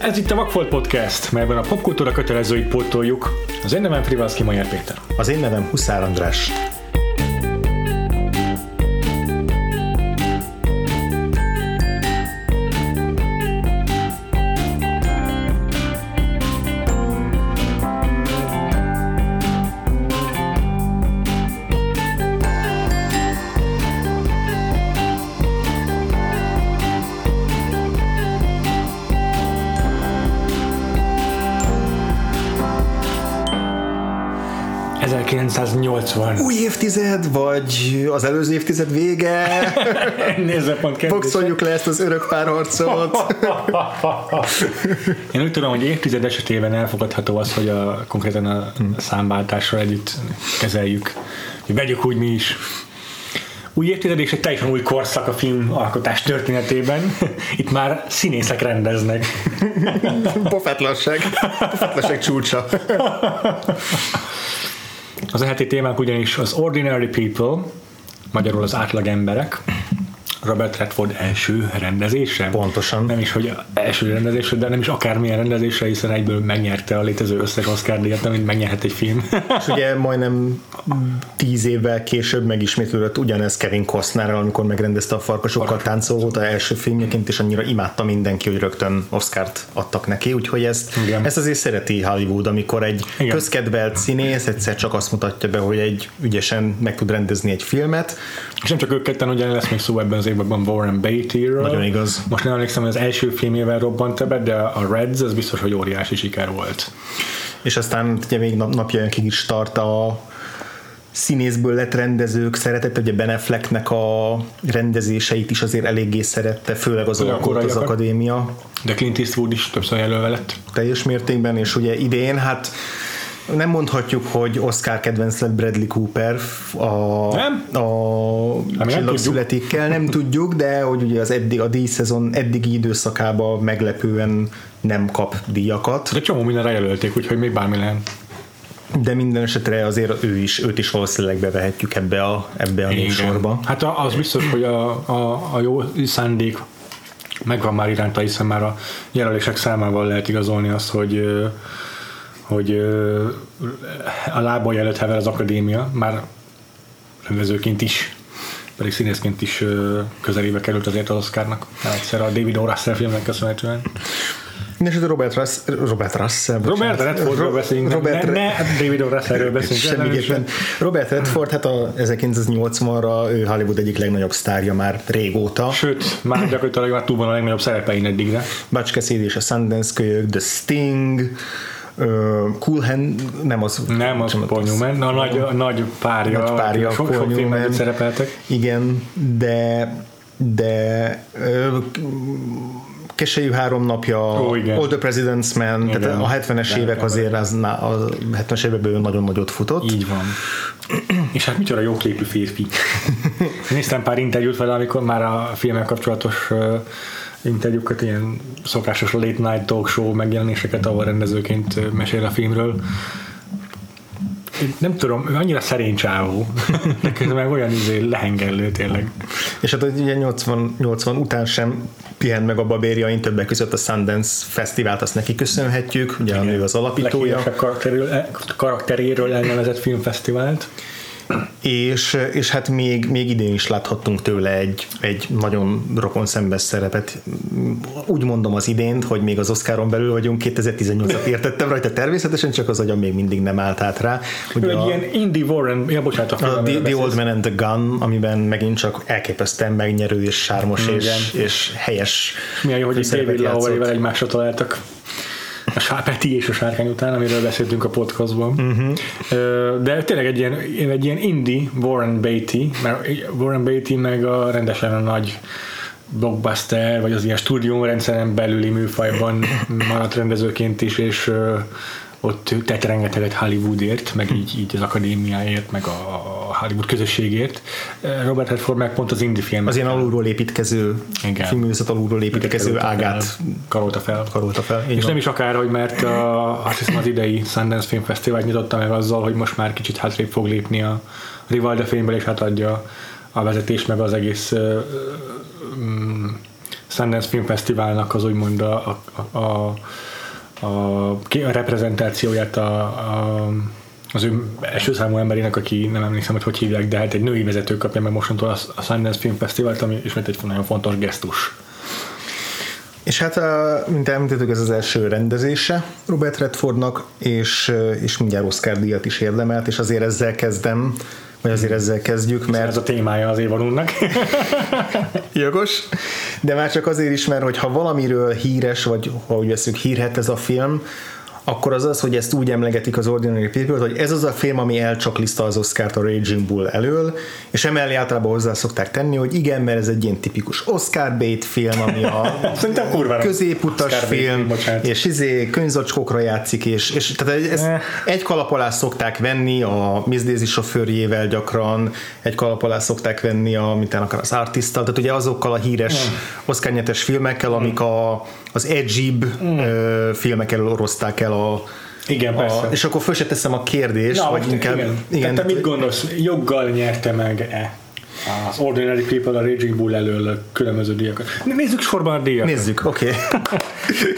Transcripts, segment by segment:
Ez itt a Vagfolt Podcast, melyben a popkultúra kötelezőit pótoljuk. Az én nevem Frivalszki Majer Péter. Az én nevem Huszár András. Évtized, vagy az előző évtized vége? Nézőpont kérdése. Boxoljuk le ezt az örök párharcot. Én úgy tudom, hogy évtized esetében elfogadható az, hogy a, konkrétan a számváltással együtt kezeljük. Hogy vegyük úgy mi is. Új évtized és egy teljesen új korszak a filmalkotás történetében. Itt már színészek rendeznek. Pofátlanság. Pofátlanság csúcsa. Az a heti témánk ugyanis az Ordinary People, magyarul az átlag emberek, Robert Redford első rendezése. Pontosan. Nem is, hogy első rendezése, de nem is akármilyen rendezése, hiszen egyből megnyerte a létező összes Oscar díjat, amit megnyerhet egy film. És ugye majdnem tíz évvel később megismétlődött ugyanez Kevin Costnerrel, amikor megrendezte a Farkasokkal táncolót a első filmjeként, és annyira imádta mindenki, hogy rögtön Oscárt adtak neki, úgyhogy ezt, Igen. ezt azért szereti Hollywood, amikor egy Igen. közkedvelt színész egyszer csak azt mutatja be, hogy egy ügyesen meg tud rendezni egy filmet, És nem csak ők ketten, ugye lesz még szó ebben az évben Warren Beatty-ről. Nagyon igaz. Most nem emlékszem, hogy az első filmével robbant be, de a Reds az biztos, hogy óriási siker volt. és aztán ugye még nap, napjainkig is tart a színészből lett rendezők szeretette, ugye Ben Afflecknek a rendezéseit is azért eléggé szerette, főleg az alkot az akadémia De Clint Eastwood is többször jelölve lett. teljes mértékben, és ugye idén, hát nem mondhatjuk, hogy Oscar kedvenc lett Bradley Cooper a, Nem? a nem csillag tudjuk. születikkel, nem tudjuk, de hogy ugye az eddig, a díjszezon eddigi időszakában meglepően nem kap díjakat. De csomó mindenre jelölték, úgyhogy még bármi lehet. De minden esetre azért ő is, őt is valószínűleg bevehetjük ebbe a, ebbe a sorba. Hát az biztos, hogy a, a, a jó szándék megvan már iránta, hiszen már a jelölések számával lehet igazolni azt, hogy hogy ö, a lábon jelölt hever az akadémia, már rendezőként is, pedig színészként is ö, közelébe került azért az Oscarnak. Egyszer a David O. Russell filmnek köszönhetően. Mindenesetre Robert, Russ, Robert Russell. Robert. Redfordról beszélünk, Robert, ne, ne David. Russellről beszélünk. Semmiképpen. Robert Redford, hát a 1980-ra ő Hollywood egyik legnagyobb sztárja már régóta. Sőt, már gyakorlatilag már túl van a legnagyobb szerepein eddigre. Bacska Széd és a Sundance kölyök, The Sting, Cool Hand, nem az. Nem, az Paul Newman, a nagy, a nagy párja, Nagy párja, sok, Paul sok Newman. szerepeltek. Igen, de de ö, Keselyű három napja, Ó, igen. All the President's Man, Igen. tehát a 70-es De- évek azért az, a 70-es évekből ő nagyon nagyot futott. Így van. És hát micsoda jó képű férfi. Néztem pár interjút vele, amikor már a filmmel kapcsolatos interjúkat, ilyen szokásos late night talk show megjelenéseket, ahol rendezőként mesél a filmről. Én nem tudom, annyira szerény csávó, meg olyan izé lehengellő tényleg. És hát ugye 80, 80 után sem pihent meg a babérjain, többek között a Sundance Fesztivált, azt neki köszönhetjük, ugye ő az alapítója. Leghíresebb karakteréről, karakteréről elnevezett filmfesztivált. És, és hát még, még idén is láthattunk tőle egy, egy nagyon rokon szembes szerepet. Úgy mondom az idént, hogy még az Oscaron belül vagyunk, 2018-at értettem rajta természetesen, csak az agyam még mindig nem állt át rá. Ő Ugye egy a, ilyen Indie Warren, ja bocsánat, a a The, The Old. Man and the Gun, amiben megint csak elképesztően megnyerő és sármos és, Igen. és helyes Milyen jó, hogy David. Lowery-vel egymásra találtak. A Peti és a sárkány után, amiről beszéltünk a podcastban. Uh-huh. De tényleg egy ilyen, egy ilyen indie Warren Beatty, mert Warren Beatty meg a rendesen a nagy blockbuster, vagy az ilyen stúdiórendszeren belüli műfajban maradt rendezőként is, és ott tett rengeteget Hollywoodért, meg így, így az akadémiáért, meg a Hollywood közösségért. Robert Redford meg pont az indie film. Az ilyen alulról építkező, Igen. filmművészet alulról építkező Karolta fel, ágát karolta fel. karolta fel. És van. nem is akár, hogy mert a, azt hiszem az idei Sundance Film Festival nyitotta meg azzal, hogy most már kicsit hátrébb fog lépni a Rivalda filmből, és átadja a vezetés meg az egész mm, Sundance Film Fesztiválnak az úgymond a, a, a, a, a reprezentációját a, a az ő első számú emberének, aki nem emlékszem, hogy hogy hívják, de hát egy női vezető kapja meg mostantól a Sundance Film Festival, ami ismét egy nagyon fontos gesztus. És hát, mint említettük, ez az első rendezése Robert Redfordnak, és, és mindjárt Oscar díjat is érdemelt, és azért ezzel kezdem, vagy azért ezzel kezdjük, mert... Ez a témája az évadunknak. Jogos. De már csak azért is, mert hogyha valamiről híres, vagy úgy veszük, hírhet ez a film, akkor az az, hogy ezt úgy emlegetik az Ordinary People, hogy ez az a film, ami elcsakliszta az Oscar-t a Raging Bull elől, és emellé általában hozzá szokták tenni, hogy igen, mert ez egy ilyen tipikus Oscar bait film, ami a középutas Oscar film, film és izé könyvzacskókra játszik, és, és tehát ezt eh. egy kalap alá szokták venni a Miss Daisy sofőrjével gyakran, egy kalap alá szokták venni a, mint akar az artisttal, tehát ugye azokkal a híres mm. Oscar nyetes filmekkel, amik a, az edgybb mm. filmek elől orozták el a igen, a, persze. És akkor föl se teszem a kérdést, Na, vagy inkább... Igen. igen. te mit gondolsz, joggal nyerte meg-e az Ordinary People a Raging Bull elől különböző díjakat. Nézzük sorban a díjakat. Nézzük, oké. Okay.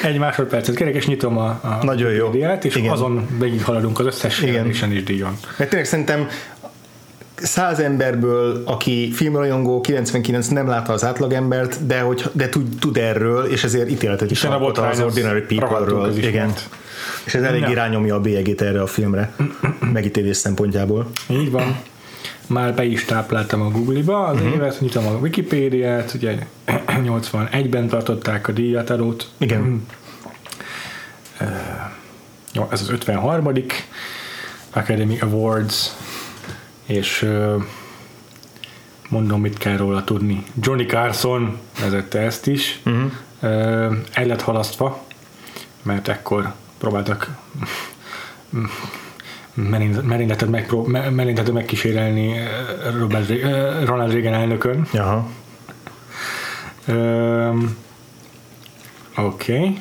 Egy másodpercet kérek, és nyitom a, a Nagyon jó. díját, és Igen. azon végig haladunk az összes Igen. is díjon. Mert tényleg szerintem száz emberből, aki filmrajongó, 99 nem látta az átlagembert, de, hogy, de tud, tud erről, és ezért ítéletet is alkot az Ordinary People-ről. Igen. És ez elég irányomja a bélyegét erre a filmre, megítélés szempontjából. Így van. Már be is tápláltam a Google-ba az uh-huh. évet, nyitom a Wikipédiát, ugye 81-ben tartották a díjatadót. Igen. Jó, ez az 53. Academy Awards és mondom, mit kell róla tudni. Johnny Carson vezette ezt is, uh-huh. el lett halasztva, mert ekkor próbáltak merényletet, megpró- merényletet megkísérelni Robert, Ronald Reagan elnökön. Aha. Um, Oké. Okay.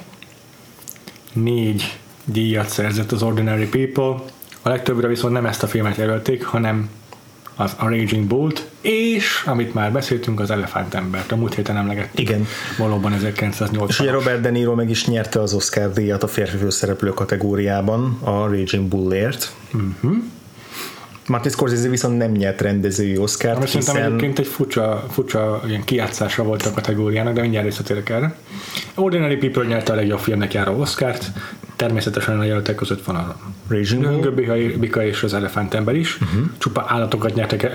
Négy díjat szerzett az Ordinary People. A legtöbbre viszont nem ezt a filmet jelölték, hanem az A Raging Bolt, és amit már beszéltünk, az Elefánt Embert. A múlt héten emlegettük. Igen. Valóban 1980 És ugye Robert De Niro meg is nyerte az Oscar díjat a férfi főszereplő kategóriában a Raging Bullért. Uh-huh. Martin Scorsese viszont nem nyert rendezői Oscar-t, hiszen... Szerintem egyébként egy furcsa, furcsa ilyen kijátszása volt a kategóriának, de mindjárt visszatérek erre. Ordinary People nyerte a legjobb filmnek járó Oscar-t, természetesen a jelöltek között van a Raging Bika és az Elefánt ember is. Uh-huh. Csupa állatokat nyertek,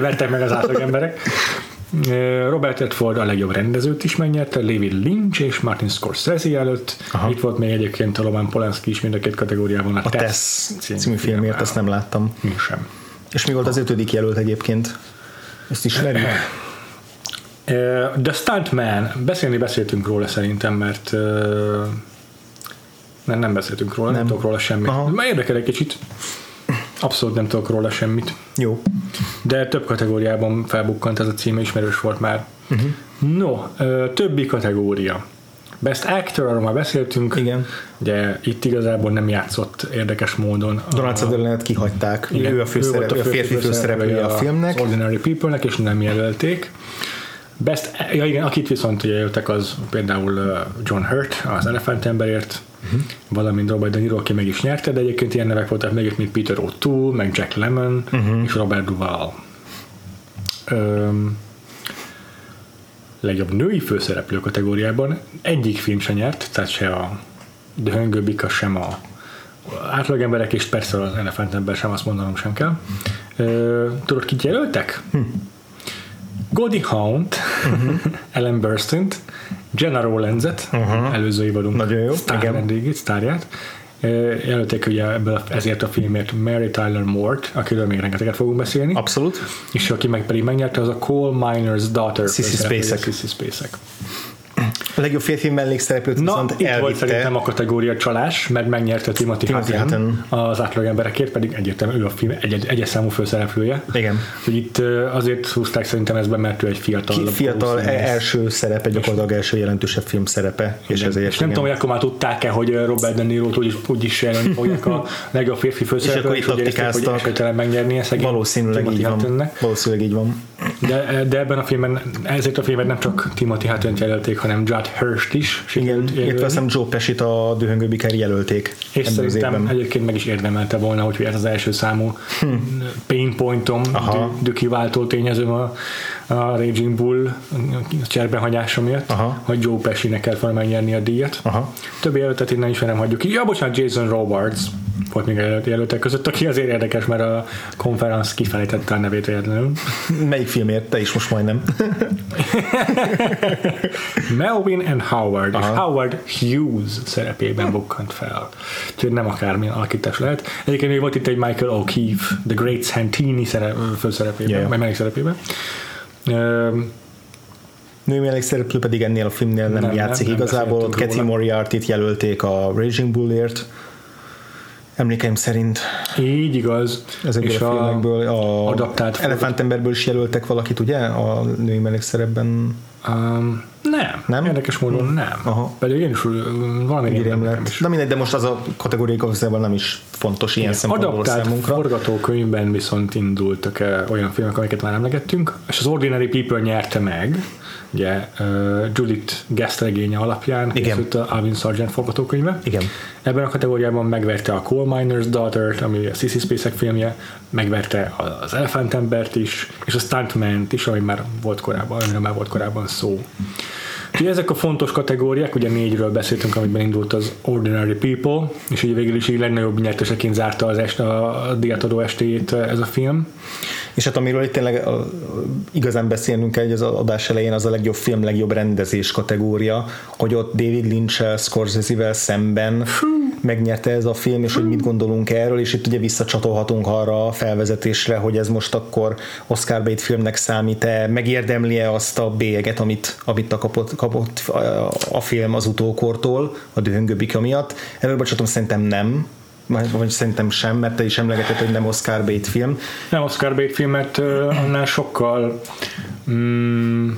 vertek meg az átlag emberek. Robert Redford a legjobb rendezőt is megnyerte, David Lynch és Martin Scorsese előtt. Aha. Itt volt még egyébként a Roman Polanski is mind a két kategóriában. A, a Tess című, című filmért, ezt nem láttam. Mi sem. És mi volt az ötödik jelölt egyébként? Ezt ismerjük? The Stuntman, beszélni beszéltünk róla szerintem, mert nem, nem beszéltünk róla, nem, nem tudok róla semmit. Aha. Már érdekel egy kicsit. Abszolút nem tudok róla semmit. Jó. De több kategóriában felbukkant ez a cím, ismerős volt már. Uh-huh. No, többi kategória. Best Actor, arról már beszéltünk. Igen. Ugye itt igazából nem játszott érdekes módon. Donald Sutherland kihagyták. Igen, ő a, főszereplő, a férfi főszereplője a filmnek. Az Ordinary People-nek, és nem jelölték. Best, ja igen, akit viszont ugye jöttek, az például John Hurt, az Elephant emberért, uh-huh. valamint Robert De Niro, aki meg is nyerte, de egyébként ilyen nevek voltak még, mint Peter O'Toole, meg Jack Lemmon uh-huh. és Robert Duvall. Um, legjobb női főszereplő kategóriában egyik film sem nyert, tehát se a Döhöngőbika, sem a átlagemberek, és persze az Elephant ember sem, azt mondanom sem kell. Uh, tudod, kit jelöltek? Hm. Goldie Hawn, uh-huh. Ellen Burstyn, Jenna Rowlands-et, uh-huh. előző évadunk Nagyon jó. sztár vendégét, sztárját. Jelölték ugye ebből ezért a filmért Mary Tyler Moore-t, akiről még rengeteget fogunk beszélni. Abszolút. És aki meg pedig megnyerte, az a Coal Miner's Daughter. Sissy Spacek. Sissy Spacek. A legjobb férfi mellékszereplőt Na, viszont itt volt szerintem a kategória csalás, mert megnyerte Timothy, Timothy Hutton, az átlag emberekért, pedig egyértelmű ő a film egy, egyes számú főszereplője. Igen. Hogy itt azért húzták szerintem ezben, mert ő egy fiatal. Ki- Fiatal színész. első szerepe, gyakorlatilag első jelentősebb film szerepe, és ezért és nem tudom, hogy akkor már tudták-e, hogy Robert De Niro-t úgyis, úgyis jelölni fogják a legjobb férfi főszereplő, akkor itt hogy esélytelen megnyernie szegény valószínűleg így van. Valószínűleg így van. De, de ebben a filmben, ezért a filmben nem csak Timothy Hutton jelölték, hanem Judd Hirst is Igen, sikerült illetve jelölni. azt Joe Pesci-t a Dühöngő Bikár jelölték. És szerintem évben. egyébként meg is érdemelte volna, hogy ez az első számú pain pointom, Aha. dü- dükiváltó tényezőm a, a Raging Bull cserbenhagyása miatt, Aha. hogy Joe Pesci-nek kellett volna megnyerni a díjat. Aha. Többi jelöltet innen is nem hagyjuk ki. Ja, bocsánat, Jason Robards volt még a jelöltek között, aki azért érdekes, mert a konferenc kifelejtette a nevét véletlenül. Melyik filmért? Te is most majdnem. Melvin and Howard, és Aha. Howard Hughes szerepében bukkant fel. Úgyhogy nem akármilyen alakítás lehet. Egyébként még volt itt egy Michael O'Keefe, The Great Santini szerep, főszerepében, Yeah. vagy mellékszerepében. Öm, Női mellékszereplő pedig ennél a filmnél nem, Nem, nem, játszik nem igazából. Ott Cathy róla. Moriarty-t jelölték a Raging Bullért. Emlékeim szerint Így igaz. ezekből és a, filmekből a adaptált Elefantemberből is jelöltek valakit, ugye? A női mellékszerepben Um, nem. Nem? Érdekes módon nem. Aha. Pedig én is valami írjam rémlem lett. is. Na mindegy, de most az a kategória igazából nem is fontos ilyen szempontból Adaptált számunkra. forgatókönyvben viszont indultak el olyan filmek, amiket már emlegettünk, és az Ordinary People nyerte meg, ugye uh, Judith Guest regénye alapján Igen. készült a Alvin Sargent forgatókönyve. Igen. Ebben a kategóriában megverte a Coal Miner's Daughter-t, ami a Sissy Spacek filmje, megverte az Elephant Embert is, és a Stuntman-t is, ami már volt korábban, amiről már volt korábban szó. Ugye ezek a fontos kategóriák, ugye négyről beszéltünk, amiben indult az Ordinary People, és ugye végül is így legnagyobb nyerteseként zárta az est, a díjatadó estéjét ez a film. És hát amiről itt tényleg a- igazán beszélnünk kell, hogy az adás elején az a legjobb film, legjobb rendezés kategória, hogy ott David Lynch-el, Scorsese-vel szemben megnyerte ez a film, és hogy mit gondolunk erről, és itt ugye visszacsatolhatunk arra a felvezetésre, hogy ez most akkor Oscar bait filmnek számít-e, megérdemli-e azt a bélyeget, amit, amit a kapott, kapott a, a film az utókortól, a dühöngő bika miatt. Erről bocsátom, szerintem nem, vagy szerintem sem, mert te is emlegetett, hogy nem Oscar bait film. Nem Oscar Bate filmet ö, annál sokkal mm,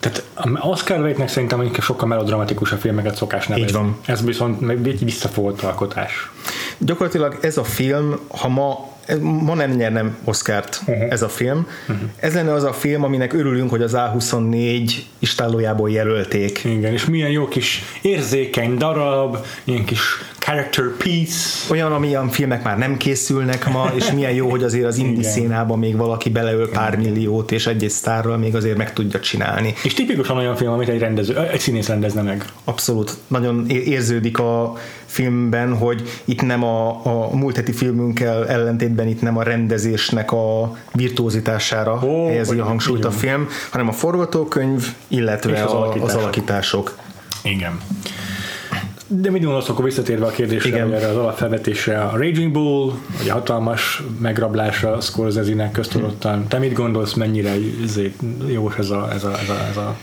tehát Oscar Bate-nek szerintem inkább sokkal melodramatikus filmeket szokás nevezni. Így van. Ez viszont egy visszafolt alkotás. Gyakorlatilag ez a film, ha ma ma nem nyernem Oscárt uh-huh. ez a film. Uh-huh. Ez lenne az a film, aminek örülünk, hogy az A24 istállójából jelölték. Igen, és milyen jó kis érzékeny darab, ilyen kis character piece. Olyan, amilyen filmek már nem készülnek ma, és milyen jó, hogy azért az indi Igen. szénában még valaki beleöl pár milliót, és egy-egy sztárral még azért meg tudja csinálni. És tipikusan olyan film, amit egy rendező, egy színész rendezne meg. Abszolút. Nagyon érződik a filmben, hogy itt nem a, a múlt heti filmünkkel ellentétben itt nem a rendezésnek a virtuózitására oh, helyezi a hangsúlyt így a film, hanem a forgatókönyv, illetve az a, az alakítások. alakítások. Igen. De mit gondolsz, akkor visszatérve a kérdésre, Igen. erre az alapfelvetésre, a Raging Bull, vagy a hatalmas megrablása Scorsese-nek köztudottan, te mit gondolsz, mennyire izé, jó ez a, ez a, ez a, ez a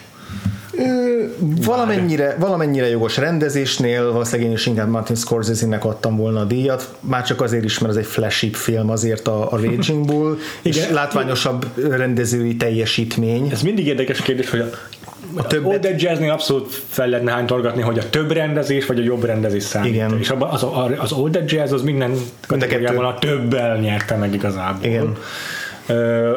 Valamennyire, valamennyire jogos rendezésnél, valószínűleg én is inkább Martin Scorsese-nek adtam volna a díjat, már csak azért is, mert ez egy flashy film azért a, a Raging Bull, és Igen. látványosabb rendezői teljesítmény. Ez mindig érdekes kérdés, hogy a, a többet- Old Jazznél abszolút fel lehetne hánytorgatni, hogy a több rendezés, vagy a jobb rendezés számít. Igen. És abban az, az Old Jazz az minden kategóriában a többel nyerte meg igazából. Igen.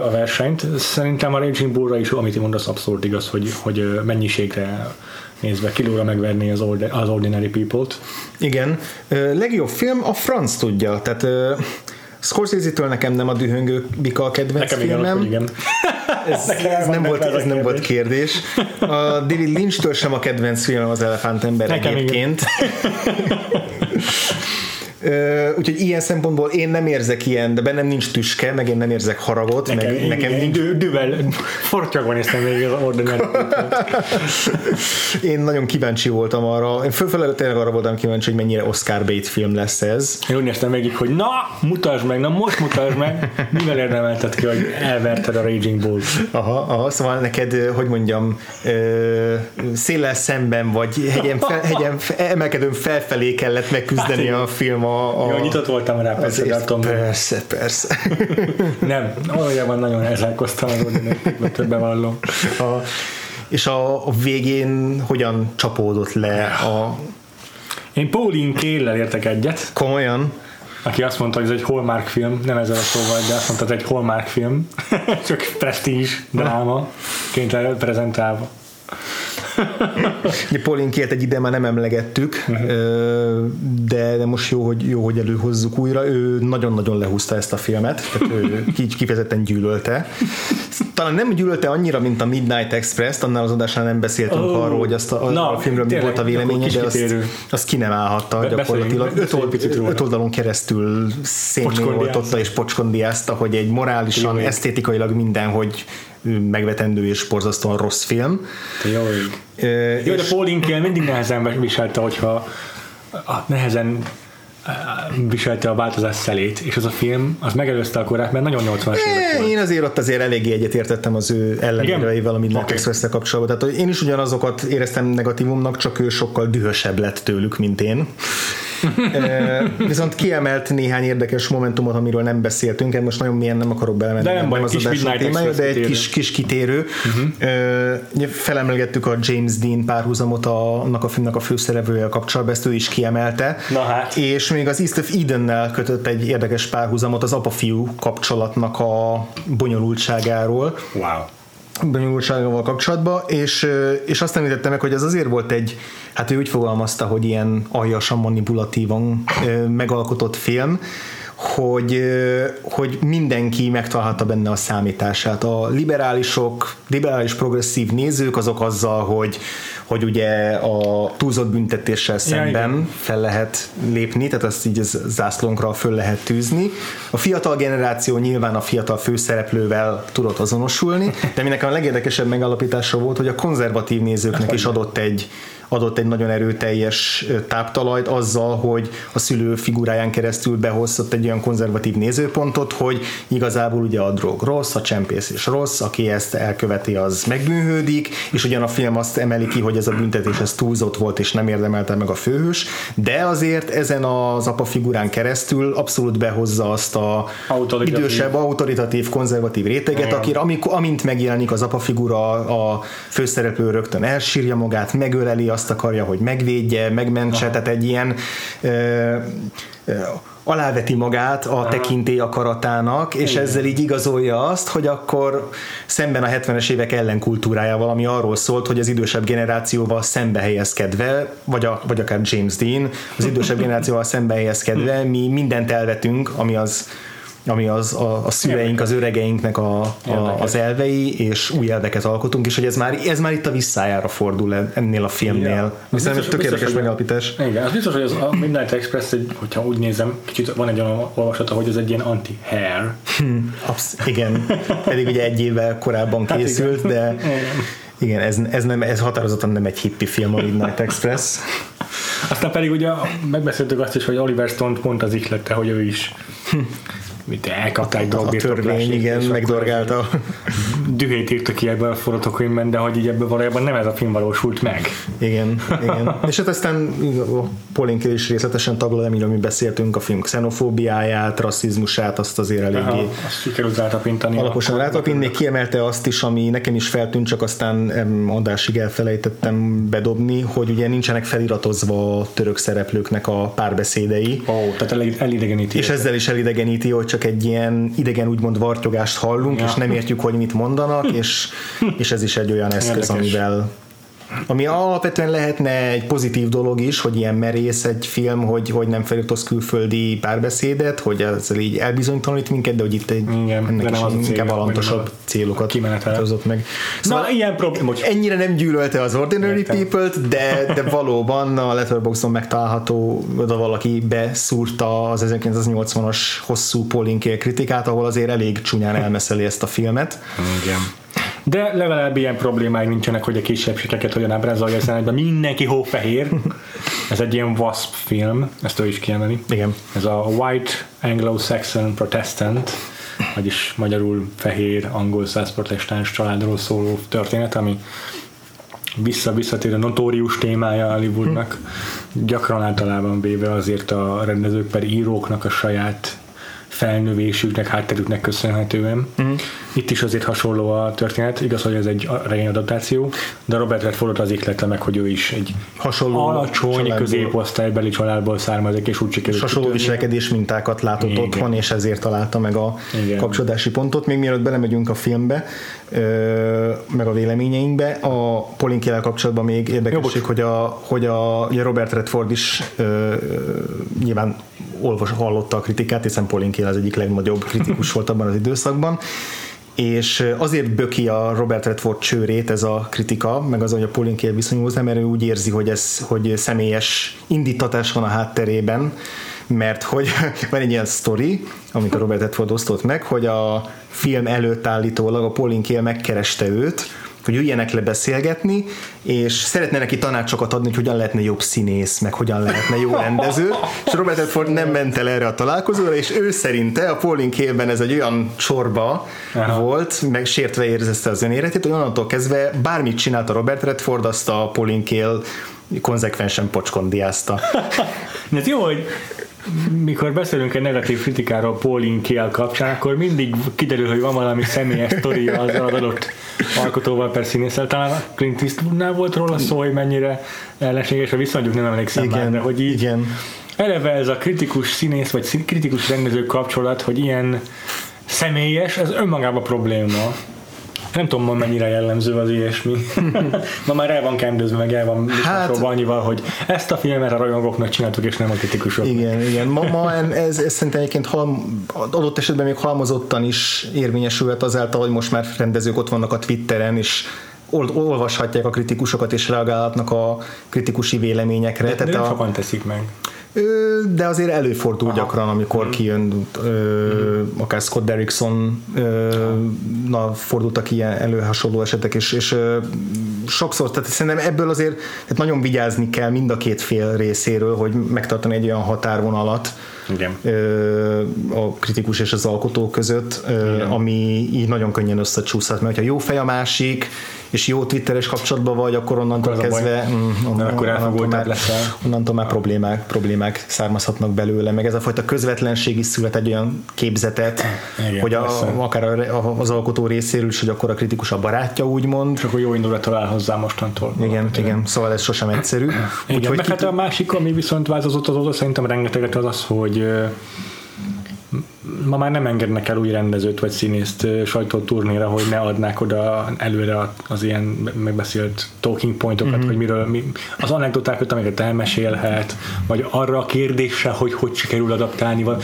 A versenyt. Szerintem a Raging Bullra is, amit mondasz, abszolút igaz, hogy, hogy mennyiségre nézve kilóra megverni az, Ord- az Ordinary People-t. Igen. Legjobb film a franc tudja, tehát Scorsese-től nekem nem a dühöngő bika a kedvenc Nekem igen, filmem. hogy igen. Ez, ez, nem, volt, ez nem volt kérdés. A David Lynch-től sem a kedvenc filmem az Elefánt ember Nekem egyébként. Úgyhogy ilyen szempontból én nem érzek ilyen, de bennem nincs tüske, meg én nem érzek haragot, nekem, meg én, nekem igen, nincs dü- düvel fortyogva néztem még az ordinary Én nagyon kíváncsi voltam arra, én fölfelelő tényleg arra voltam kíváncsi, hogy mennyire Oscar bait film lesz ez. Én úgy néztem végig, hogy na, mutasd meg, na most mutasd meg, mivel érdemelted ki, hogy elverted a Raging Bull. Aha, aha, szóval neked, hogy mondjam, ö, széllel szemben, vagy hegyen, fel, hegyen emelkedőn felfelé kellett megküzdeni Hát a film a... a Jó, nyitott voltam rá, persze, azért, persze, persze. nem, valójában nagyon elzárkoztam az ordinary többen vallom. A, és a, a végén hogyan csapódott le a Én Pauline Kael-lel értek egyet, komolyan? aki azt mondta, hogy ez egy Hallmark film, nem ezzel a szóval, de azt mondta, hogy ez egy Hallmark film, csak prestige dráma, ként prezentálva. Kiet egy ide már nem emlegettük, ö, de, de most jó hogy, jó, hogy előhozzuk újra. Ő nagyon-nagyon lehúzta ezt a filmet, tehát ő ki- kifejezetten gyűlölte. Talán nem gyűlölte annyira, mint a Midnight Express-t, annál az adásnál nem beszéltünk Ó, arról, hogy azt a, na, a filmről mi volt a véleménye, de azt, azt ki nem állhatta Be- gyakorlatilag. Öt, old, öt oldalon keresztül Pocskondiázta. és pocskondiázta, hogy egy morálisan, esztétikailag mindenhogy megvetendő és borzasztóan rossz film. Jó. Ö, Jó, de Pauline Kael mindig nehezen viselte, hogyha nehezen viselte a változás szelét, és az a film, az megelőzte a korát, mert nagyon 80-as évek volt. Én azért ott azért eléggé egyetértettem az ő ellenérveivel, amit okay. okay. kapcsolatban. Tehát én is ugyanazokat éreztem negatívumnak, csak ő sokkal dühösebb lett tőlük, mint én. Viszont kiemelt néhány érdekes momentumot, amiről nem beszéltünk, most nagyon mélyen nem akarok belemenni. De nem baj, az adás témája, de egy kitérő. kis, kis kitérő. Uh-huh. Felemlegettük a James Dean párhuzamot a, annak a filmnek a főszereplője kapcsolatban, ezt ő is kiemelte. Na hát. És még az East of Eden-nel kötött egy érdekes párhuzamot az apa-fiú kapcsolatnak a bonyolultságáról Wow. Bonyolultságával kapcsolatban, és, és azt említette meg, hogy ez azért volt egy, hát ő úgy fogalmazta, hogy ilyen aljasan manipulatívan megalkotott film, hogy, hogy mindenki megtalálhatta benne a számítását. A liberálisok, liberális progresszív nézők azok azzal, hogy, hogy ugye a túlzott büntetéssel szemben igen. fel lehet lépni, tehát azt így az zászlónkra föl lehet tűzni. A fiatal generáció nyilván a fiatal főszereplővel tudott azonosulni, de mi nekem a legérdekesebb megalapítása volt, hogy a konzervatív nézőknek is adott egy adott egy nagyon erőteljes táptalajt azzal, hogy a szülő figuráján keresztül behozott egy olyan konzervatív nézőpontot, hogy igazából ugye a drog rossz, a csempész is rossz, aki ezt elköveti, az megbűnhődik, és ugyan a film azt emeli ki, hogy ez a büntetés ez túlzott volt, és nem érdemelte meg a főhős, de azért ezen az apa figurán keresztül abszolút behozza azt a Autoritatív. idősebb, autoritatív, konzervatív réteget, Igen. akire amint megjelenik az apa figura, a főszereplő rögtön elsírja magát, megöleli, azt akarja, hogy megvédje, megmentse, tehát egy ilyen ö, ö, aláveti magát a tekintély akaratának, és Igen. ezzel így igazolja azt, hogy akkor szemben a 70-es évek ellenkultúrájával, ami arról szólt, hogy az idősebb generációval szembe helyezkedve, vagy, a, vagy akár James Dean, az idősebb generációval szembe helyezkedve, mi mindent elvetünk, ami az ami az a, a szüleink, az öregeinknek a, a, Érdekes. az elvei, és új elveket alkotunk, és hogy ez már, ez már itt a visszájára fordul ennél a filmnél. Viszont tökéletes biztos, hogy- megalapítás. Igen, az biztos, hogy az a Midnight Express, egy, hogyha úgy nézem, kicsit van egy olyan olvasata, hogy ez egy ilyen anti-hair. Absz- igen, pedig ugye egy évvel korábban Hát készült, de igen, ez, ez, nem, ez határozottan nem egy hippi film, a Midnight Express. Aztán pedig ugye megbeszéltük azt is, hogy Oliver Stone pont az ihlette, hogy ő is mit elkapták A drogbirtoklásért, törvény, igen, megdorgálta. Dühét írta ki ebben a forgatókönyvben, de hogy így ebből valójában nem ez a film valósult meg. Igen, igen. És hát aztán a Polinke is részletesen taglal, amiről mi beszéltünk, a film xenofóbiáját, rasszizmusát, azt azért eléggé Aha, azt sikerült rátapintani. alaposan rátapint, még kiemelte azt is, ami nekem is feltűnt, csak aztán adásig elfelejtettem bedobni, hogy ugye nincsenek feliratozva a török szereplőknek a párbeszédei, Ó, tehát el, elidegeníti. és ezzel is elidegeníti, hogy csak egy ilyen idegen úgymond vartyogást hallunk, Ja. és nem értjük, hogy mit mondanak, és, és ez is egy olyan eszköz, Érdekes. amivel Ami alapvetően lehetne egy pozitív dolog is, hogy ilyen merész egy film, hogy, hogy nem felirtoz külföldi párbeszédet, hogy ezzel így elbizonytalanít minket, de hogy itt egy, Igen, ennek is az inkább alantosabb célokat hozott meg. Szóval Na, ilyen probléma, Ennyire nem gyűlölte az Ordinary Értem. People-t, de, de valóban a Letterboxdon megtalálható, oda valaki beszúrta az 1980-as hosszú Pauline kritikát, ahol azért elég csúnyán elmeszeli ezt a filmet. Igen. De legalább ilyen problémái nincsenek, hogy a kisebbségeket hogyan ábrázolja, hiszen ebben mindenki hófehér. Ez egy ilyen WASP film, ezt ő is kiemeli. Igen. Ez a White Anglo-Saxon Protestant, vagyis magyarul fehér angol száz protestáns családról szóló történet, ami vissza-visszatérő notórius témája Hollywoodnak. Gyakran általában véve azért a rendezők per íróknak a saját felnövésüknek, hátterüknek köszönhetően. Mm. Itt is azért hasonló a történet, igaz, hogy ez egy regény adaptáció, de Robert Redfordot az ihlette meg, hogy ő is egy Hasonló alacsony családból. középosztálybeli családból származik, és úgy sikerült hasonló viselkedés mintákat látott Igen. otthon, és ezért találta meg a Igen. kapcsolódási pontot. Még mielőtt belemegyünk a filmbe, meg a véleményeinkbe, a Pauline kapcsolatban még érdekesség, hogy a, hogy a ugye Robert Redford is ö, nyilván olvas, hallotta a kritikát, hiszen Pauline Kael az egyik legnagyobb kritikus volt abban az időszakban, és azért böki a Robert Redford csőrét ez a kritika, meg az, hogy a Pauline Kael viszonyul mert ő úgy érzi, hogy ez hogy személyes indítatás van a hátterében, mert hogy van egy ilyen sztori, amit a Robert Redford osztott meg, hogy a film előtt állítólag a Pauline Kael megkereste őt, hogy üljenek le beszélgetni, és szeretne neki tanácsokat adni, hogy hogyan lehetne jobb színész, meg hogyan lehetne jó rendező, és Robert Redford nem ment el erre a találkozóra, és ő szerinte a Pauline Kaelben ez egy olyan csorba Aha. volt, meg sértve érzezte az önéletét, hogy onnantól kezdve bármit csinált a Robert Redford, azt a Pauline Kael konzekvensen pocskondiázta. De ez jó, hogy mikor beszélünk egy negatív kritikáról Pauline Kael kapcsán, akkor mindig kiderül, hogy van valami személyes sztoria az adott alkotóval per színésszel. Talán Clint Eastwoodnál volt róla szó, hogy mennyire ellenséges a viszonyuk, nem emlékszem már, de hogy így igen. eleve ez a kritikus színész vagy kritikus rendező kapcsolat, hogy ilyen személyes, ez önmagában probléma. Nem tudom, ma mennyire jellemző az ilyesmi. ma már el van kendőzve, meg el van Hát- annyival, hogy ezt a filmet a rajongóknak csináltuk, és nem a kritikusok. Igen, igen. Ma, ma ez, ez szerintem egyébként halm, adott esetben még halmozottan is érvényesülhet azáltal, hogy most már rendezők ott vannak a Twitteren, és ol, olvashatják a kritikusokat, és reagálhatnak a kritikusi véleményekre. De, de nem a, sokan teszik meg. De azért előfordul Aha. gyakran, amikor kijön ö, akár Scott Derrickson na, fordultak ilyen elő hasonló esetek, és, és ö, sokszor, tehát szerintem ebből azért tehát nagyon vigyázni kell mind a két fél részéről, hogy megtartani egy olyan határvonalat, Igen. a kritikus és az alkotó között, ö, ami így nagyon könnyen összecsúszhat, mert ha jó fej a másik, és jó twitteres kapcsolatban vagy, akkor onnantól Akkor az kezdve mm, Mert akkor elfogultabb már, leszel. onnantól már problémák, problémák származhatnak belőle, meg ez a fajta közvetlenség is szület egy olyan képzetet, Igen, hogy a, persze. akár a, az alkotó részéről is, hogy akkor a kritikus a barátja, úgymond. És akkor jó indulattal áll hozzá mostantól. Igen, igen, szóval ez sosem egyszerű. Igen, Úgyhogy meg hát a másik, ami viszont változott azóta, szerintem rengeteget az az, hogy ö, ma már nem engednek el új rendezőt vagy színészt sajtóturnéra, hogy ne adnák oda előre az ilyen megbeszélt talking pointokat, Mhm. mm-hmm. hogy miről mi, az anekdotákat, amiket elmesélhet, vagy arra a kérdésre, hogy hogy sikerül adaptálni, vagy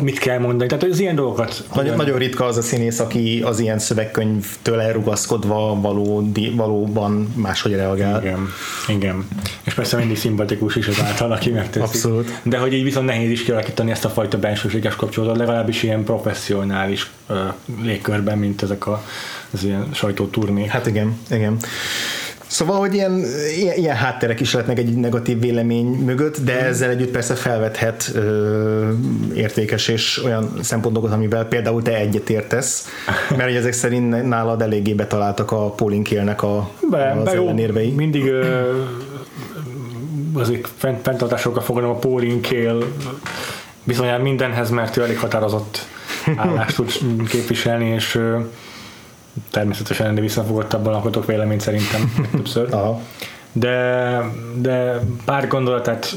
mit kell mondani. Tehát az ilyen dolgokat Nagyon, nagyon ritka az a színész, aki az ilyen szövegkönyvtől elrugaszkodva valódi, valóban máshogy reagál. Igen, igen. És persze mindig szimpatikus is az által, aki megteszi. Abszolút. De hogy így viszont nehéz is kialakítani ezt a fajta bensőséges kapcsolatot, legalábbis ilyen professzionális ö, légkörben, mint ezek a, az ilyen sajtóturnék. Hát igen, igen. Szóval, hogy ilyen, ilyen, ilyen hátterek is lehetnek egy negatív vélemény mögött, de ezzel együtt persze felvethet ö, értékes és olyan szempontokat, amivel például te egyetértesz, mert hogy ezek szerint nálad eléggé betaláltak a Pauline Kaelnek a, be, az be jó, ellenérvei. mindig ö, azért fent, fenntartásokkal fogadom a Pauline viszonylag mindenhez, mert ő elég határozott állást tud képviselni, és természetesen ennél visszafogottabban alkotok véleményt szerintem többször. Aha. de, de pár gondolatát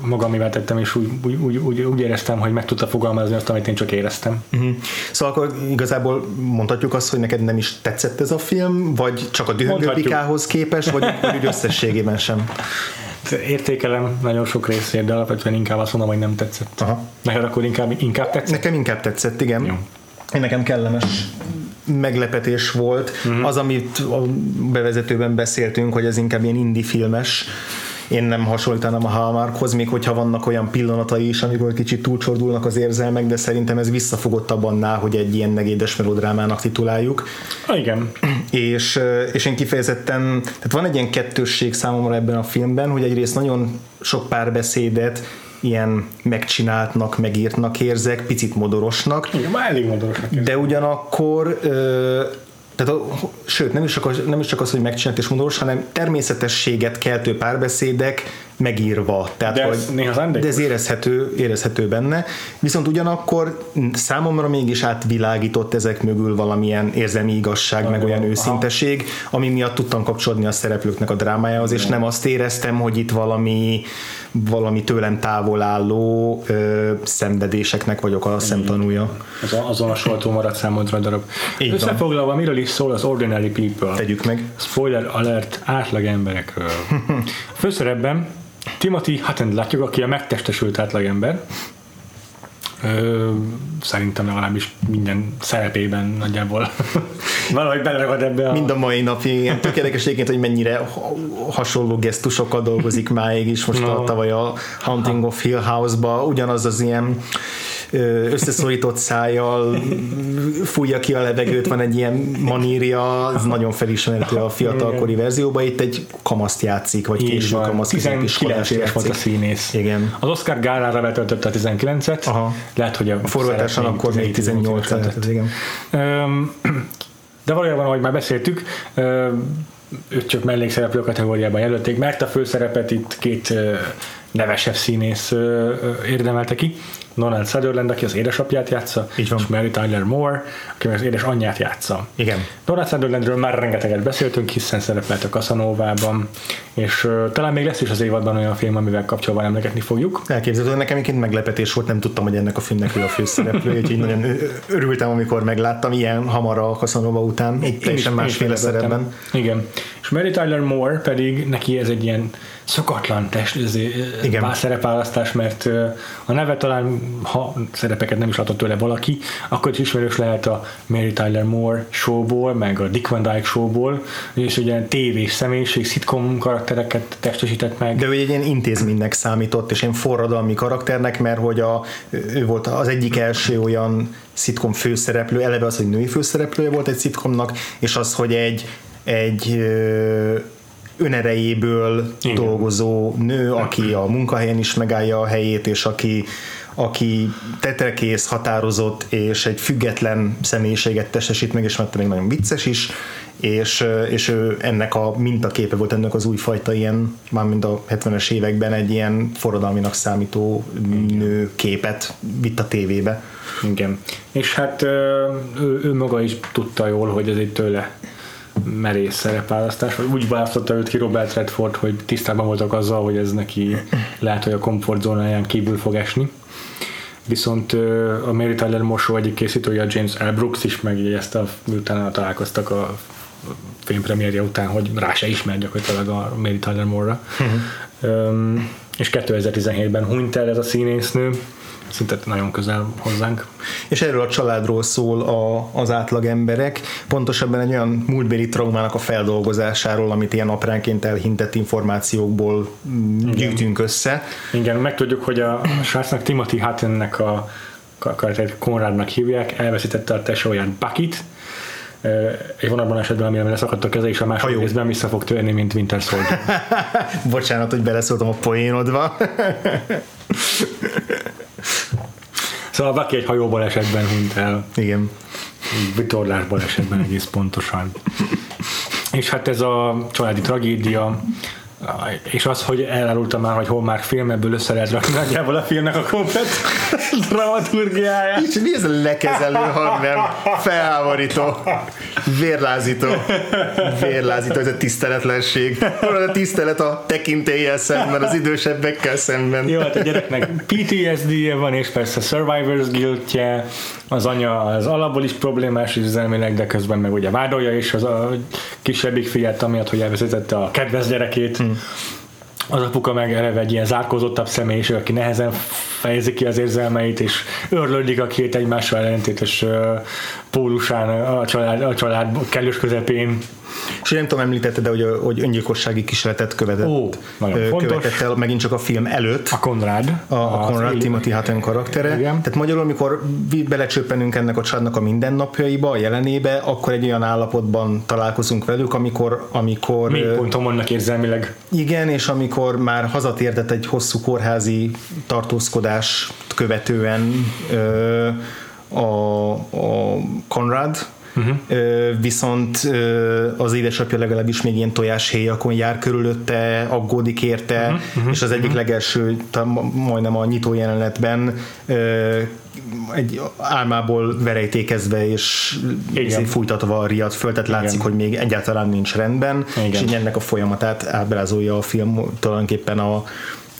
magamivel tettem, és úgy, úgy, úgy, úgy, úgy éreztem, hogy meg tudta fogalmazni azt, amit én csak éreztem. Uh-huh. Szóval akkor igazából mondhatjuk azt, hogy neked nem is tetszett ez a film, vagy csak a dühöngőpikához képes, vagy, vagy úgy összességében sem? Értékelem nagyon sok részét, de alapvetően inkább azt mondom, hogy nem tetszett. Aha. Neked akkor inkább, inkább tetszett? Nekem inkább tetszett, igen. Jó. Én nekem kellemes meglepetés volt. Uh-huh. Az, amit a bevezetőben beszéltünk, hogy ez inkább ilyen indie filmes, én nem hasonlítanám a Hallmarkhoz, még hogyha vannak olyan pillanatai is, amikor kicsit túlcsordulnak az érzelmek, de szerintem ez visszafogott annál, hogy egy ilyen megédes melodrámának tituláljuk. Ha, igen. És, és én kifejezetten, tehát van egy ilyen kettősség számomra ebben a filmben, hogy egyrészt nagyon sok párbeszédet ilyen megcsináltnak, megírtnak érzek, picit modorosnak. Igen, már elég modorosnak érzek. De ugyanakkor ö, tehát, sőt, nem is, csak, nem is csak az, hogy megcsinált és modoros, hanem természetességet keltő párbeszédek megírva. Tehát, de ez, hogy, de ez érezhető, érezhető benne. Viszont ugyanakkor számomra mégis átvilágított ezek mögül valamilyen érzelmi igazság, Aha, meg olyan őszinteség, ami miatt tudtam kapcsolódni a szereplőknek a drámájához, és nem azt éreztem, hogy itt valami valami tőlem távol álló ö, szenvedéseknek vagyok a szemtanúja. Az, azon a soltó maradt számodra darab. Így Összefoglalva, miről is szól az Ordinary People? Tegyük meg. Spoiler alert átlag emberekről. Főszerepben Timothy Hutton látjuk, aki a megtestesült átlagember. Ö, szerintem legalábbis minden szerepében nagyjából valahogy beleragad ebbe a... Mind a mai napig, ilyen tök hogy mennyire hasonló gesztusokkal dolgozik máig is, most no. a tavaly a Haunting of Hill House-ba ugyanaz az ilyen összeszorított szájjal fújja ki a levegőt, van egy ilyen manírja, ez nagyon felismerhető a fiatalkori verzióban, itt egy kamaszt játszik, vagy késő kamasz 19 éves volt a színész. Igen. Az Oscar gálára betöltötte a 19-et, Aha. lehet, hogy a, a forgatáson akkor még 18 lehetett, igen. De valójában, ahogy már beszéltük, őt csak mellékszereplő kategóriában jelölték, mert a főszerepet itt két nevesebb színész érdemelte ki. Donald Sutherland, aki az édesapját játsza, Így van. és Mary Tyler Moore, aki az édesanyját játsza. Igen. Donald Sutherlandről már rengeteget beszéltünk, hiszen szerepelt a Casanova-ban, és uh, talán még lesz is az évadban olyan film, amivel kapcsolatban emlegetni fogjuk. Elképzelhető, nekem egyébként meglepetés volt, nem tudtam, hogy ennek a filmnek ő a főszereplő, úgyhogy nagyon örültem, amikor megláttam ilyen hamar a Casanova után, egy teljesen másféle szerepben. Igen. És Mary Tyler Moore pedig neki ez egy ilyen szokatlan test, Igen. szerepválasztás, mert a neve talán, ha szerepeket nem is látott tőle valaki, akkor is ismerős lehet a Mary Tyler Moore showból, meg a Dick Van Dyke showból, és ilyen tévés személyiség, sitcom karaktereket testesített meg. De ő egy ilyen intézménynek számított, és egy forradalmi karakternek, mert hogy a, ő volt az egyik első olyan szitkom főszereplő, eleve az, hogy női főszereplője volt egy szitkomnak, és az, hogy egy egy önerejéből Igen. dolgozó nő, aki a munkahelyen is megállja a helyét, és aki, aki tetrekész, határozott, és egy független személyiséget testesít meg, és mert még nagyon vicces is, és, és ő ennek a mintaképe volt ennek az újfajta ilyen, mármint a 70-es években egy ilyen forradalminak számító nő képet vitt a tévébe. Igen. És hát ő, ő maga is tudta jól, hogy ez egy tőle merész szerepválasztás, vagy úgy választotta őt ki Robert Redford, hogy tisztában voltak azzal, hogy ez neki lehet, hogy a komfortzónáján kívül fog esni. Viszont a Mary Tyler Morsó egyik készítője, James L. Brooks is megjegyezte, miután találkoztak a filmpremierje után, hogy rá se ismer gyakorlatilag a Mary Tyler Moore-ra. Uh-huh. Um, és 2017-ben hunyt el ez a színésznő, szinte nagyon közel hozzánk. És erről a családról szól a, az átlag emberek, pontosabban egy olyan múltbéli traumának a feldolgozásáról, amit ilyen apránként elhintett információkból Igen. gyűjtünk össze. Igen, megtudjuk, hogy a srácnak Timothy Huttonnek a karaktert Konrádnak hívják, elveszítette a tesóját Buckit, egy van abban esetben, amire leszakadt a keze, és a második részben vissza fog törni, mint Winter Soldier. Bocsánat, hogy beleszóltam a poénodba. Szóval Baki egy hajóból esetben hunyt el. Igen. Vitorlásban esetben egész pontosan. és hát ez a családi tragédia, és az, hogy elárultam már, hogy hol már film, ebből össze lehet rakni nagyjából a filmnek a komplet dramaturgiáját. És mi ez a lekezelő hang, nem? Felháborító. Vérlázító. Vérlázító, ez a tiszteletlenség. Hol a tisztelet a tekintélyel szemben, az idősebbekkel szemben. Jó, hát a gyereknek PTSD-je van, és persze Survivor's guiltje, az anya az alapból is problémás üzelmének, de közben meg ugye vádolja is az a kisebbik fiát, amiatt, hogy elvezetette a kedves gyerekét. Hmm. Az apuka meg eleve egy ilyen zárkózottabb személyiség, aki nehezen fejezi ki az érzelmeit, és örlődik a két egymással ellentétes pólusán a család, a család kellős közepén. És nem tudom, említette, de hogy, hogy öngyilkossági kísérletet követett, Ó, követett el megint csak a film előtt. A Konrad. A, a Konrad, az Timothy Hutton karaktere. Igen. Tehát magyarul, amikor belecsöppenünk ennek a családnak a mindennapjaiba, a jelenébe, akkor egy olyan állapotban találkozunk velük, amikor... amikor Még ponton vannak érzelmileg. Igen, és amikor már hazatértett egy hosszú kórházi tartózkodás követően ö, a, a Konrad, Uh-huh. Viszont az édesapja legalábbis még ilyen tojáshéjakon jár körülötte, aggódik érte, uh-huh. Uh-huh. és az egyik legelső, majdnem a nyitó jelenetben egy álmából verejtékezve és fújtatva a riad föl, tehát látszik, Igen. hogy még egyáltalán nincs rendben, Igen. és így ennek a folyamatát ábrázolja a film tulajdonképpen a,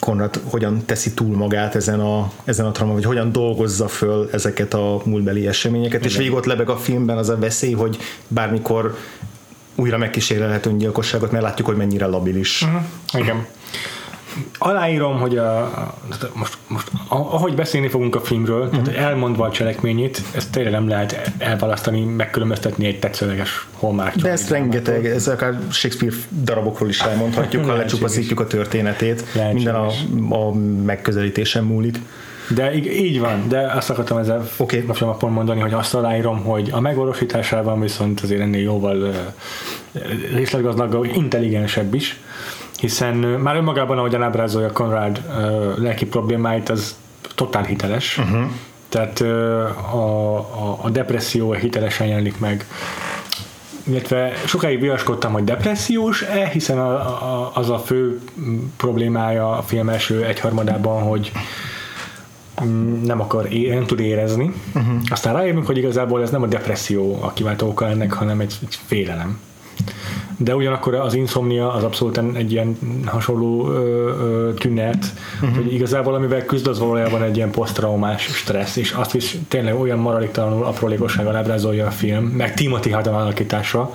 Konrad hogyan teszi túl magát ezen a, ezen a trauma, vagy hogyan dolgozza föl ezeket a múltbeli eseményeket, Igen. és végig ott lebeg a filmben az a veszély, hogy bármikor újra megkísérelhet öngyilkosságot, mert látjuk, hogy mennyire labilis. Uh-huh. Igen aláírom, hogy a, most, most ahogy beszélni fogunk a filmről, uh-huh. tehát elmondva a cselekményét, ezt tényleg nem lehet elválasztani, megkülönböztetni egy tetszőleges holmák. De ezt rengeteg, ez akár Shakespeare darabokról is elmondhatjuk, ha lecsupaszítjuk a történetét. Lehetséges. Minden a, a megközelítésen múlik. De így van, de azt akartam ezzel okay. most pont mondani, hogy azt aláírom, hogy a megvalósításában viszont azért ennél jóval részletgazdagabb, intelligensebb is hiszen már önmagában, ahogyan ábrázolja Konrad lelki problémáit, az totál hiteles. Uh-huh. Tehát a, a, a depresszió hitelesen jelenik meg illetve sokáig viaskodtam, hogy depressziós-e, hiszen a, a, az a fő problémája a film első egyharmadában, hogy nem akar, nem tud érezni. Uh-huh. Aztán rájövünk, hogy igazából ez nem a depresszió a kiváltó oka ennek, hanem egy, egy félelem de ugyanakkor az insomnia az abszolút egy ilyen hasonló ö, ö, tünet, uh-huh. hogy igazából amivel küzd az valójában egy ilyen posztraumás stressz, és azt is tényleg olyan maradéktalanul aprólékossággal ábrázolja a film, meg Timothy Hutton alakítása,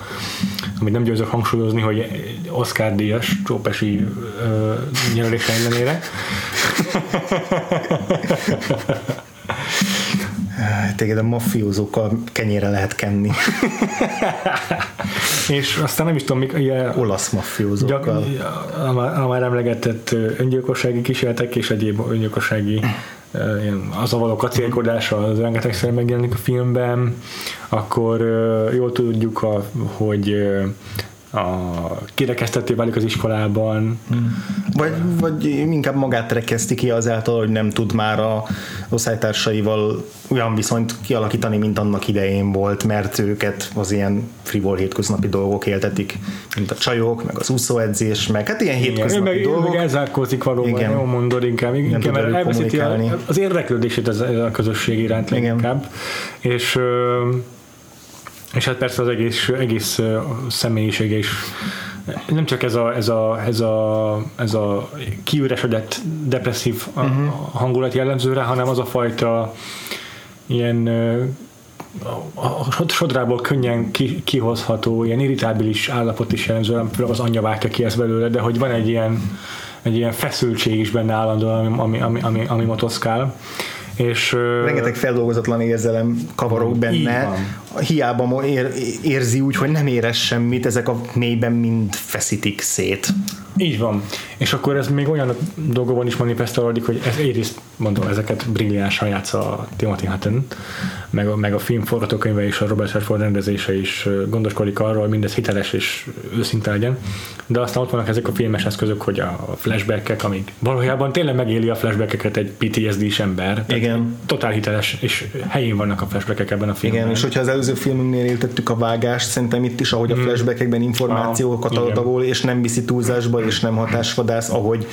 amit nem győzök hangsúlyozni, hogy Oscar díjas Csópesi nyerülése ellenére. Téged a mafiózókkal kenyére lehet kenni. és aztán nem is tudom, mik ilyen... Olasz mafiózókkal. a, a már emlegetett öngyilkossági kísérletek és egyéb öngyilkossági az a való kacérkodása az rengetegszer megjelenik a filmben, akkor jól tudjuk, hogy a kirekesztetté válik az iskolában. Hmm. Vagy, vagy inkább magát rekeszti ki azáltal, hogy nem tud már a osztálytársaival olyan viszonyt kialakítani, mint annak idején volt, mert őket az ilyen frivol hétköznapi dolgok éltetik, mint a csajok, meg az úszóedzés, meg hát ilyen hétköznapi Igen, dolgok. Meg elzárkózik valóban, Igen. jól mondod inkább. Nem inkább elveszíti az érdeklődését ez a közösség iránt leginkább. És és hát persze az egész, egész személyisége is nem csak ez a, ez a, ez a, ez a kiüresedett depresszív uh-huh. hangulat jellemzőre, hanem az a fajta ilyen a sodrából könnyen ki, kihozható, ilyen irritábilis állapot is jellemző, főleg az anyja vágta ki ezt belőle, de hogy van egy ilyen, egy ilyen feszültség is benne állandóan, ami, ami, ami, ami, ami motoszkál és, Rengeteg feldolgozatlan érzelem kavarok benne, hiába ér, érzi úgy, hogy nem érez semmit, ezek a mélyben mind feszítik szét. Így van. És akkor ez még olyan dolgokban is manifestálódik, hogy ez egyrészt mondom, ezeket brilliánsan játsza Timothy Hutton, meg a, meg a film forgatókönyve és a Robert Redford rendezése is gondoskodik arról, hogy mindez hiteles és őszinte legyen. De aztán ott vannak ezek a filmes eszközök, hogy a flashbackek, amik valójában tényleg megéli a flashbackeket egy PTSD-s ember. Igen. Totál hiteles, és helyén vannak a flashbackek ebben a filmben. Igen, és hogyha az előző filmünknél éltettük a vágást, szerintem itt is, ahogy a hmm. flashbackekben információkat adagol, és nem viszi túlzásba, és nem hatásvadász, ahogy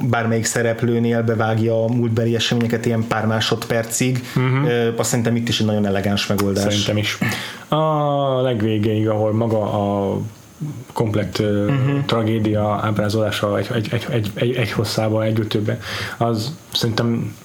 bármelyik szereplőnél bevágja a múltbeli eseményeket ilyen pár másodpercig. Uh-huh. Azt szerintem itt is egy nagyon elegáns megoldás. Szerintem is. A legvégéig, ahol maga a komplett uh-huh. tragédia ábrázolása egy, egy, egy, egy, egy, egy hosszában, egy az szerintem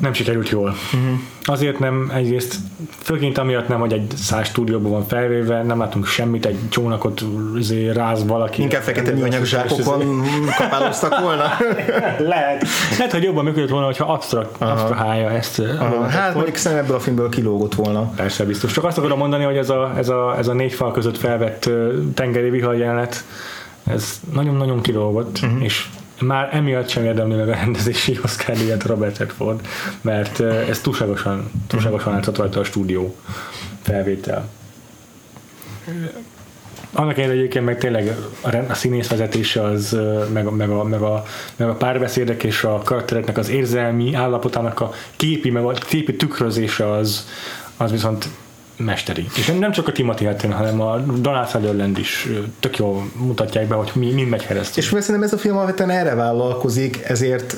nem sikerült jól. Uh-huh. Azért nem, egyrészt főként amiatt nem, hogy egy száz stúdióban van felvéve, nem látunk semmit, egy csónakot izé, ráz valaki. Inkább fekete műanyag zsákokon kapáloztak volna. Lehet. Lehet, hogy jobban működött volna, hogyha absztrakt, abstrahálja ezt. Aha. Hát mondjuk szerintem ebből a filmből kilógott volna. Persze, biztos. Csak azt akarom mondani, hogy ez a, ez a, ez a négy fal között felvett tengeri vihar jelenet, ez nagyon-nagyon kilógott, uh-huh. és már emiatt sem érdemli meg a rendezési Oscar díjat Robert Redford, mert ez túlságosan, túlságosan látszott rajta a stúdió felvétel. Annak ellenére egyébként meg tényleg a, a színész vezetése az, meg, meg, a, meg, a, meg a párbeszédek és a karaktereknek az érzelmi állapotának a képi, meg a képi tükrözése az, az viszont mesteri. És nem csak a Timothy Hatton, hanem a Donald Sutherland is tök jól mutatják be, hogy mi, mind megy keresztül. És szerintem ez a film alapvetően erre vállalkozik, ezért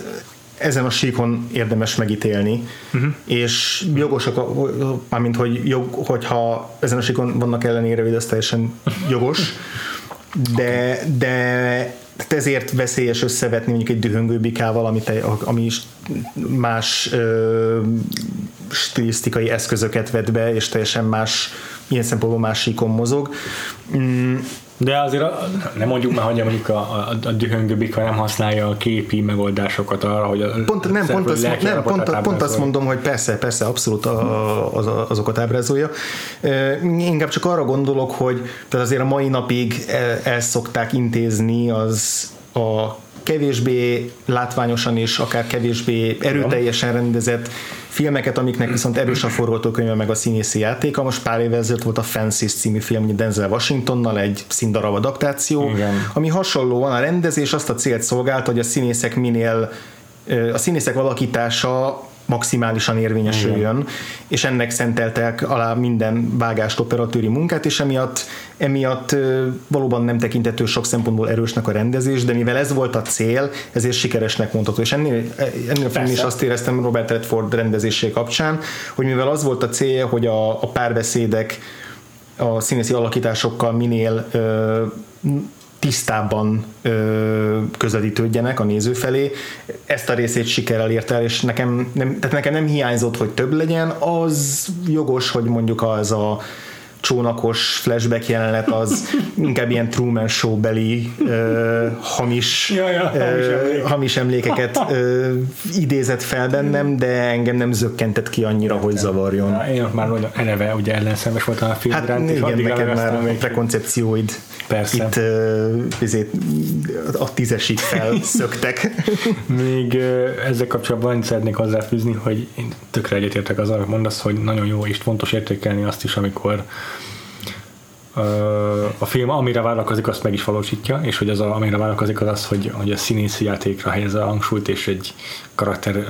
ezen a síkon érdemes megítélni, uh-huh. és jogosak, mármint hogy jog, hogyha ezen a síkon vannak ellenére, ez teljesen jogos, de, okay. de ezért veszélyes összevetni mondjuk egy dühöngő bikával, ami, te, ami is más ö, stilisztikai eszközöket vet be, és teljesen más, ilyen szempontból más síkon mozog. De azért a, nem mondjuk már, hogy mondjuk a, a, a dühöngő bika nem használja a képi megoldásokat arra, hogy a pont, nem, pont, azt, nem, pont, pont azt mondom, hogy persze, persze, abszolút a, az, azokat ábrázolja. Inkább csak arra gondolok, hogy tehát azért a mai napig el, el szokták intézni az a kevésbé látványosan és akár kevésbé erőteljesen rendezett filmeket, amiknek viszont erős a forgatókönyve meg a színészi játéka. Most pár évvel ezelőtt volt a Fences című film Denzel Washingtonnal, egy színdarab adaptáció, Igen. ami hasonlóan a rendezés azt a célt szolgált, hogy a színészek minél a színészek alakítása maximálisan érvényesüljön, Igen. és ennek szenteltek alá minden vágást, operatőri munkát, és emiatt, emiatt valóban nem tekintető sok szempontból erősnek a rendezés, de mivel ez volt a cél, ezért sikeresnek mondható. És ennél, ennél film is azt éreztem Robert Redford rendezésé kapcsán, hogy mivel az volt a cél, hogy a, a párbeszédek a színészi alakításokkal minél ö, tisztábban ö, közelítődjenek a néző felé. Ezt a részét sikerrel ért el, és nekem nem, tehát nekem nem hiányzott, hogy több legyen. Az jogos, hogy mondjuk az a csónakos flashback jelenet az inkább ilyen Truman Show beli uh, hamis, ja, ja, hamis, uh, hamis emlékeket uh, idézett fel bennem, de engem nem zökkentett ki annyira, hogy zavarjon. Ja, én már eleve ugye ellenszemes voltam a film hát, ránt, igen, addig neked már a prekoncepcióid Persze. itt uh, a tízesig felszöktek. Még ezzel kapcsolatban szeretnék hozzáfűzni, hogy én tökre egyetértek azzal, hogy mondasz, hogy nagyon jó és fontos értékelni azt is, amikor a film amire vállalkozik, azt meg is valósítja, és hogy az, a, amire vállalkozik, az az, hogy, hogy a színészi játékra helyez a hangsúlyt, és egy karakter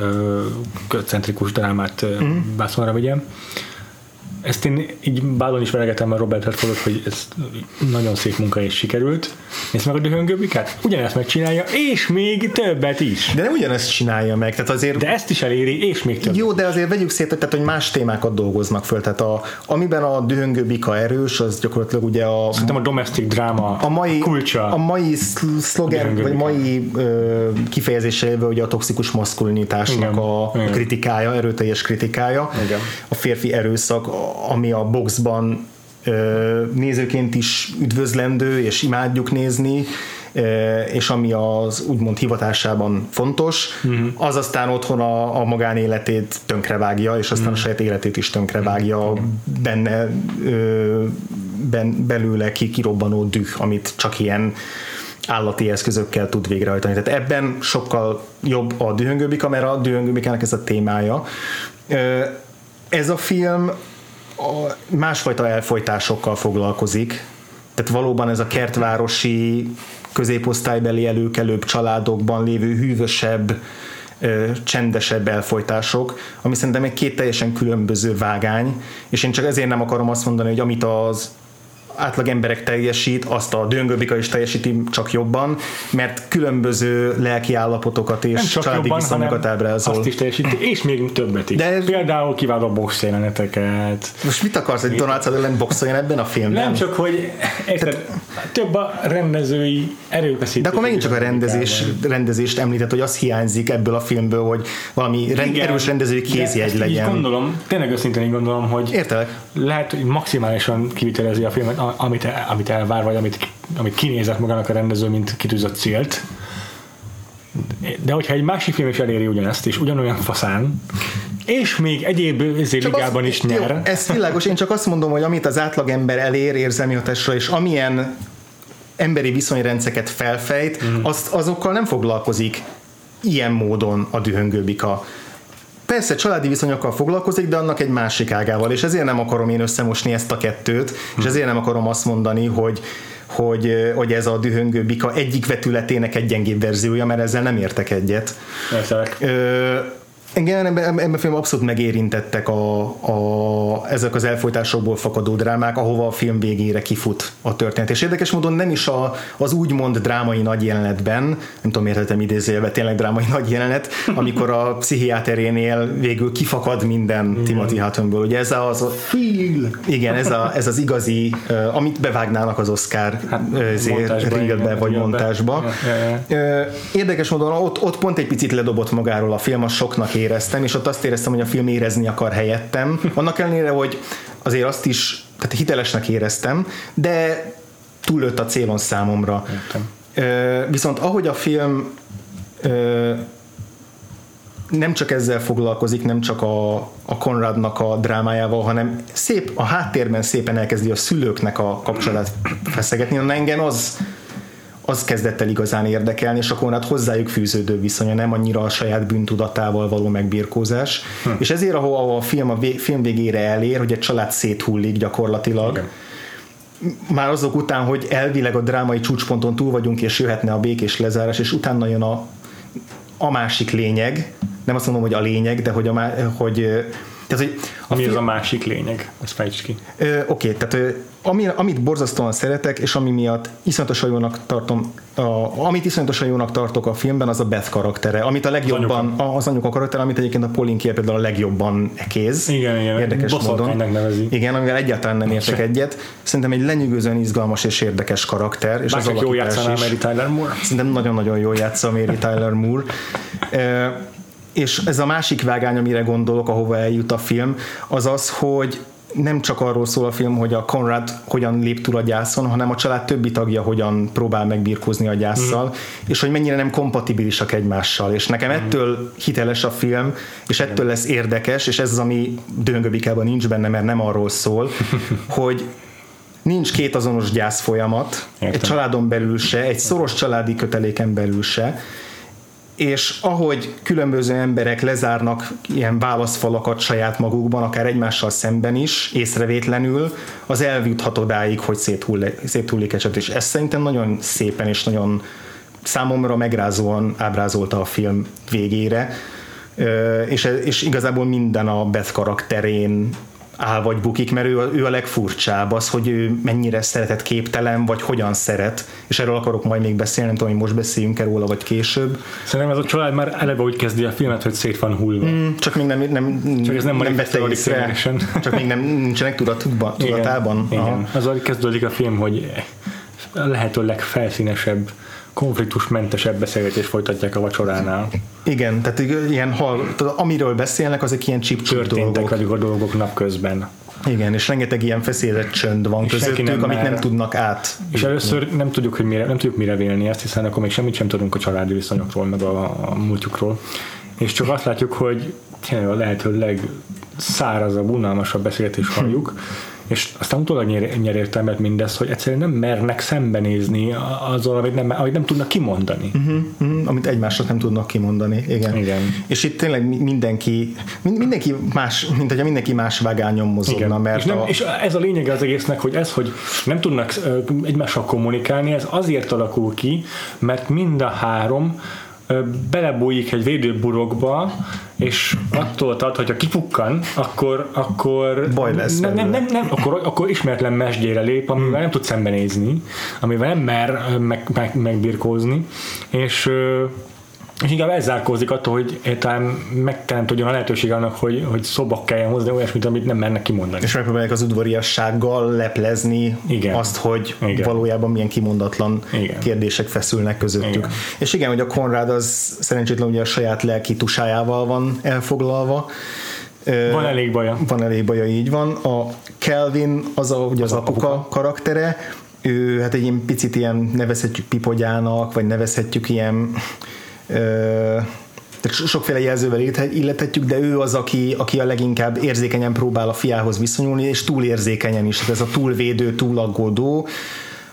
centrikus drámát mm-hmm. bászonra vigyen ezt én így bálon is veregetem a Robert Redfordot, hogy ez nagyon szép munka és sikerült. Nézd meg a dühöngőbikát, ugyanezt megcsinálja, és még többet is. De nem ugyanezt csinálja meg, tehát azért... De ezt is eléri, és még többet. Jó, de azért vegyük szét, tehát, hogy más témákat dolgoznak föl, tehát a, amiben a dühöngőbika erős, az gyakorlatilag ugye a... Szerintem a domestic drama a mai, kulcsa. A mai szlogen, vagy mai ö, kifejezéssel élve ugye a toxikus maszkulinitásnak Igen. a Igen. kritikája, erőteljes kritikája, Igen. a férfi erőszak, ami a boxban nézőként is üdvözlendő, és imádjuk nézni, és ami az úgymond hivatásában fontos, uh-huh. az aztán otthon a, a magánéletét tönkrevágja, és aztán uh-huh. a saját életét is tönkrevágja, uh-huh. benne ben, belőle ki kirobbanó düh, amit csak ilyen állati eszközökkel tud végrehajtani. Tehát ebben sokkal jobb a dühöngőbika, mert a dühöngőbikának ez a témája. Ez a film a másfajta elfolytásokkal foglalkozik. Tehát valóban ez a kertvárosi középosztálybeli előkelőbb családokban lévő hűvösebb, csendesebb elfolytások, ami szerintem egy két teljesen különböző vágány, és én csak ezért nem akarom azt mondani, hogy amit az átlag emberek teljesít, azt a döngőbika is teljesíti csak jobban, mert különböző lelki állapotokat és családi jobban, viszonyokat ábrázol. Azt is teljesíti, és még többet is. De ez- Például kiváló box jeleneteket. Most mit akarsz, hogy Donald Sutherland boxoljon ebben a filmben? Nem csak, hogy érted, több a rendezői erőfeszítés. De akkor megint csak a rendezés, rendezést említett, hogy az hiányzik ebből a filmből, hogy valami rend, Igen, erős rendezői de kézjegy ezt Így legyen. gondolom, tényleg őszintén így gondolom, hogy Értelek? lehet, hogy maximálisan kivitelezi a filmet, a- amit, amit elvár, vagy amit, amit kinézett magának a rendező, mint kitűzött célt. De hogyha egy másik film is eléri ugyanezt, és ugyanolyan faszán, és még egyéb ligában is nyer, Jó, ez világos, én csak azt mondom, hogy amit az átlagember elér érzelmi hatásra, és amilyen emberi viszonyrendszeket felfejt, mm. azt, azokkal nem foglalkozik ilyen módon a dühöngőbika. Persze családi viszonyokkal foglalkozik, de annak egy másik ágával, és ezért nem akarom én összemosni ezt a kettőt, és ezért nem akarom azt mondani, hogy hogy, hogy ez a dühöngő bika egyik vetületének egy gyengébb verziója, mert ezzel nem értek egyet. értelek. Ö, engem ebben, ebben a filmben abszolút megérintettek a, a, ezek az elfolytásokból fakadó drámák, ahova a film végére kifut a történet. És érdekes módon nem is a, az úgymond drámai nagy jelenetben, nem tudom értetem idézőjelben, tényleg drámai nagy jelenet, amikor a pszichiáterénél végül kifakad minden Timothy Huttonből. Ugye ez az, a, igen, ez, a, ez az igazi, uh, amit bevágnának az Oscar hát, igen, vagy montásba. Ja, ja, Ö, Érdekes módon ott, ott pont egy picit ledobott magáról a film, azt soknak éreztem, és ott azt éreztem, hogy a film érezni akar helyettem. Annak ellenére, hogy azért azt is, tehát hitelesnek éreztem, de túllőtt a célon számomra. Értem. Viszont ahogy a film nem csak ezzel foglalkozik, nem csak a, a Konradnak a drámájával, hanem szép, a háttérben szépen elkezdi a szülőknek a kapcsolatát feszegetni. Na engem az, az kezdett el igazán érdekelni, és a Konrad hozzájuk fűződő viszonya, nem annyira a saját bűntudatával való megbirkózás. Hm. És ezért, ahol, ahol a film a vé, film végére elér, hogy egy család széthullik gyakorlatilag, Igen. már azok után, hogy elvileg a drámai csúcsponton túl vagyunk, és jöhetne a békés lezárás, és utána jön a, a másik lényeg, nem azt mondom, hogy a lényeg, de hogy, a, hogy tehát, hogy a Ami film- az a másik lényeg? Ezt fejtsd ki. Ö, Oké, tehát ö, ami, amit borzasztóan szeretek, és ami miatt iszonyatosan jónak tartom, a, amit iszonyatosan jónak tartok a filmben, az a Beth karaktere, amit a legjobban, az anyuka, az anyuka karakter, amit egyébként a Pauline Kier például a legjobban kéz. Igen, igen. Érdekes módon. Nevezi. Igen, amivel egyáltalán nem értek egyet. Szerintem egy lenyűgözően izgalmas és érdekes karakter. És az Bárcsak jó alakítás játszaná. Mary Tyler Moore. Szerintem nagyon-nagyon jól játsza Mary Tyler Moore. És ez a másik vágány, amire gondolok, ahova eljut a film, az az, hogy nem csak arról szól a film, hogy a Conrad hogyan lép túl a gyászon, hanem a család többi tagja hogyan próbál megbirkózni a gyászsal, mm. és hogy mennyire nem kompatibilisak egymással. És nekem ettől hiteles a film, és ettől lesz érdekes, és ez az, ami Döngöbikában nincs benne, mert nem arról szól, hogy nincs két azonos gyász folyamat, Értem. egy családon belül se, egy szoros családi köteléken belül se, és ahogy különböző emberek lezárnak ilyen válaszfalakat saját magukban, akár egymással szemben is, észrevétlenül, az eljuthat odáig, hogy széthull, széthullik eset, és ezt szerintem nagyon szépen és nagyon számomra megrázóan ábrázolta a film végére, és, és igazából minden a Beth karakterén áll vagy bukik, mert ő, a- ő a legfurcsább az, hogy ő mennyire szeretett képtelen, vagy hogyan szeret, és erről akarok majd még beszélni, nem tudom, hogy most beszéljünk-e róla, vagy később. Szerintem ez a család már eleve úgy kezdi a filmet, hogy szét van hullva. Mm. Csak még nem, nem, Csak ez nem nem vette észre, csak még nem nincsenek tudatban, tudatában. Igen, Aha. igen. Az kezdődik a film, hogy a lehető legfelszínesebb, konfliktusmentesebb beszélgetést folytatják a vacsoránál. igen, tehát ilyen hal, tehát amiről beszélnek, azok ilyen Történtek dolgok. velük a dolgok napközben. Igen, és rengeteg ilyen feszélyezett csönd van És közöttük, nem amit nem mer- tudnak át. És először nem tudjuk, hogy mire, nem tudjuk mire vélni ezt, hiszen akkor még semmit sem tudunk a családi viszonyokról, meg a, a múltjukról. És csak azt látjuk, hogy tényleg a lehető legszárazabb, unalmasabb beszélgetést halljuk, és aztán utólag nyer, nyer értelmet mindez, hogy egyszerűen nem mernek szembenézni azzal, amit nem, amit nem tudnak kimondani. Uh-huh. Mm, amit egymásnak nem tudnak kimondani. Igen. Igen. És itt tényleg mi- mindenki, min- mindenki más, mint hogyha mindenki más vágányon mozogna, Igen. mert és, nem, a, és ez a lényege az egésznek, hogy ez, hogy nem tudnak egymással kommunikálni, ez azért alakul ki, mert mind a három belebújik egy védőburokba, és attól tart, hogyha kipukkan, akkor, akkor Baj lesz nem, nem, nem, nem, akkor, akkor ismeretlen mesdjére lép, amivel nem tud szembenézni, amivel nem mer meg, meg, megbirkózni, és és inkább elzárkózik attól, hogy talán megteremtődjön a lehetőség annak, hogy, hogy szobak kelljen hozni olyasmit, amit nem mernek kimondani. És megpróbálják az udvariassággal leplezni Igen. azt, hogy Igen. valójában milyen kimondatlan Igen. kérdések feszülnek közöttük. Igen. És igen, hogy a Konrád az szerencsétlen ugye a saját lelki tusájával van elfoglalva. Van elég baja. Van elég baja, így van. A Kelvin az a, ugye az, az apuka, apuka karaktere, ő hát egy ilyen picit ilyen nevezhetjük pipogyának, vagy nevezhetjük ilyen tehát so- sokféle jelzővel illet- illethetjük, de ő az, aki, aki a leginkább érzékenyen próbál a fiához viszonyulni, és túl érzékenyen is. Tehát ez a túlvédő, túlaggódó,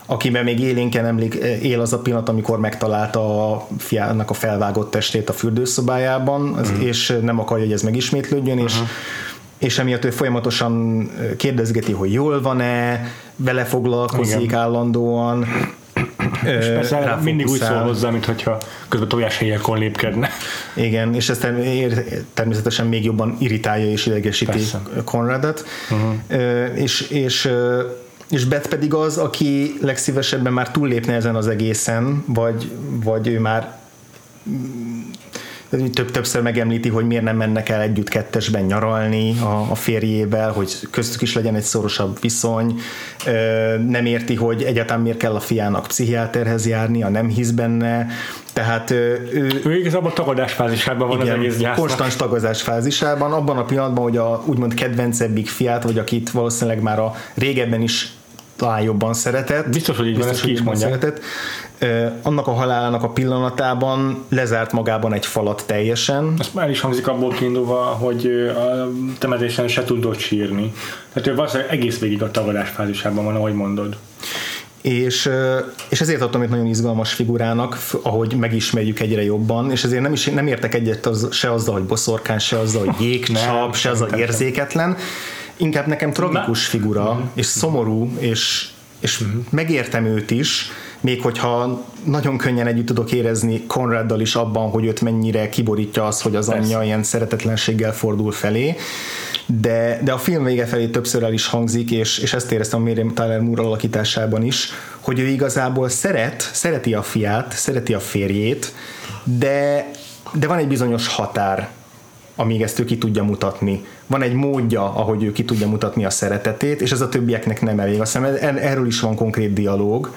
akiben még élénken emlék, él az a pillanat, amikor megtalálta a fiának a felvágott testét a fürdőszobájában, az, és nem akarja, hogy ez megismétlődjön, és és emiatt ő folyamatosan kérdezgeti, hogy jól van-e, vele foglalkozik Igen. állandóan. És persze mindig úgy szól hozzá, mint hogyha közben tojáshelyekon lépkedne. Igen, és ez természetesen még jobban irritálja és idegesíti Persze. Uh-huh. És, és, és Beth pedig az, aki legszívesebben már túllépne ezen az egészen, vagy, vagy ő már több, többször megemlíti, hogy miért nem mennek el együtt kettesben nyaralni a, a férjével, hogy köztük is legyen egy szorosabb viszony. Nem érti, hogy egyáltalán miért kell a fiának pszichiáterhez járni, a nem hisz benne. Tehát ő, Ő igazából tagadás fázisában van az egész gyásznak. konstans tagazás fázisában, abban a pillanatban, hogy a úgymond kedvencebbik fiát, vagy akit valószínűleg már a régebben is talán jobban szeretett. Biztos, hogy így van, ezt ki is jobban szeretett. Annak a halálának a pillanatában lezárt magában egy falat teljesen, Ezt már is hangzik abból kiindulva, hogy a temetésen se tudott sírni. Tehát ő valószínűleg egész végig a tagadás fázisában van, ahogy mondod. és, és ezért adtam egy nagyon izgalmas figurának, ahogy megismerjük egyre jobban, és ezért nem, is, nem értek egyet az, se azzal, hogy boszorkány, se azzal, hogy jégcsap, se azzal, hogy érzéketlen. Inkább nekem tragikus figura, és szomorú, és, és megértem őt is, még hogyha nagyon könnyen együtt tudok érezni Konraddal is abban, hogy őt mennyire kiborítja az, hogy az anyja ilyen szeretetlenséggel fordul felé, de, de a film vége felé többször el is hangzik, és, és ezt éreztem a Miriam Tyler Moore alakításában is, hogy ő igazából szeret, szereti a fiát, szereti a férjét, de, de van egy bizonyos határ, amíg ezt ő ki tudja mutatni. Van egy módja, ahogy ő ki tudja mutatni a szeretetét, és ez a többieknek nem elég. Azt hiszem, er- erről is van konkrét dialóg.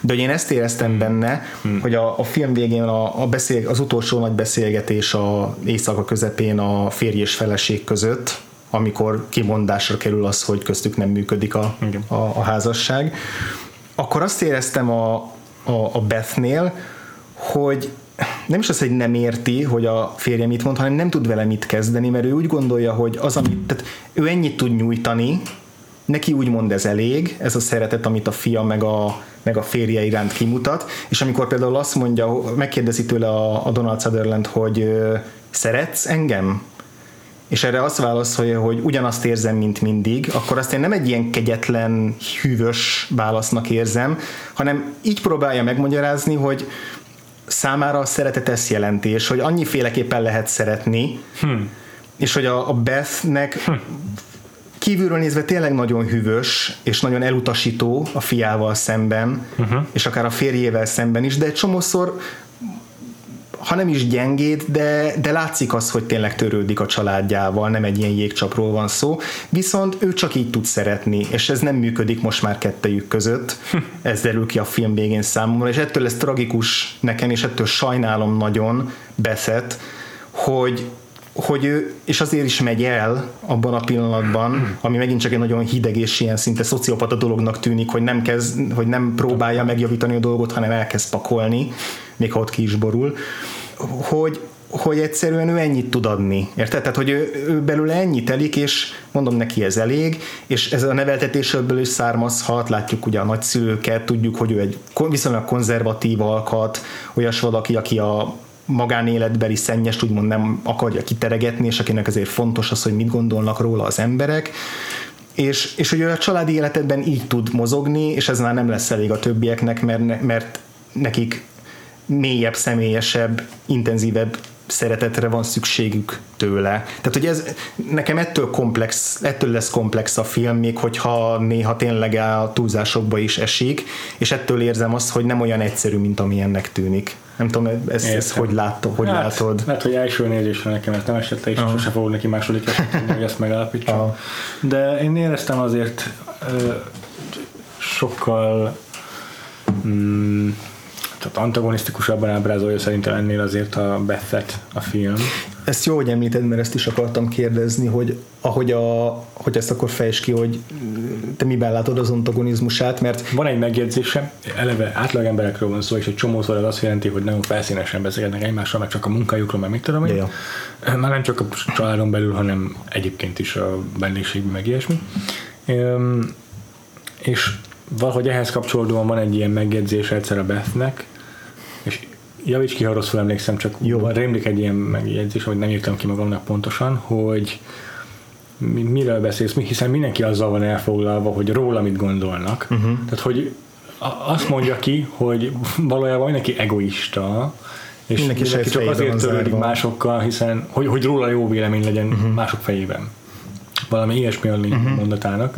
De hogy én ezt éreztem benne, hmm. hogy a, a film végén a, a beszél, az utolsó nagy beszélgetés a éjszaka közepén a férj és feleség között, amikor kimondásra kerül az, hogy köztük nem működik a, Igen. a, a házasság, akkor azt éreztem a, a, a Bethnél, hogy nem is az, hogy nem érti, hogy a férje mit mond, hanem nem tud vele mit kezdeni, mert ő úgy gondolja, hogy az, amit, tehát ő ennyit tud nyújtani, neki úgy mond ez elég, ez a szeretet, amit a fia meg a, meg a férje iránt kimutat, és amikor például azt mondja, megkérdezi tőle a, a Donald Sutherland, hogy ö, szeretsz engem? és erre azt válaszolja, hogy ugyanazt érzem, mint mindig, akkor azt én nem egy ilyen kegyetlen, hűvös válasznak érzem, hanem így próbálja megmagyarázni, hogy számára a szeretet ezt jelenti, és hogy annyiféleképpen lehet szeretni, hmm. és hogy a, a Bethnek hmm. kívülről nézve tényleg nagyon hűvös, és nagyon elutasító a fiával szemben, uh-huh. és akár a férjével szemben is, de egy csomószor ha nem is gyengéd, de, de látszik az, hogy tényleg törődik a családjával, nem egy ilyen jégcsapról van szó, viszont ő csak így tud szeretni, és ez nem működik most már kettejük között, ez derül ki a film végén számomra, és ettől ez tragikus nekem, és ettől sajnálom nagyon Beszet, hogy, hogy ő, és azért is megy el abban a pillanatban, ami megint csak egy nagyon hideg és ilyen szinte szociopata dolognak tűnik, hogy nem, kezd, hogy nem próbálja megjavítani a dolgot, hanem elkezd pakolni, még ha ott ki is borul, hogy, hogy egyszerűen ő ennyit tud adni. Érted? Tehát, hogy ő, ő belőle ennyit elik, és mondom neki ez elég, és ez a neveltetésből is származhat, látjuk ugye a nagyszülőket, tudjuk, hogy ő egy viszonylag konzervatív alkat, olyas valaki, aki a magánéletbeli szennyest úgymond nem akarja kiteregetni, és akinek azért fontos az, hogy mit gondolnak róla az emberek, és, és hogy ő a családi életedben így tud mozogni, és ez már nem lesz elég a többieknek, mert, mert nekik mélyebb, személyesebb, intenzívebb szeretetre van szükségük tőle. Tehát, hogy ez nekem ettől komplex, ettől lesz komplex a film, még hogyha néha tényleg a túlzásokba is esik, és ettől érzem azt, hogy nem olyan egyszerű, mint amilyennek tűnik. Nem tudom, ezt, ezt hogy, látod, hogy hát, látod? Lehet, hogy első nézésre nekem ez nem esett és uh-huh. sose fogok neki második esetben, hogy ezt megállapítsam. Uh-huh. De én éreztem azért ö, sokkal mm, tehát antagonisztikusabban ábrázolja szerintem ennél azért a Bethet a film. Ezt jó, hogy említed, mert ezt is akartam kérdezni, hogy ahogy, a, hogy ezt akkor fejts ki, hogy te miben látod az antagonizmusát, mert... Van egy megjegyzése, eleve átlag emberekről van szó, és egy csomószor az azt jelenti, hogy nagyon felszínesen beszélnek egymással, meg csak a munkájukról, meg mit tudom én. Ja. Már nem csak a családon belül, hanem egyébként is a vendégségben, meg ilyesmi. És valahogy ehhez kapcsolódóan van egy ilyen megjegyzés egyszer a Bethnek, javíts ki, ha rosszul emlékszem, csak Jó. rémlik egy ilyen megjegyzés, hogy nem írtam ki magamnak pontosan, hogy miről beszélsz, hiszen mindenki azzal van elfoglalva, hogy róla mit gondolnak. Uh-huh. Tehát, hogy azt mondja ki, hogy valójában mindenki egoista, és mindenki, mindenki csak azért törődik másokkal, hiszen, hogy, hogy róla jó vélemény legyen uh-huh. mások fejében. Valami ilyesmi a uh-huh. mondatának,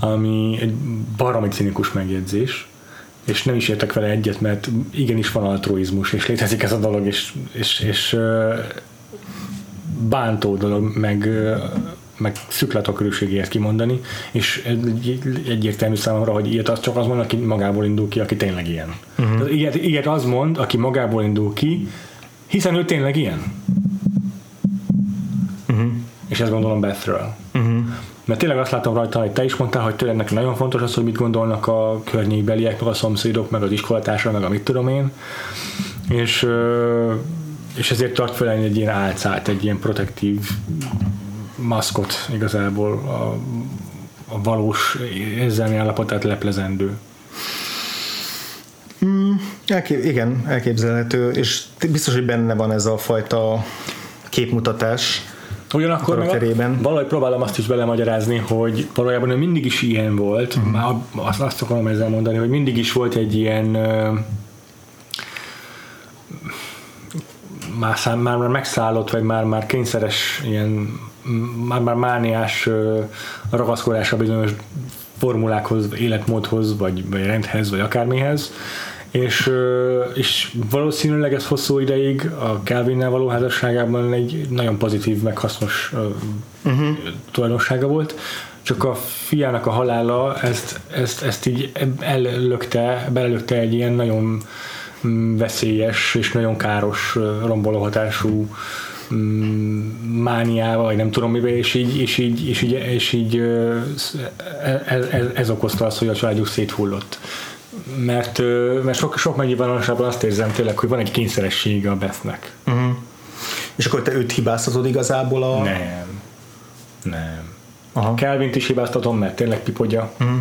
ami egy baromi cinikus megjegyzés, és nem is értek vele egyet, mert igenis van altruizmus, és létezik ez a dolog, és, és, és bántó dolog, meg, meg szükletokörűségért kimondani, és egy, egyértelmű számomra, hogy ilyet az csak az mond, aki magából indul ki, aki tényleg ilyen. Uh-huh. Ilyet, ilyet az mond, aki magából indul ki, hiszen ő tényleg ilyen. Uh-huh. És ezt gondolom Bethről. Mert tényleg azt látom rajta, hogy te is mondtál, hogy tényleg nagyon fontos az, hogy mit gondolnak a környékbeliek, meg a szomszédok, meg az iskolatársa, meg a mit tudom én. És, és ezért tart fel egy ilyen álcát, egy ilyen protektív maszkot igazából a, a valós érzelmi állapotát leplezendő. Mm, elkép, igen, elképzelhető, és biztos, hogy benne van ez a fajta képmutatás, Ugyanakkor meg valahogy próbálom azt is belemagyarázni, hogy valójában ő mindig is ilyen volt, uh-huh. már azt, azt akarom ezzel mondani, hogy mindig is volt egy ilyen már, szám, már, már megszállott, vagy már, már kényszeres ilyen már, már mániás ragaszkodása bizonyos formulákhoz, életmódhoz, vagy, vagy rendhez, vagy akármihez, és, és valószínűleg ez hosszú ideig a Calvinnel való házasságában egy nagyon pozitív, meg hasznos uh-huh. tulajdonsága volt, csak a fiának a halála ezt, ezt, ezt így ellökte, belelökte egy ilyen nagyon mm, veszélyes és nagyon káros romboló hatású mm, mániával, vagy nem tudom mivel, és így, és így, és így, és így ez, ez, ez okozta azt, hogy a családjuk széthullott mert, mert sok, sok megnyilvánulásában azt érzem tényleg, hogy van egy kényszeressége a Bethnek. Uh-huh. És akkor te őt hibáztatod igazából a... Nem. Nem. Aha. Kelvint is hibáztatom, mert tényleg pipogya. Uh-huh.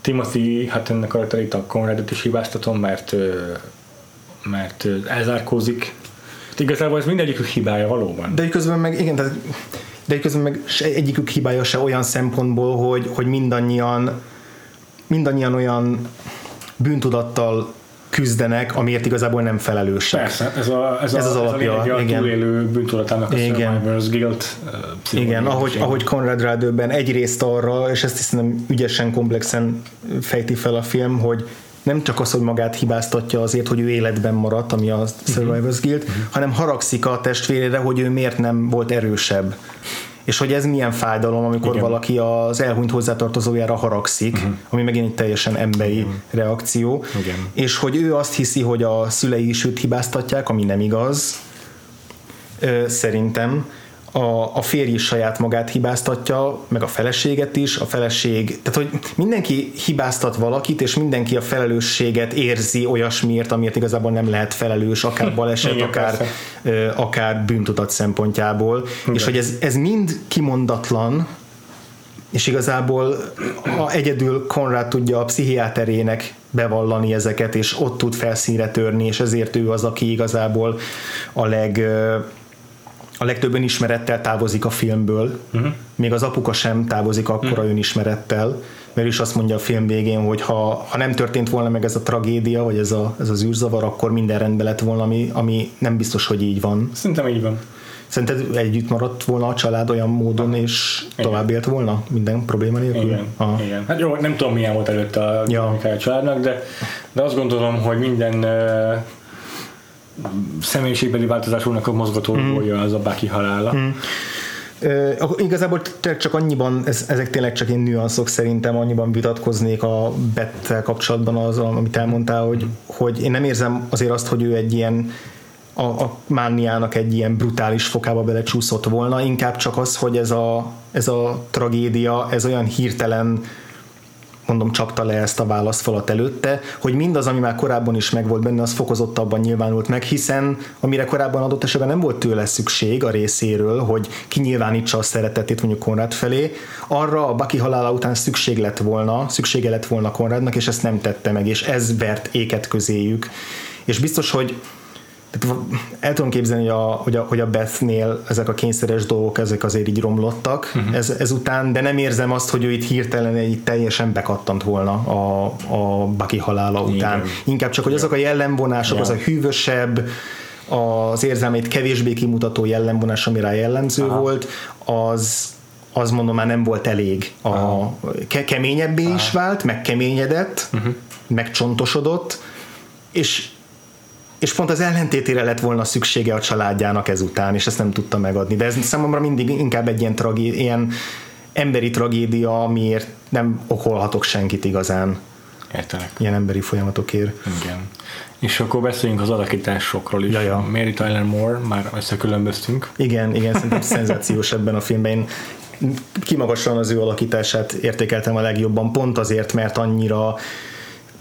Timothy, hát ennek a itt a Conradot is hibáztatom, mert mert elzárkózik. Hát igazából ez mindegyikük hibája valóban. De közben meg, igen, de, de közben meg egyikük hibája se olyan szempontból, hogy, hogy mindannyian mindannyian olyan bűntudattal küzdenek, amiért igazából nem felelősek. Persze, ez, a, ez, ez a, az alapja. Ez a, igen. túlélő bűntudatának a igen. Survivors Guild. Uh, igen, ahogy, ahogy Conrad Rádőben egyrészt arra, és ezt hiszem ügyesen, komplexen fejti fel a film, hogy nem csak az, hogy magát hibáztatja azért, hogy ő életben maradt, ami a Survivors Guild, uh-huh. hanem haragszik a testvérére, hogy ő miért nem volt erősebb és hogy ez milyen fájdalom, amikor Igen. valaki az elhunyt hozzátartozójára haragszik, uh-huh. ami megint egy teljesen emberi Igen. reakció, Igen. és hogy ő azt hiszi, hogy a szülei is őt hibáztatják, ami nem igaz, szerintem, a, a férj is saját magát hibáztatja, meg a feleséget is, a feleség, tehát hogy mindenki hibáztat valakit, és mindenki a felelősséget érzi olyasmiért, amiért igazából nem lehet felelős, akár baleset, Igen, akár, ö, akár bűntudat szempontjából, Igen. és hogy ez, ez mind kimondatlan, és igazából a egyedül Konrad tudja a pszichiáterének bevallani ezeket, és ott tud felszínre törni, és ezért ő az, aki igazából a leg a legtöbb önismerettel távozik a filmből, uh-huh. még az apuka sem távozik akkora uh-huh. önismerettel, mert is azt mondja a film végén, hogy ha, ha nem történt volna meg ez a tragédia, vagy ez, a, ez az űrzavar, akkor minden rendben lett volna, ami, ami nem biztos, hogy így van. Szerintem így van. Szerinted együtt maradt volna a család olyan módon, és tovább élt volna minden probléma nélkül? Igen, Aha. igen. Hát jó, nem tudom milyen volt előtte a, ja. a családnak, de, de azt gondolom, hogy minden személyiségbeli változásúnak a mozgatórugója mm. az a Baki halála. Mm. Uh, igazából csak annyiban, ez, ezek tényleg csak én nüanszok szerintem, annyiban vitatkoznék a Bettel kapcsolatban az, amit elmondtál, hogy, mm. hogy én nem érzem azért azt, hogy ő egy ilyen a, a mániának egy ilyen brutális fokába belecsúszott volna, inkább csak az, hogy ez a, ez a tragédia, ez olyan hirtelen mondom, csapta le ezt a válaszfalat előtte, hogy mindaz, ami már korábban is megvolt benne, az fokozottabban nyilvánult meg, hiszen amire korábban adott esetben nem volt tőle szükség a részéről, hogy kinyilvánítsa a szeretetét mondjuk Konrad felé, arra a Baki halála után szükség lett volna, szüksége lett volna Konradnak, és ezt nem tette meg, és ez vert éket közéjük. És biztos, hogy tehát el tudom képzelni, hogy a, hogy a, hogy a Bethnél ezek a kényszeres dolgok, ezek azért így romlottak uh-huh. ez, ezután, de nem érzem azt, hogy ő itt hirtelen egy teljesen bekattant volna a, a Baki halála után. Igen. Inkább csak, hogy azok a jellemvonások, az a hűvösebb, az érzelmét kevésbé kimutató jellemvonás, ami rá jellemző Aha. volt, az, az mondom már nem volt elég. A, ke- keményebbé Aha. is vált, meg keményedett, uh-huh. megcsontosodott, és és pont az ellentétére lett volna szüksége a családjának ezután, és ezt nem tudta megadni. De ez számomra mindig inkább egy ilyen, tragé- ilyen emberi tragédia, amiért nem okolhatok senkit igazán. Értelek. Ilyen emberi folyamatokért. Igen. És akkor beszéljünk az alakításokról is. Jaja. Mary Tyler Moore, már összekülönböztünk. Igen, igen, szerintem szenzációs ebben a filmben. Én kimagasan az ő alakítását értékeltem a legjobban, pont azért, mert annyira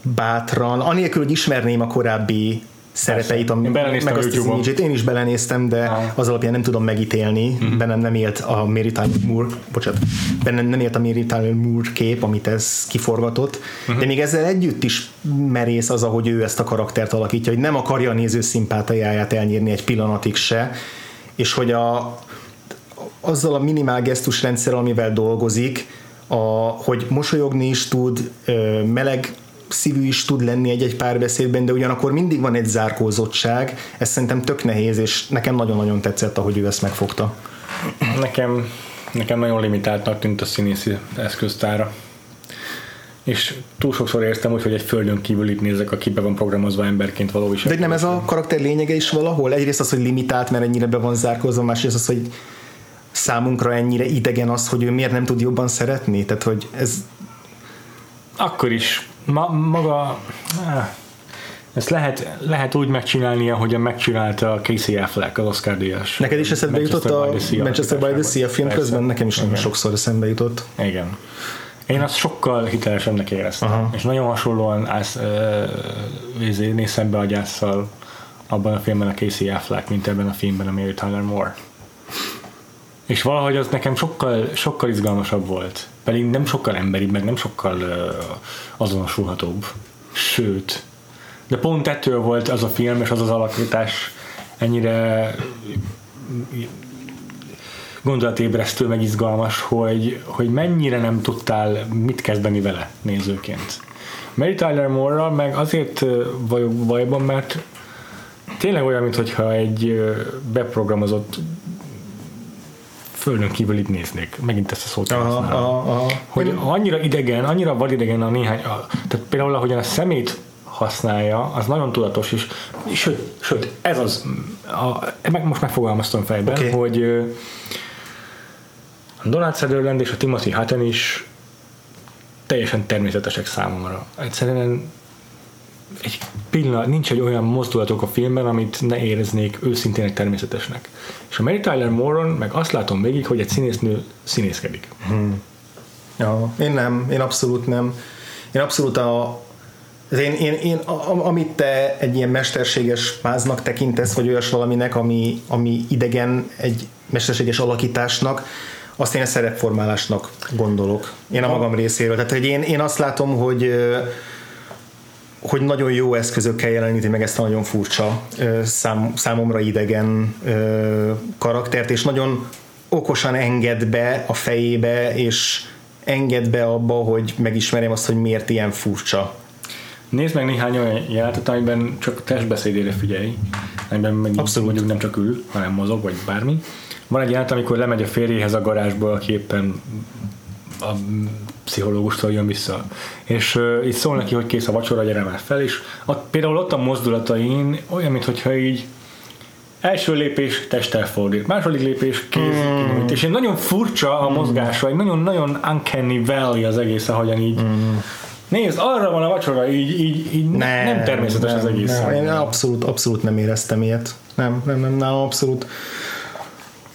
bátran, anélkül, hogy ismerném a korábbi szerepeit, a, meg azt az image én is belenéztem, de ah. az alapján nem tudom megítélni, mm-hmm. bennem nem élt a Mary Tyler Moore, bocsánat, bennem nem élt a Mary Tyler Moore kép, amit ez kiforgatott, mm-hmm. de még ezzel együtt is merész az, ahogy ő ezt a karaktert alakítja, hogy nem akarja a néző szimpátiáját elnyírni egy pillanatig se, és hogy a, azzal a minimál gesztusrendszerrel, amivel dolgozik, a, hogy mosolyogni is tud, meleg szívű is tud lenni egy-egy párbeszédben, de ugyanakkor mindig van egy zárkózottság, ez szerintem tök nehéz, és nekem nagyon-nagyon tetszett, ahogy ő ezt megfogta. Nekem, nekem nagyon limitáltnak tűnt a színészi eszköztára. És túl sokszor értem úgy, hogy egy földön kívül itt nézek, aki be van programozva emberként való is. De nem ez a karakter lényege is valahol? Egyrészt az, hogy limitált, mert ennyire be van zárkózva, másrészt az, hogy számunkra ennyire idegen az, hogy ő miért nem tud jobban szeretni. Tehát, hogy ez... Akkor is ma, maga ezt lehet, lehet úgy megcsinálni, ahogyan megcsinálta Casey Affleck, az Oscar díjas. Neked is eszedbe jutott a Manchester by the Sea a film Persze. közben? Nekem is nagyon sokszor eszembe jutott. Igen. Én azt sokkal hitelesebbnek éreztem. Aha. És nagyon hasonlóan ász, uh, nézem be a gyászsal abban a filmben a Casey Affleck, mint ebben a filmben a Mary Tyler Moore. És valahogy az nekem sokkal, sokkal izgalmasabb volt. Pedig nem sokkal emberibb, meg nem sokkal azonosulhatóbb. Sőt, de pont ettől volt az a film és az az alakítás ennyire gondolatébresztő, meg izgalmas, hogy, hogy mennyire nem tudtál mit kezdeni vele nézőként. Mary Tyler moore meg azért vagyok bajban, mert tényleg olyan, mintha egy beprogramozott földön kívül itt néznék. Megint ezt a szót aha, aha, aha. Hogy annyira idegen, annyira vadidegen a néhány, a, tehát például ahogyan a szemét használja, az nagyon tudatos is. Sőt, sőt ez az, a, meg, most megfogalmaztam fejben, okay. hogy a Donald Sutherland és a Timothy Hutton is teljesen természetesek számomra. Egyszerűen egy pillanat, nincs egy olyan mozdulatok a filmben, amit ne éreznék őszintén természetesnek. És a Mary Tyler Moron meg azt látom végig, hogy egy színésznő színészkedik. Hmm. Ja, én nem, én abszolút nem. Én abszolút a, én, én, én, amit te egy ilyen mesterséges máznak tekintesz, vagy olyas valaminek, ami, ami idegen egy mesterséges alakításnak, azt én a szerepformálásnak gondolok. Én a magam részéről. Tehát hogy én, én azt látom, hogy hogy nagyon jó eszközökkel jeleníti meg ezt a nagyon furcsa, szám, számomra idegen karaktert, és nagyon okosan enged be a fejébe, és enged be abba, hogy megismerjem azt, hogy miért ilyen furcsa. Nézd meg néhány olyan játékot, amiben csak testbeszédére figyelj, amiben Abszolút. mondjuk nem csak ül, hanem mozog, vagy bármi. Van egy játék, amikor lemegy a férjéhez a garázsba, aki éppen a pszichológustól jön vissza. És uh, így szól neki, hogy kész a vacsora, gyere már fel, és ott, például ott a mozdulatain olyan, mintha így első lépés testtel fordít, második lépés kéz mm. és egy nagyon furcsa a mozgása, egy nagyon-nagyon uncanny valley az egész, ahogyan így mm. Nézd, arra van a vacsora, így, így, így nem, nem természetes nem, az egész. Nem, én abszolút, abszolút nem éreztem ilyet. Nem, nem, nem, nem abszolút.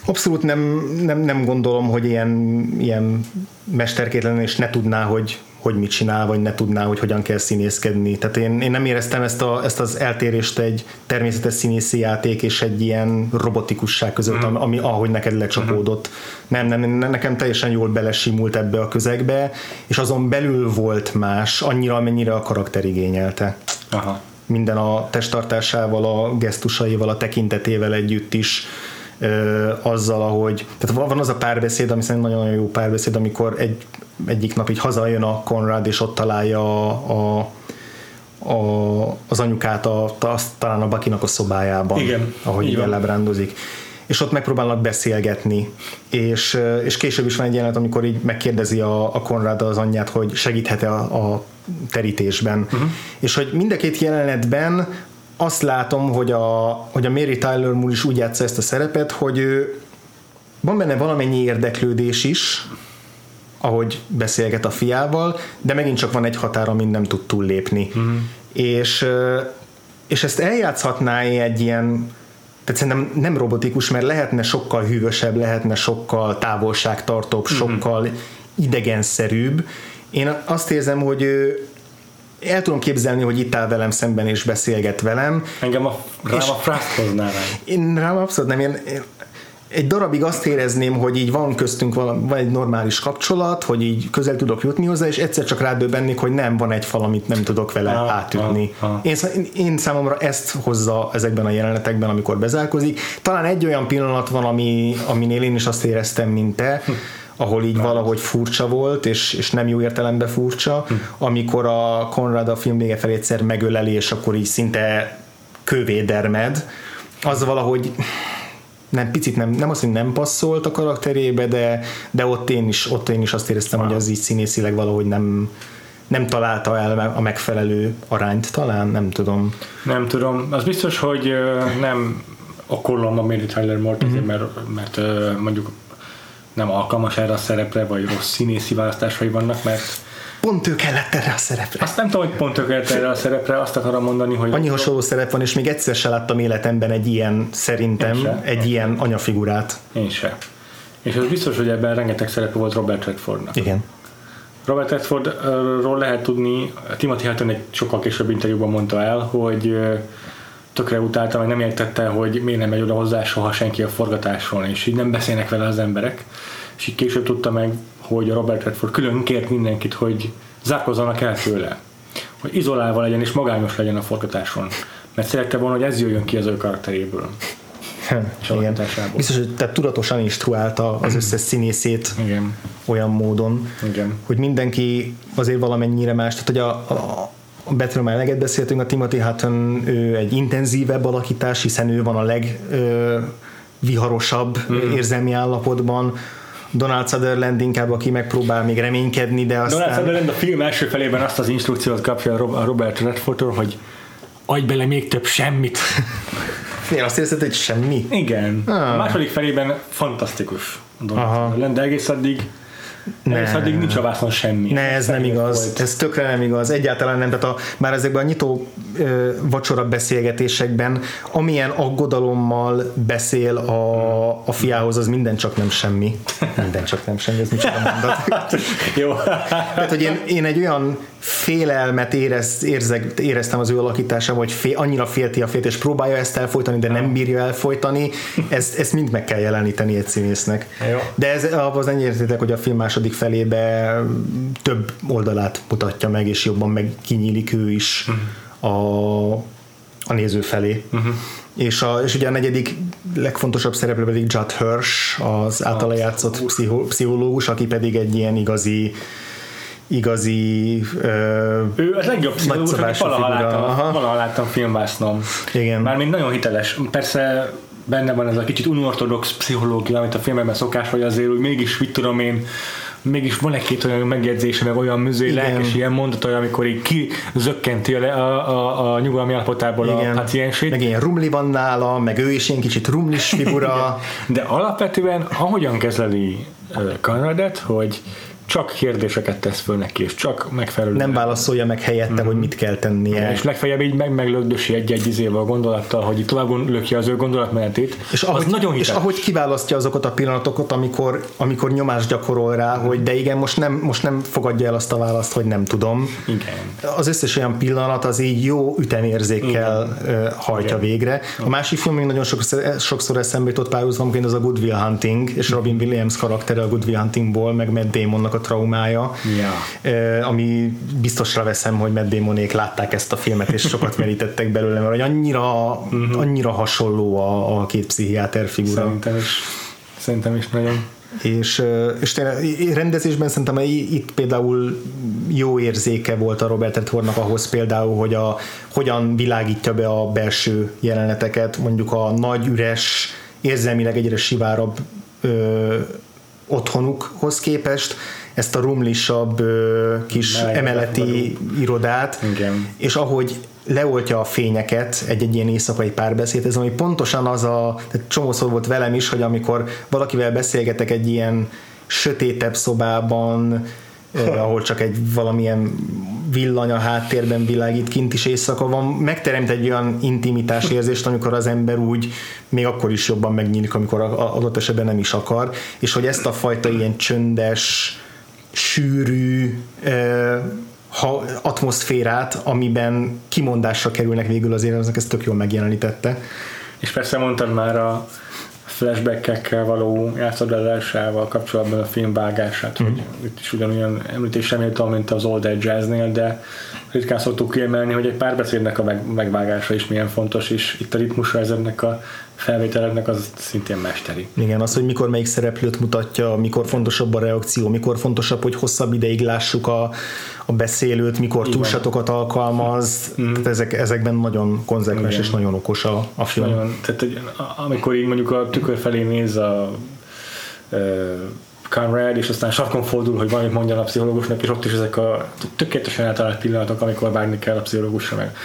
Abszolút nem, nem, nem gondolom, hogy ilyen, ilyen mesterkét lenne, és ne tudná, hogy, hogy mit csinál, vagy ne tudná, hogy hogyan kell színészkedni. Tehát én, én nem éreztem ezt, a, ezt az eltérést egy természetes színészi játék és egy ilyen robotikusság között, mm. ami ahogy neked lecsapódott. Mm. Nem, nem, nekem teljesen jól belesimult ebbe a közegbe, és azon belül volt más, annyira, amennyire a karakter igényelte. Aha. Minden a testtartásával, a gesztusaival, a tekintetével együtt is ö, azzal, ahogy, tehát van az a párbeszéd, ami szerintem nagyon-nagyon jó párbeszéd, amikor egy, egyik nap így hazajön a Konrad, és ott találja a, a a, az anyukát a, a, talán a Bakinak a szobájában, Igen, ahogy így ellebrándozik. És ott megpróbálnak beszélgetni, és, és később is van egy jelenet, amikor így megkérdezi a, a Konrad az anyját, hogy segíthet-e a, a terítésben. Uh-huh. És hogy mind a két jelenetben azt látom, hogy a, hogy a Mary Tyler Moore is úgy játsza ezt a szerepet, hogy ő, van benne valamennyi érdeklődés is, ahogy beszélget a fiával, de megint csak van egy határ, amin nem tud túllépni. Uh-huh. És, és ezt eljátszhatná egy ilyen tehát szerintem nem robotikus, mert lehetne sokkal hűvösebb, lehetne sokkal távolságtartóbb, uh-huh. sokkal idegenszerűbb. Én azt érzem, hogy ő el tudom képzelni, hogy itt áll velem szemben és beszélget velem. Engem a, rám a rá. Én rám abszolút nem, én, én egy darabig azt érezném, hogy így van köztünk valami, van egy normális kapcsolat, hogy így közel tudok jutni hozzá, és egyszer csak rádöbbennék, hogy nem van egy fal, amit nem tudok vele Ah, átütni. ah, ah. Én, én számomra ezt hozza ezekben a jelenetekben, amikor bezárkozik. Talán egy olyan pillanat van, ami, aminél én is azt éreztem, mint te, ahol így valahogy furcsa volt, és, és nem jó értelemben furcsa, amikor a Konrad a film vége felé egyszer megöleli, és akkor így szinte kövé dermed, az valahogy nem, picit nem, nem azt, hogy nem passzolt a karakterébe, de, de ott, én is, ott én is azt éreztem, hogy az így színészileg valahogy nem, nem találta el a megfelelő arányt, talán, nem tudom. Nem tudom. Az biztos, hogy nem okolom a Mary Tyler Moore-t, Mhm. uh-huh. mert, mert ö, mondjuk nem alkalmas erre a szerepre, vagy rossz színészi választásai vannak, mert Pont ő kellett erre a szerepre. azt nem tudom, hogy pont tökéletes erre a szerepre, azt akarom mondani, hogy Annyi hasonló szerep van, és még egyszer se láttam életemben egy ilyen, szerintem, se. egy ilyen anyafigurát. én se. És az biztos, hogy ebben rengeteg szerepe volt Robert Redfordnak. Igen. Robert Redfordról lehet tudni, Timothy Hutton egy sokkal később interjúban mondta el, hogy tökre utálta, meg nem értette, hogy miért nem megy oda hozzá soha senki a forgatáson, és így nem beszélnek vele az emberek. És így később tudta meg, hogy a Robert Redford külön kért mindenkit, hogy zárkozzanak el tőle. Hogy izolálva legyen és magányos legyen a forgatáson. Mert szerette volna, hogy ez jöjjön ki az ő karakteréből. És Igen. Biztos, hogy tehát tudatosan instruálta az összes színészét Igen. olyan módon, Igen. hogy mindenki azért valamennyire más, tehát hogy a, a, a Betről már eleget beszéltünk, a Timothy Hutton ő egy intenzívebb alakítás, hiszen ő van a leg ö, viharosabb mm. érzelmi állapotban, Donald Sutherland inkább, aki megpróbál még reménykedni, de aztán... Donald Sutherland a film első felében azt az instrukciót kapja a Rob- a Robert Redfordtól, hogy adj bele még több semmit. Én azt érzed, hogy semmi. Igen. Ah. A második felében fantasztikus Donald Aha. Sutherland, de egész addig, egész Ne. addig nincs a vászon semmi. Ne, ez nem igaz, Volt. ez tökre nem igaz, egyáltalán nem, tehát a, már ezekben a nyitó ö, vacsora beszélgetésekben, amilyen aggodalommal beszél a, a fiához, az minden csak nem semmi. Minden csak nem semmi, ez micsoda mondat. Jó. Tehát, hogy én, én egy olyan félelmet érez, érzek, éreztem az ő alakításában, hogy fél, annyira félti a fét, és próbálja ezt elfolytani, de nem bírja elfolytani, ezt, ezt mind meg kell jeleníteni egy színésznek. Jó. De ez az ennyi értétek, hogy a film második felébe több oldalát mutatja meg, és jobban meg kinyílik ő is a, a néző felé. Uh-huh. És, a, és ugye a negyedik legfontosabb szereplő pedig Judd Hirsch, az általa játszott pszicho, pszichológus, aki pedig egy ilyen igazi igazi uh, ő a legjobb pszichológus, valaha láttam, valaha láttam filmbásznom. Igen. Mármint nagyon hiteles. Persze benne van ez a kicsit unortodox pszichológia, amit a filmekben szokás, vagy azért úgy mégis, mit tudom én, mégis van egy-két olyan megjegyzése, meg olyan műzői lelkes ilyen mondat, amikor így kizökkenti a, a, a, a nyugalmi állapotából Igen. a paciensét. Meg ilyen rumli van nála, meg ő is ilyen kicsit rumlis figura. De alapvetően ahogyan kezeli Conradet, hogy csak kérdéseket tesz föl neki, és csak megfelelő. Nem válaszolja meg helyette, mm-hmm. hogy mit kell tennie. És legfeljebb így meg meglögdösi egy-egy izével a gondolattal, hogy tovább lökje az ő gondolatmenetét. És ahogy, nagyon és ahogy kiválasztja azokat a pillanatokat, amikor, amikor nyomást gyakorol rá, mm. hogy de igen, most nem, most nem fogadja el azt a választ, hogy nem tudom. Igen. Az összes olyan pillanat az így jó ütemérzékkel igen. hajtja igen. végre. A másik film, ami nagyon sokszor, sokszor eszembe jutott párhuzamként, az a Good Will Hunting, és Robin Williams karaktere a Good Will Huntingból, meg Matt Damonnak a traumája, ja. ami biztosra veszem, hogy Matt Damonék látták ezt a filmet, és sokat merítettek belőle, mert annyira, uh-huh. annyira hasonló a, a két pszichiáter figura. Szerintem is, szerintem is nagyon és, és tényleg rendezésben szerintem itt például jó érzéke volt a Robert Redfordnak ahhoz például, hogy a, hogyan világítja be a belső jeleneteket, mondjuk a nagy, üres, érzelmileg egyre sivárabb ö, otthonukhoz képest, ezt a rumlisabb kis Meleg emeleti vagyunk. irodát, Igen. és ahogy leoltja a fényeket egy-egy ilyen éjszakai párbeszéd, ez ami pontosan az a, tehát csomószor volt velem is, hogy amikor valakivel beszélgetek egy ilyen sötétebb szobában, eh, ahol csak egy valamilyen villany a háttérben világít, kint is éjszaka van, megteremt egy olyan intimitás érzést, amikor az ember úgy még akkor is jobban megnyílik, amikor adott esetben nem is akar, és hogy ezt a fajta ilyen csöndes, sűrű ha, atmoszférát, amiben kimondásra kerülnek végül az érzek, ezt tök jól megjelenítette. És persze mondtad már a flashbackekkel való játszadásával kapcsolatban a film vágását, mm. hogy itt is ugyanolyan említésre méltó, mint az Old Dead Jazznél, de ritkán szoktuk kiemelni, hogy egy párbeszédnek a megvágása is milyen fontos, és itt a ritmusa ezeknek a felvételeknek az szintén mesteri. Igen, az, hogy mikor melyik szereplőt mutatja, mikor fontosabb a reakció, mikor fontosabb, hogy hosszabb ideig lássuk a, a beszélőt, mikor túlsatokat alkalmaz, mm. tehát ezek, ezekben nagyon konzekvens és nagyon okos a, a film. Nagyon, tehát, amikor így mondjuk a tükör felé néz a Conrad, és aztán sarkon fordul, hogy valamit mondja a pszichológusnak, és ott is ezek a tökéletesen eltalált pillanatok, amikor vágni kell a pszichológusra, meg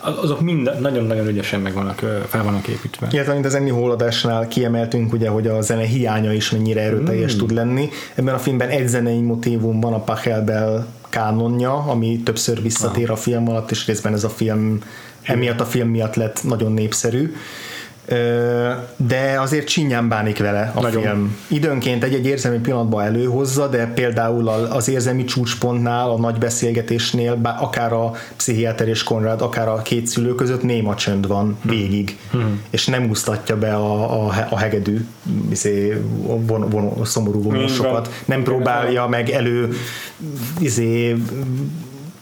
azok mind nagyon-nagyon ügyesen meg vannak, fel vannak építve. Illetve, mint az Enni Hóladásnál kiemeltünk, ugye, hogy a zene hiánya is mennyire erőteljes mm. tud lenni. Ebben a filmben egy zenei motívum van a Pachelbel kánonja, ami többször visszatér a film alatt, és részben ez a film emiatt a film miatt lett nagyon népszerű de azért csinyán bánik vele a Nagyon. film. Időnként egy-egy érzelmi pillanatban előhozza, de például az érzelmi csúcspontnál, a nagy beszélgetésnél, akár a pszichiáter és Konrad, akár a két szülő között néma csönd van végig, hmm. és nem úsztatja be a, a, a hegedű izé, von, von, szomorú vonosokat, nem próbálja meg elő izé,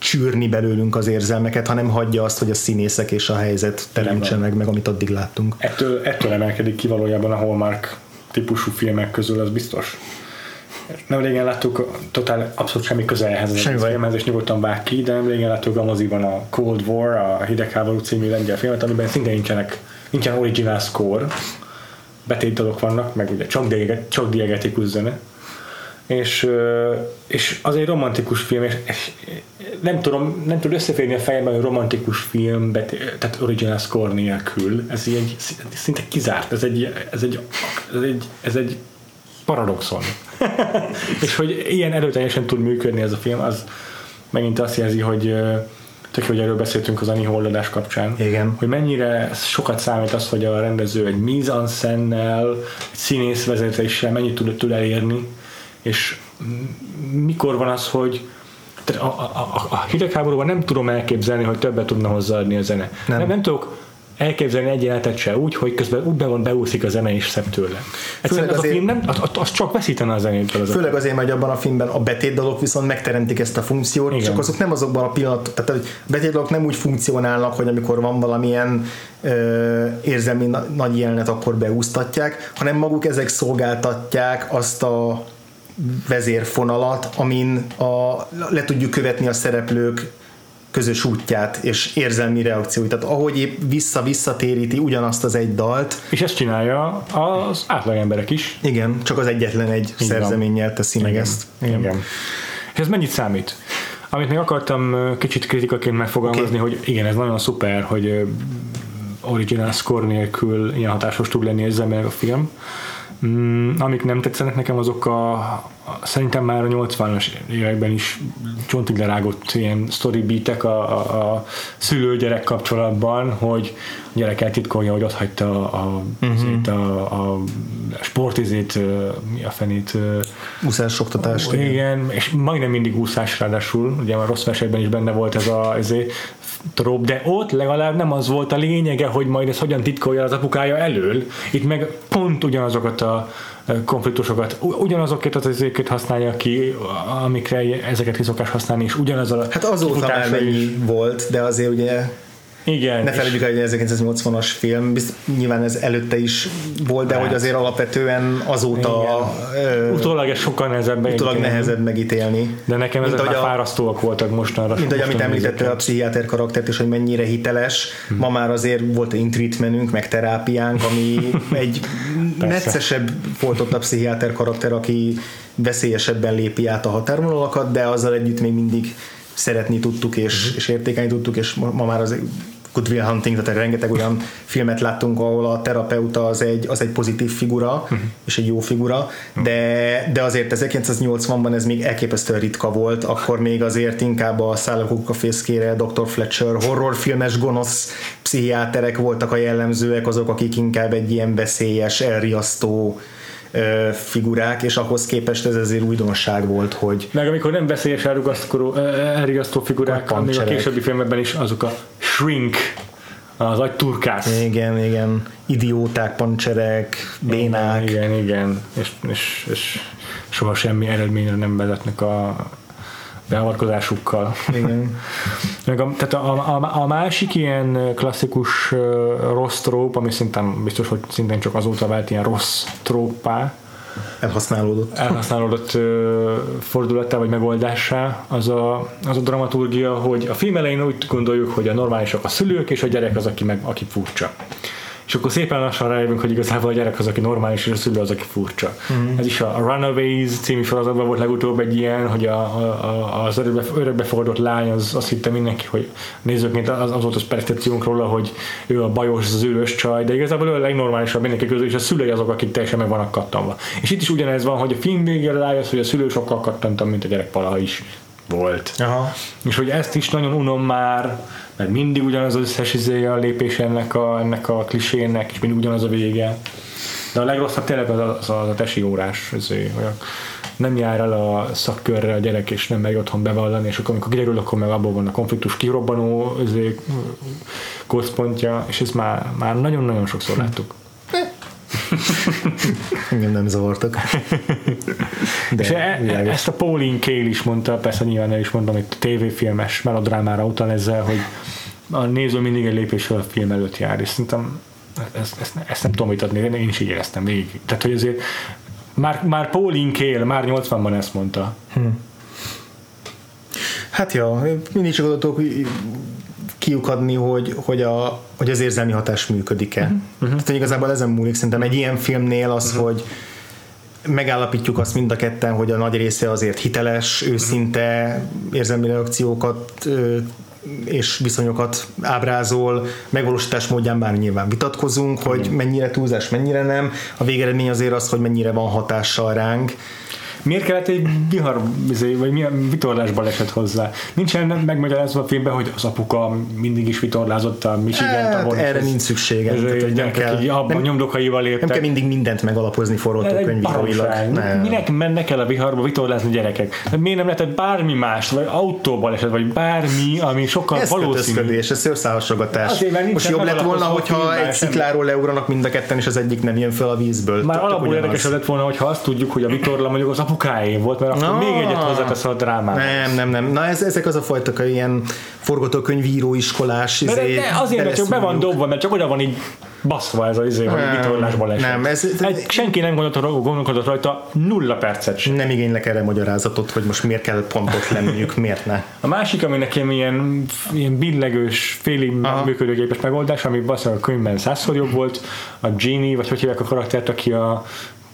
csűrni belőlünk az érzelmeket, hanem hagyja azt, hogy a színészek és a helyzet teremtsenek meg, amit addig láttunk. Ettől, ettől emelkedik ki valójában a Hallmark típusú filmek közül, az biztos. Nem régen láttuk, totál abszolút semmi köze ehhez az semmi filmhez, és nyugodtan vág ki, de nem régen láttuk a moziban a Cold War, a Hidegháború című lengyel filmet, amiben szintén nincsenek, nincsen original score, betétdalok vannak, meg ugye csak diegetikus zene, és, és az egy romantikus film, és, és nem tudom, nem tud összeférni a fejemben, hogy romantikus film, tehát original score nélkül, ez egy szinte kizárt, ez egy, ez egy, ez egy, ez egy paradoxon. és hogy ilyen erőteljesen tud működni ez a film, az megint azt jelzi, hogy tök hogy erről beszéltünk az Ani Holladás kapcsán, Igen. hogy mennyire sokat számít az, hogy a rendező egy mise en egy színész vezetéssel mennyit tud, tud elérni, és mikor van az, hogy a, a, a, hidegháborúban nem tudom elképzelni, hogy többet tudna hozzáadni a zene. Nem. nem, nem tudok elképzelni egy jelenetet se úgy, hogy közben úgy be van beúszik a zene és szebb tőle. Egyszerűen az azért, a film nem, az, az csak veszítene a zenétől. Az főleg azért, mert abban a filmben a betétdalok viszont megteremtik ezt a funkciót, Igen. csak azok nem azokban a pillanat, tehát a betétdalok nem úgy funkcionálnak, hogy amikor van valamilyen ö, érzelmi nagy jelenet, akkor beúsztatják, hanem maguk ezek szolgáltatják azt a vezérfonalat, amin a, le tudjuk követni a szereplők közös útját és érzelmi reakcióit. Tehát ahogy épp vissza-visszatéríti ugyanazt az egy dalt. És ezt csinálja az átlag emberek is. Igen, csak az egyetlen egy Igen. szerzeménnyel teszi meg ezt. Igen. Igen. És ez mennyit számít? Amit még akartam kicsit kritikaként megfogalmazni, okay. hogy igen, ez nagyon szuper, hogy original score nélkül ilyen hatásos tud lenni ezzel meg a film. Mm, amik nem tetszenek nekem, azok a, a szerintem már a 80-as években is csontig lerágott ilyen story beatek a, a, a szülő-gyerek kapcsolatban, hogy a gyerek eltitkolja, hogy ott hagyta a, uh-huh. a, a sportizét, mi a fenét? Úszás oktatást. Igen, és majdnem mindig úszás ráadásul, ugye a rossz versenyben is benne volt ez a ezért, trop, de ott legalább nem az volt a lényege, hogy majd ez hogyan titkolja az apukája elől. Itt meg pont ugyanazokat a konfliktusokat, ugyanazokat az ezeket használja ki, amikre ezeket ki szokás használni, és ugyanaz a Hát azóta már mennyi volt, de azért ugye igen. Ne felejtjük el, hogy 1980-as film, bizt, nyilván ez előtte is volt, de hát. hogy azért alapvetően azóta uh, utólag ez sokkal nehezebb utólag nehezebb megítélni. De nekem ezek már fárasztóak voltak mostanra. Mint ahogy amit említette a pszichiáter karaktert, és hogy mennyire hiteles. Hmm. Ma már azért volt egy treatmentünk, meg terápiánk, ami egy neccesebb volt ott a pszichiáter karakter, aki veszélyesebben lépi át a határvonalakat, de azzal együtt még mindig szeretni tudtuk és, uh-huh. és értékelni tudtuk, és ma már az Good Will Hunting, tehát rengeteg olyan filmet láttunk, ahol a terapeuta az egy, az egy pozitív figura, uh-huh. és egy jó figura, de, de azért 1980-ban ez még elképesztően ritka volt, akkor még azért inkább a Szállakuk a fészkére, Dr. Fletcher, horrorfilmes gonosz pszichiáterek voltak a jellemzőek, azok, akik inkább egy ilyen veszélyes, elriasztó figurák, és ahhoz képest ez azért újdonság volt, hogy... Meg amikor nem veszélyes elrigasztó figurák, még a későbbi filmekben is azok a shrink, az agy turkász. Igen, igen. Idióták, pancserek, bénák. Igen, igen. És, és, és soha semmi eredményre nem vezetnek a, beavatkozásukkal. Igen. Meg a, tehát a, a, a, másik ilyen klasszikus rossz tróp, ami szintén biztos, hogy szintén csak azóta vált ilyen rossz tróppá, elhasználódott, elhasználódott uh, fordulattá vagy megoldássá az a, az a dramaturgia, hogy a film elején úgy gondoljuk, hogy a normálisak a szülők, és a gyerek az, aki, meg, aki furcsa és akkor szépen lassan rájövünk, hogy igazából a gyerek az, aki normális, és a szülő az, aki furcsa. Mm. Ez is a Runaways című sorozatban volt legutóbb egy ilyen, hogy a, a, az örökbe, örökbefogadott lány az azt hitte mindenki, hogy nézőként az, az volt az percepciónk róla, hogy ő a bajos, zűrös csaj, de igazából ő a legnormálisabb mindenki közül, és a szülői azok, akik teljesen meg vannak kattanva. És itt is ugyanez van, hogy a film végére rájössz, hogy a szülő sokkal kattantabb, mint a gyerek valaha is volt. Aha. És hogy ezt is nagyon unom már, mert mindig ugyanaz az összes izéje a lépés ennek a, ennek a klisének, és mindig ugyanaz a vége. De a legrosszabb tényleg az a, az a tesi órás, izé, olyan, nem jár el a szakkörre a gyerek, és nem megy otthon bevallani, és akkor amikor kiderül, akkor meg abból van a konfliktus kirobbanó izé, központja, és ezt már, már nagyon-nagyon sokszor láttuk. Engem nem zavartak. De és e, e, ezt a Pauline Kael is mondta, persze nyilván el is mondtam, hogy tévéfilmes melodrámára utal ezzel, hogy a néző mindig egy lépéssel a film előtt jár, és szerintem ezt, ezt, ezt nem tudom vitatni, én is így éreztem végig. Tehát, hogy azért már, már Pauline Kael már 80-ban ezt mondta. Hm. Hát ja, mindig csak adatok kiukadni, hogy, hogy, a, hogy az érzelmi hatás működik-e. Uh-huh. Tehát, hogy igazából ezen múlik szerintem egy ilyen filmnél az, uh-huh. hogy megállapítjuk azt mind a ketten, hogy a nagy része azért hiteles, őszinte érzelmi reakciókat és viszonyokat ábrázol, megvalósítás módján bár nyilván vitatkozunk, hogy mennyire túlzás, mennyire nem. A végeredmény azért az, hogy mennyire van hatással ránk Miért kellett egy vihar, izé, vagy milyen vitorlás baleset hozzá? Nincsen megmagyarázva a filmben, hogy az apuka mindig is vitorlázott a michigan hát, erre nincs szüksége. Tehát, hogy nem kell, így abban nem, nyomdokaival nem kell léptek. mindig mindent megalapozni forgatókönyvíróilag. Minek mennek el a viharba vitorlázni gyerekek? De miért nem lehetett bármi más, vagy autóbaleset, vagy bármi, ami sokkal Ez kötözködés, ez mert Most jobb lett volna, hogyha egy szikláról leugranak mind a ketten, és az egyik nem jön fel a vízből. Már alapból érdekesebb lett volna, hogyha azt tudjuk, hogy a vitorla mondjuk az apukáé volt, mert akkor Ah. még egyet hozzátesz a drámába. Nem, nem, nem. Na ez, ezek az a fajta ilyen forgatókönyvíró iskolás De, de, izé, de azért, mert csak be van dobva, mert csak oda van így baszva ez az izé, hogy vitorlás baleset. nem, ez- ez- Egy, senki nem gondolkodott, gondolkodott rajta nulla percet sem. Nem igénylek erre magyarázatot, hogy most miért kell pont ott lenniük, miért ne. A másik, ami nekem ilyen, ilyen billegős, félig Aha. működőgépes megoldás, ami basszal a könyvben százszor jobb volt, a Genie, vagy hogy hívják a karaktert, aki a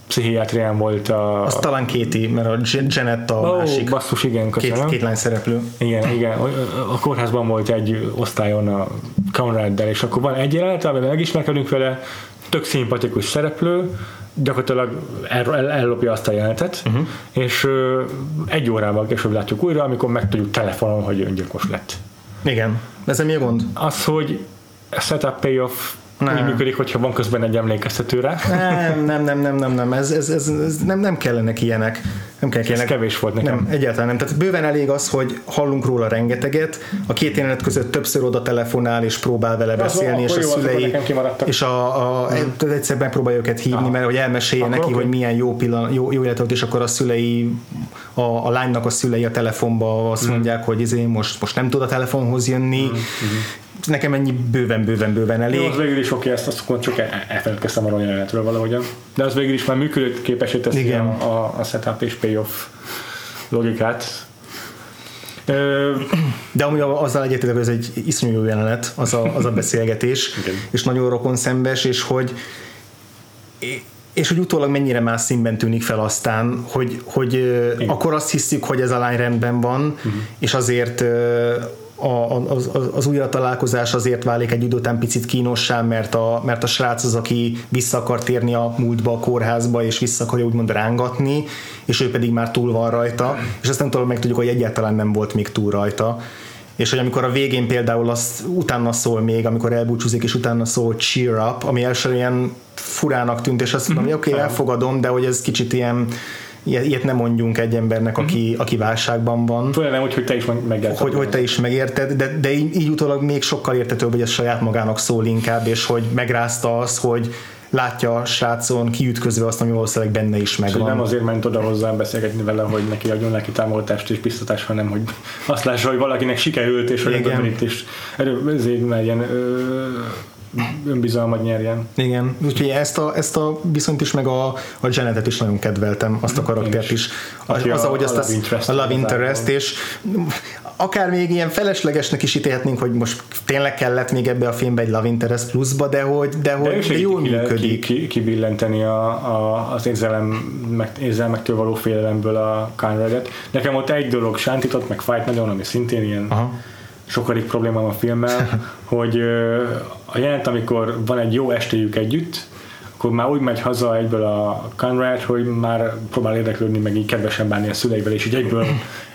pszichiátrián volt a... Az talán Kéti, mert a Jan- Janet a Ó, másik. basszus, igen, Két, köszönöm. két lány szereplő. Igen, igen. A kórházban volt egy osztályon a Conraddel, és akkor van egy jelenet, amiben megismerkedünk vele, tök szimpatikus szereplő, gyakorlatilag el, el, ellopja azt a jelenetet, uh-huh. és ö, egy órával később látjuk újra, amikor megtudjuk telefonon, hogy öngyilkos lett. Igen. Ez mi a gond? Az, hogy setup payoff Nem. úgy működik, hogyha van közben egy emlékeztető rá. Nem, nem, nem, nem, nem, nem. Ez, ez, ez, ez nem, nem kellenek ilyenek. Nem kell ilyenek. kevés volt nekem. Nem, egyáltalán nem. Tehát bőven elég az, hogy hallunk róla rengeteget, a két jelenet között többször oda telefonál és próbál vele Az beszélni, és a jó, szülei, és a, a, a egyszer megpróbálja őket hívni, mert hogy elmesélje Akkor neki, oké. hogy milyen jó, pillan, jó, jó élet volt, és akkor a szülei, a, a lánynak a szülei a telefonba azt mondják, hogy izé most, most nem tud a telefonhoz jönni. Nekem ennyi bőven, bőven, bőven elég. Jó, az végül is oké, ezt azt csak el- elfeledkeztem arról a jelenetről valahogyan. De az végül is már működőképesé teszi Igen. a, a, a setup és payoff logikát. Ö, De ami azzal egyetetek, hogy ez egy iszonyú jó jelenet, az a, az a beszélgetés, Igen. és nagyon rokon szembes, és hogy és hogy utólag mennyire más színben tűnik fel aztán, hogy, hogy akkor azt hiszük, hogy ez a lány rendben van, uh-huh. és azért a, az, az, újra találkozás azért válik egy idő után picit kínossá, mert a, mert a srác az, aki vissza akar térni a múltba, a kórházba, és vissza akarja úgymond rángatni, és ő pedig már túl van rajta, és aztán utólag megtudjuk, hogy egyáltalán nem volt még túl rajta. És hogy amikor a végén például azt utána szól még, amikor elbúcsúzik, és utána szól cheer up, ami első ilyen furának tűnt, és azt mondom, hogy oké, okay, elfogadom, de hogy ez kicsit ilyen, ilyet ilyet nem mondjunk egy embernek, aki, aki válságban van főleg nem úgy, hogy te is meg- megérted. hogy, hogy te is megérted, de, de így, így utólag még sokkal értetőbb, hogy ez saját magának szól inkább, és hogy megrázta az, hogy látja a srácon kiütközve azt, ami valószínűleg benne is Hogy nem megvan. azért ment oda hozzám beszélgetni vele, hogy neki adjon neki támogatást és biztatást, hanem hogy azt lássa, hogy valakinek sikerült, és hogy Igen. itt is erő, ezért merjen ö, önbizalmat nyerjen. Igen, úgyhogy ezt a, ezt a viszont is, meg a, a Janetet is nagyon kedveltem, azt a karaktert is. is. Az, az a- ahogy a azt love az, interest a love interest, és akár még ilyen feleslegesnek is ítélhetnénk, hogy most tényleg kellett még ebbe a filmbe egy love interest pluszba, de hogy, de, De hogy, de jól ki, működik. ki, ki, kibillenteni a, a, az érzelem, meg, érzelmektől való félelemből a Conradet. Nekem ott egy dolog sántított, meg fájt nagyon, ami szintén ilyen Aha. Sokadik problémám a filmmel, hogy a jelent, amikor van egy jó estéjük együtt, akkor már úgy megy haza egyből a Conrad, hogy már próbál érdeklődni, meg így kedvesen bánni a szüleivel, és így egyből,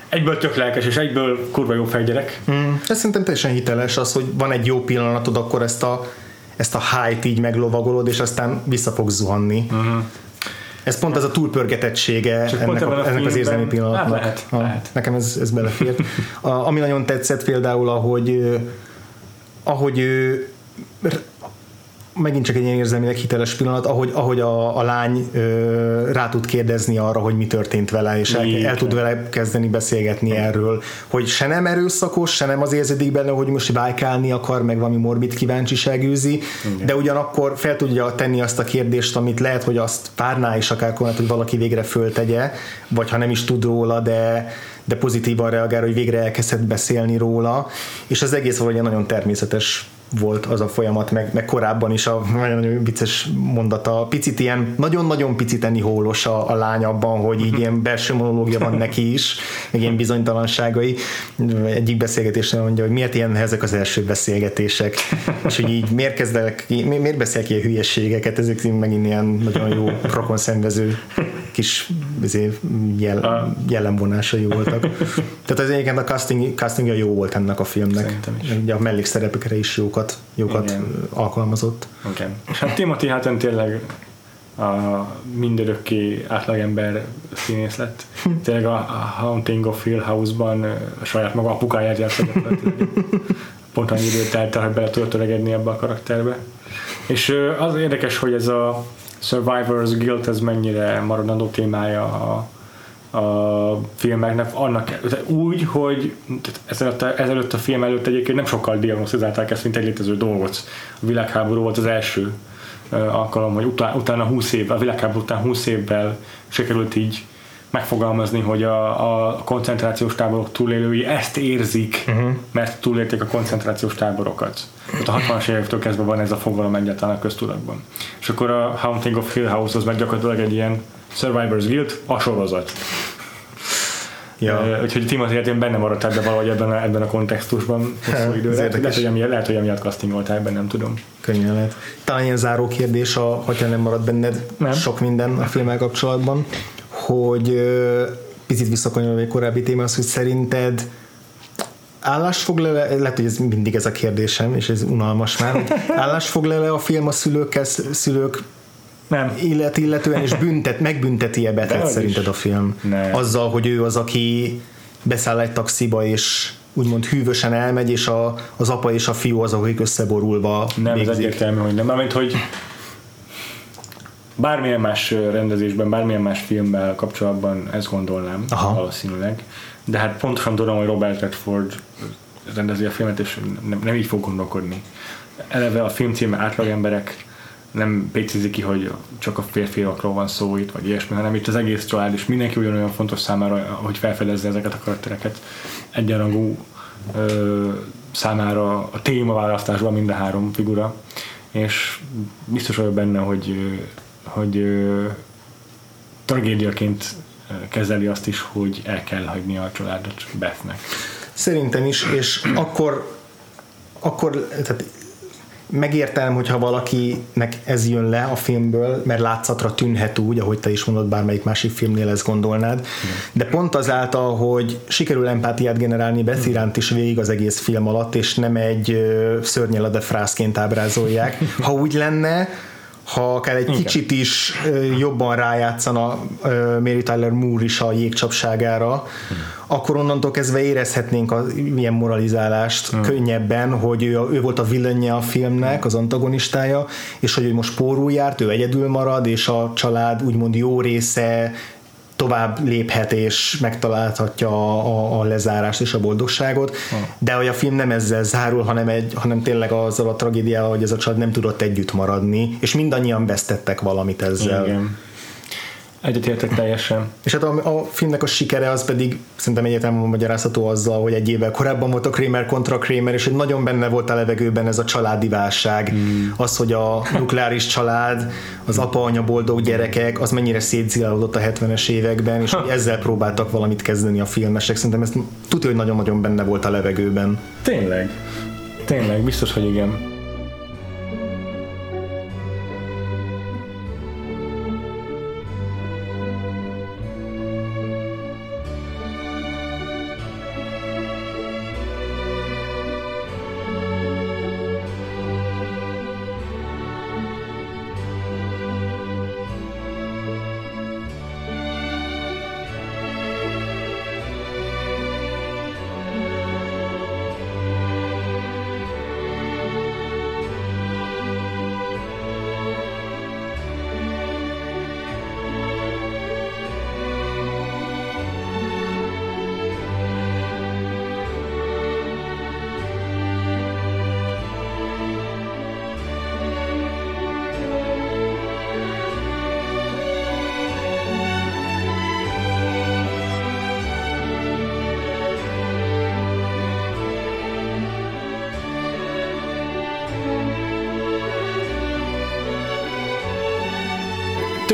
egyből tök lelkes, és egyből kurva jó fejgyerek. Mm, ez szerintem teljesen hiteles az, hogy van egy jó pillanatod, akkor ezt a, ezt a hype így meglovagolod, és aztán vissza fogsz zuhanni. Uh-huh. Ez pont az a túlpörgetettsége Csak ennek, a a, ennek az érzelmi pillanatnak. Hát lehet, lehet. Nekem ez, ez belefért. A, ami nagyon tetszett például, ahogy, ahogy ő megint csak egy ilyen érzelmileg hiteles pillanat, ahogy, ahogy a, a lány ö, rá tud kérdezni arra, hogy mi történt vele, és el, Igen. el tud vele kezdeni beszélgetni erről, hogy se nem erőszakos, se nem az érződik benne, hogy most vájkálni akar, meg valami morbid kíváncsiság űzi, de ugyanakkor fel tudja tenni azt a kérdést, amit lehet, hogy azt várná is akár Konrad, hogy valaki végre föltegye, vagy ha nem is tud róla, de, de pozitívan reagál, hogy végre elkezdett beszélni róla, és az egész valahogy nagyon természetes volt az a folyamat, meg, meg korábban is a nagyon vicces mondata, picit ilyen, nagyon-nagyon picit enni hólos a, a lány abban, hogy így ilyen belső monológia van neki is, meg ilyen bizonytalanságai. Egyik beszélgetésen mondja, hogy miért ilyen nehezek az első beszélgetések, és hogy így miért kezdek, mi- miért beszél ki ilyen hülyességeket, ezek megint ilyen nagyon jó rokon szenvező kis izé, jel, jellemvonásai voltak. Tehát az egyébként a casting, castingja jó volt ennek a filmnek. Szerintem is. Ugye a mellékszerepekre is jókat, jókat Igen. alkalmazott. Igen. És hát Timothy Hutton tényleg a mindörökké átlagember színész lett. Tényleg a, a Haunting of Hill House-ban a saját maga apukáját játszott. Pont annyi időt telt el, hogy bele tudott öregedni ebbe a karakterbe. És az érdekes, hogy ez a Survivor's Guilt, ez mennyire maradandó témája a, a filmeknek, annak úgy, hogy ezelőtt, a- ezelőtt a film előtt egyébként nem sokkal diagnosztizálták ezt, mint egy létező dolgot. A világháború volt az első alkalom, hogy utána, utána 20 év, a világháború után 20 évvel sikerült így megfogalmazni, hogy a, a koncentrációs táborok túlélői ezt érzik, uh-huh. mert túlélték a koncentrációs táborokat. Tehát a 60-as évektől kezdve van ez a fogalom egyáltalán a köztudatban. És akkor a Haunting of Hill House az meg gyakorlatilag egy ilyen Survivor's Guild, a sorozat. Ja. Ja. Úgyhogy Timothy Hutton benne maradt ebben valahogy ebben a, ebben a kontextusban Hát, hosszú ez időre. Lehet, hogy emiatt, lehet, hogy emiatt castingolták ebben, nem tudom. Könnyen lehet. Talán ilyen záró kérdés, a, hogyha nem marad benned Nem. sok minden a filmmel kapcsolatban, hogy picit visszakanyarodva egy korábbi témához, hogy szerinted állásfoglal lehet, hogy ez mindig ez a kérdésem, és ez unalmas már, hogy állásfoglal a film a szülőkkel, szülők Nem. illet, illetően, és büntet, megbünteti-e Betet Dehogy is. szerinted a film? Nem. Azzal, hogy ő az, aki beszáll egy taxiba, és úgymond hűvösen elmegy, és a, az apa és a fiú azok, akik összeborulva Nem, ez végzik. egyértelmű, hogy nem. Mármint, hogy bármilyen más rendezésben, bármilyen más filmmel kapcsolatban ezt gondolnám Aha. valószínűleg. De hát pontosan tudom, hogy Robert Redford rendezi a filmet, és nem, nem így fog gondolkodni. Eleve a film címe átlagemberek nem pécizi ki, hogy csak a férfiakról van szó itt, vagy ilyesmi, hanem itt az egész család, és mindenki ugyanolyan fontos számára, hogy felfedezze ezeket a karaktereket egyenrangú ö, számára a témaválasztásban mind a három figura, és biztos vagyok benne, hogy, hogy ö, tragédiaként kezeli azt is, hogy el kell hagyni a családot Bethnek. Szerintem is, és akkor, akkor tehát megértem, hogyha valakinek ez jön le a filmből, mert látszatra tűnhet úgy, ahogy te is mondod, bármelyik másik filmnél ezt gondolnád, de pont azáltal, hogy sikerül empátiát generálni Beth iránt is végig az egész film alatt, és nem egy ö, szörnyelede frászként ábrázolják. Ha úgy lenne, ha akár egy kicsit is jobban rájátszana Mary Tyler Moore is a jégcsapságára, akkor onnantól kezdve érezhetnénk a ilyen moralizálást könnyebben, hogy ő, ő volt a villenje a filmnek, az antagonistája, és hogy ő most pórul járt, ő egyedül marad, és a család úgymond jó része tovább léphet és megtalálhatja a, a, a lezárást és a boldogságot, de hogy a film nem ezzel zárul, hanem, egy, hanem tényleg azzal a tragédiával, hogy ez a család nem tudott együtt maradni, és mindannyian vesztettek valamit ezzel. Igen. Egyetértek teljesen. És hát a, a filmnek a sikere az pedig szerintem egyértelműen magyarázható azzal, hogy egy évvel korábban volt a Kramer kontra Kramer, és hogy nagyon benne volt a levegőben ez a családi válság. Hmm. Az, hogy a nukleáris család, az apa-anya boldog gyerekek, az mennyire szétzilálódott a 70-es években, és hogy ezzel próbáltak valamit kezdeni a filmesek. Szerintem ez tudja, hogy nagyon-nagyon benne volt a levegőben. Tényleg. Tényleg, biztos, hogy igen.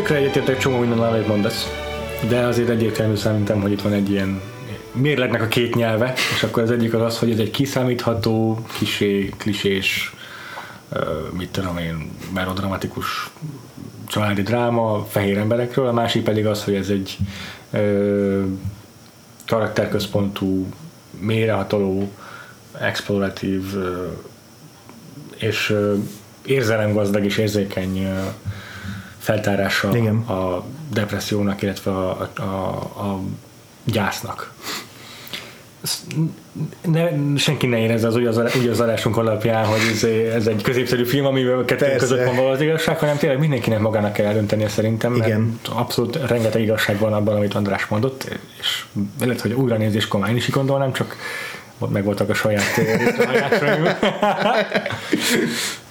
Tökre egyetértek csomó minden, amit mondasz, de azért egyértelmű szerintem, hogy itt van egy ilyen mérlegnek a két nyelve, és akkor az egyik az az, hogy ez egy kiszámítható, kisé, klisés mit tudom én, melodramatikus családi dráma fehér emberekről, a másik pedig az, hogy ez egy ö, karakterközpontú, mélyrehatoló, exploratív ö, és ö, érzelemgazdag és érzékeny ö, feltárása Igen. a depressziónak, illetve a, a, a, gyásznak. Ne, senki ne érezze az úgy az, úgy az adásunk alapján, hogy ez, ez egy középszerű film, amivel kettő között van való az igazság, hanem tényleg mindenkinek magának kell eldöntenie szerintem, mert Igen. abszolút rengeteg igazság van abban, amit András mondott, és lehet, hogy újranézéskor már én is gondolnám, csak meg voltak a saját.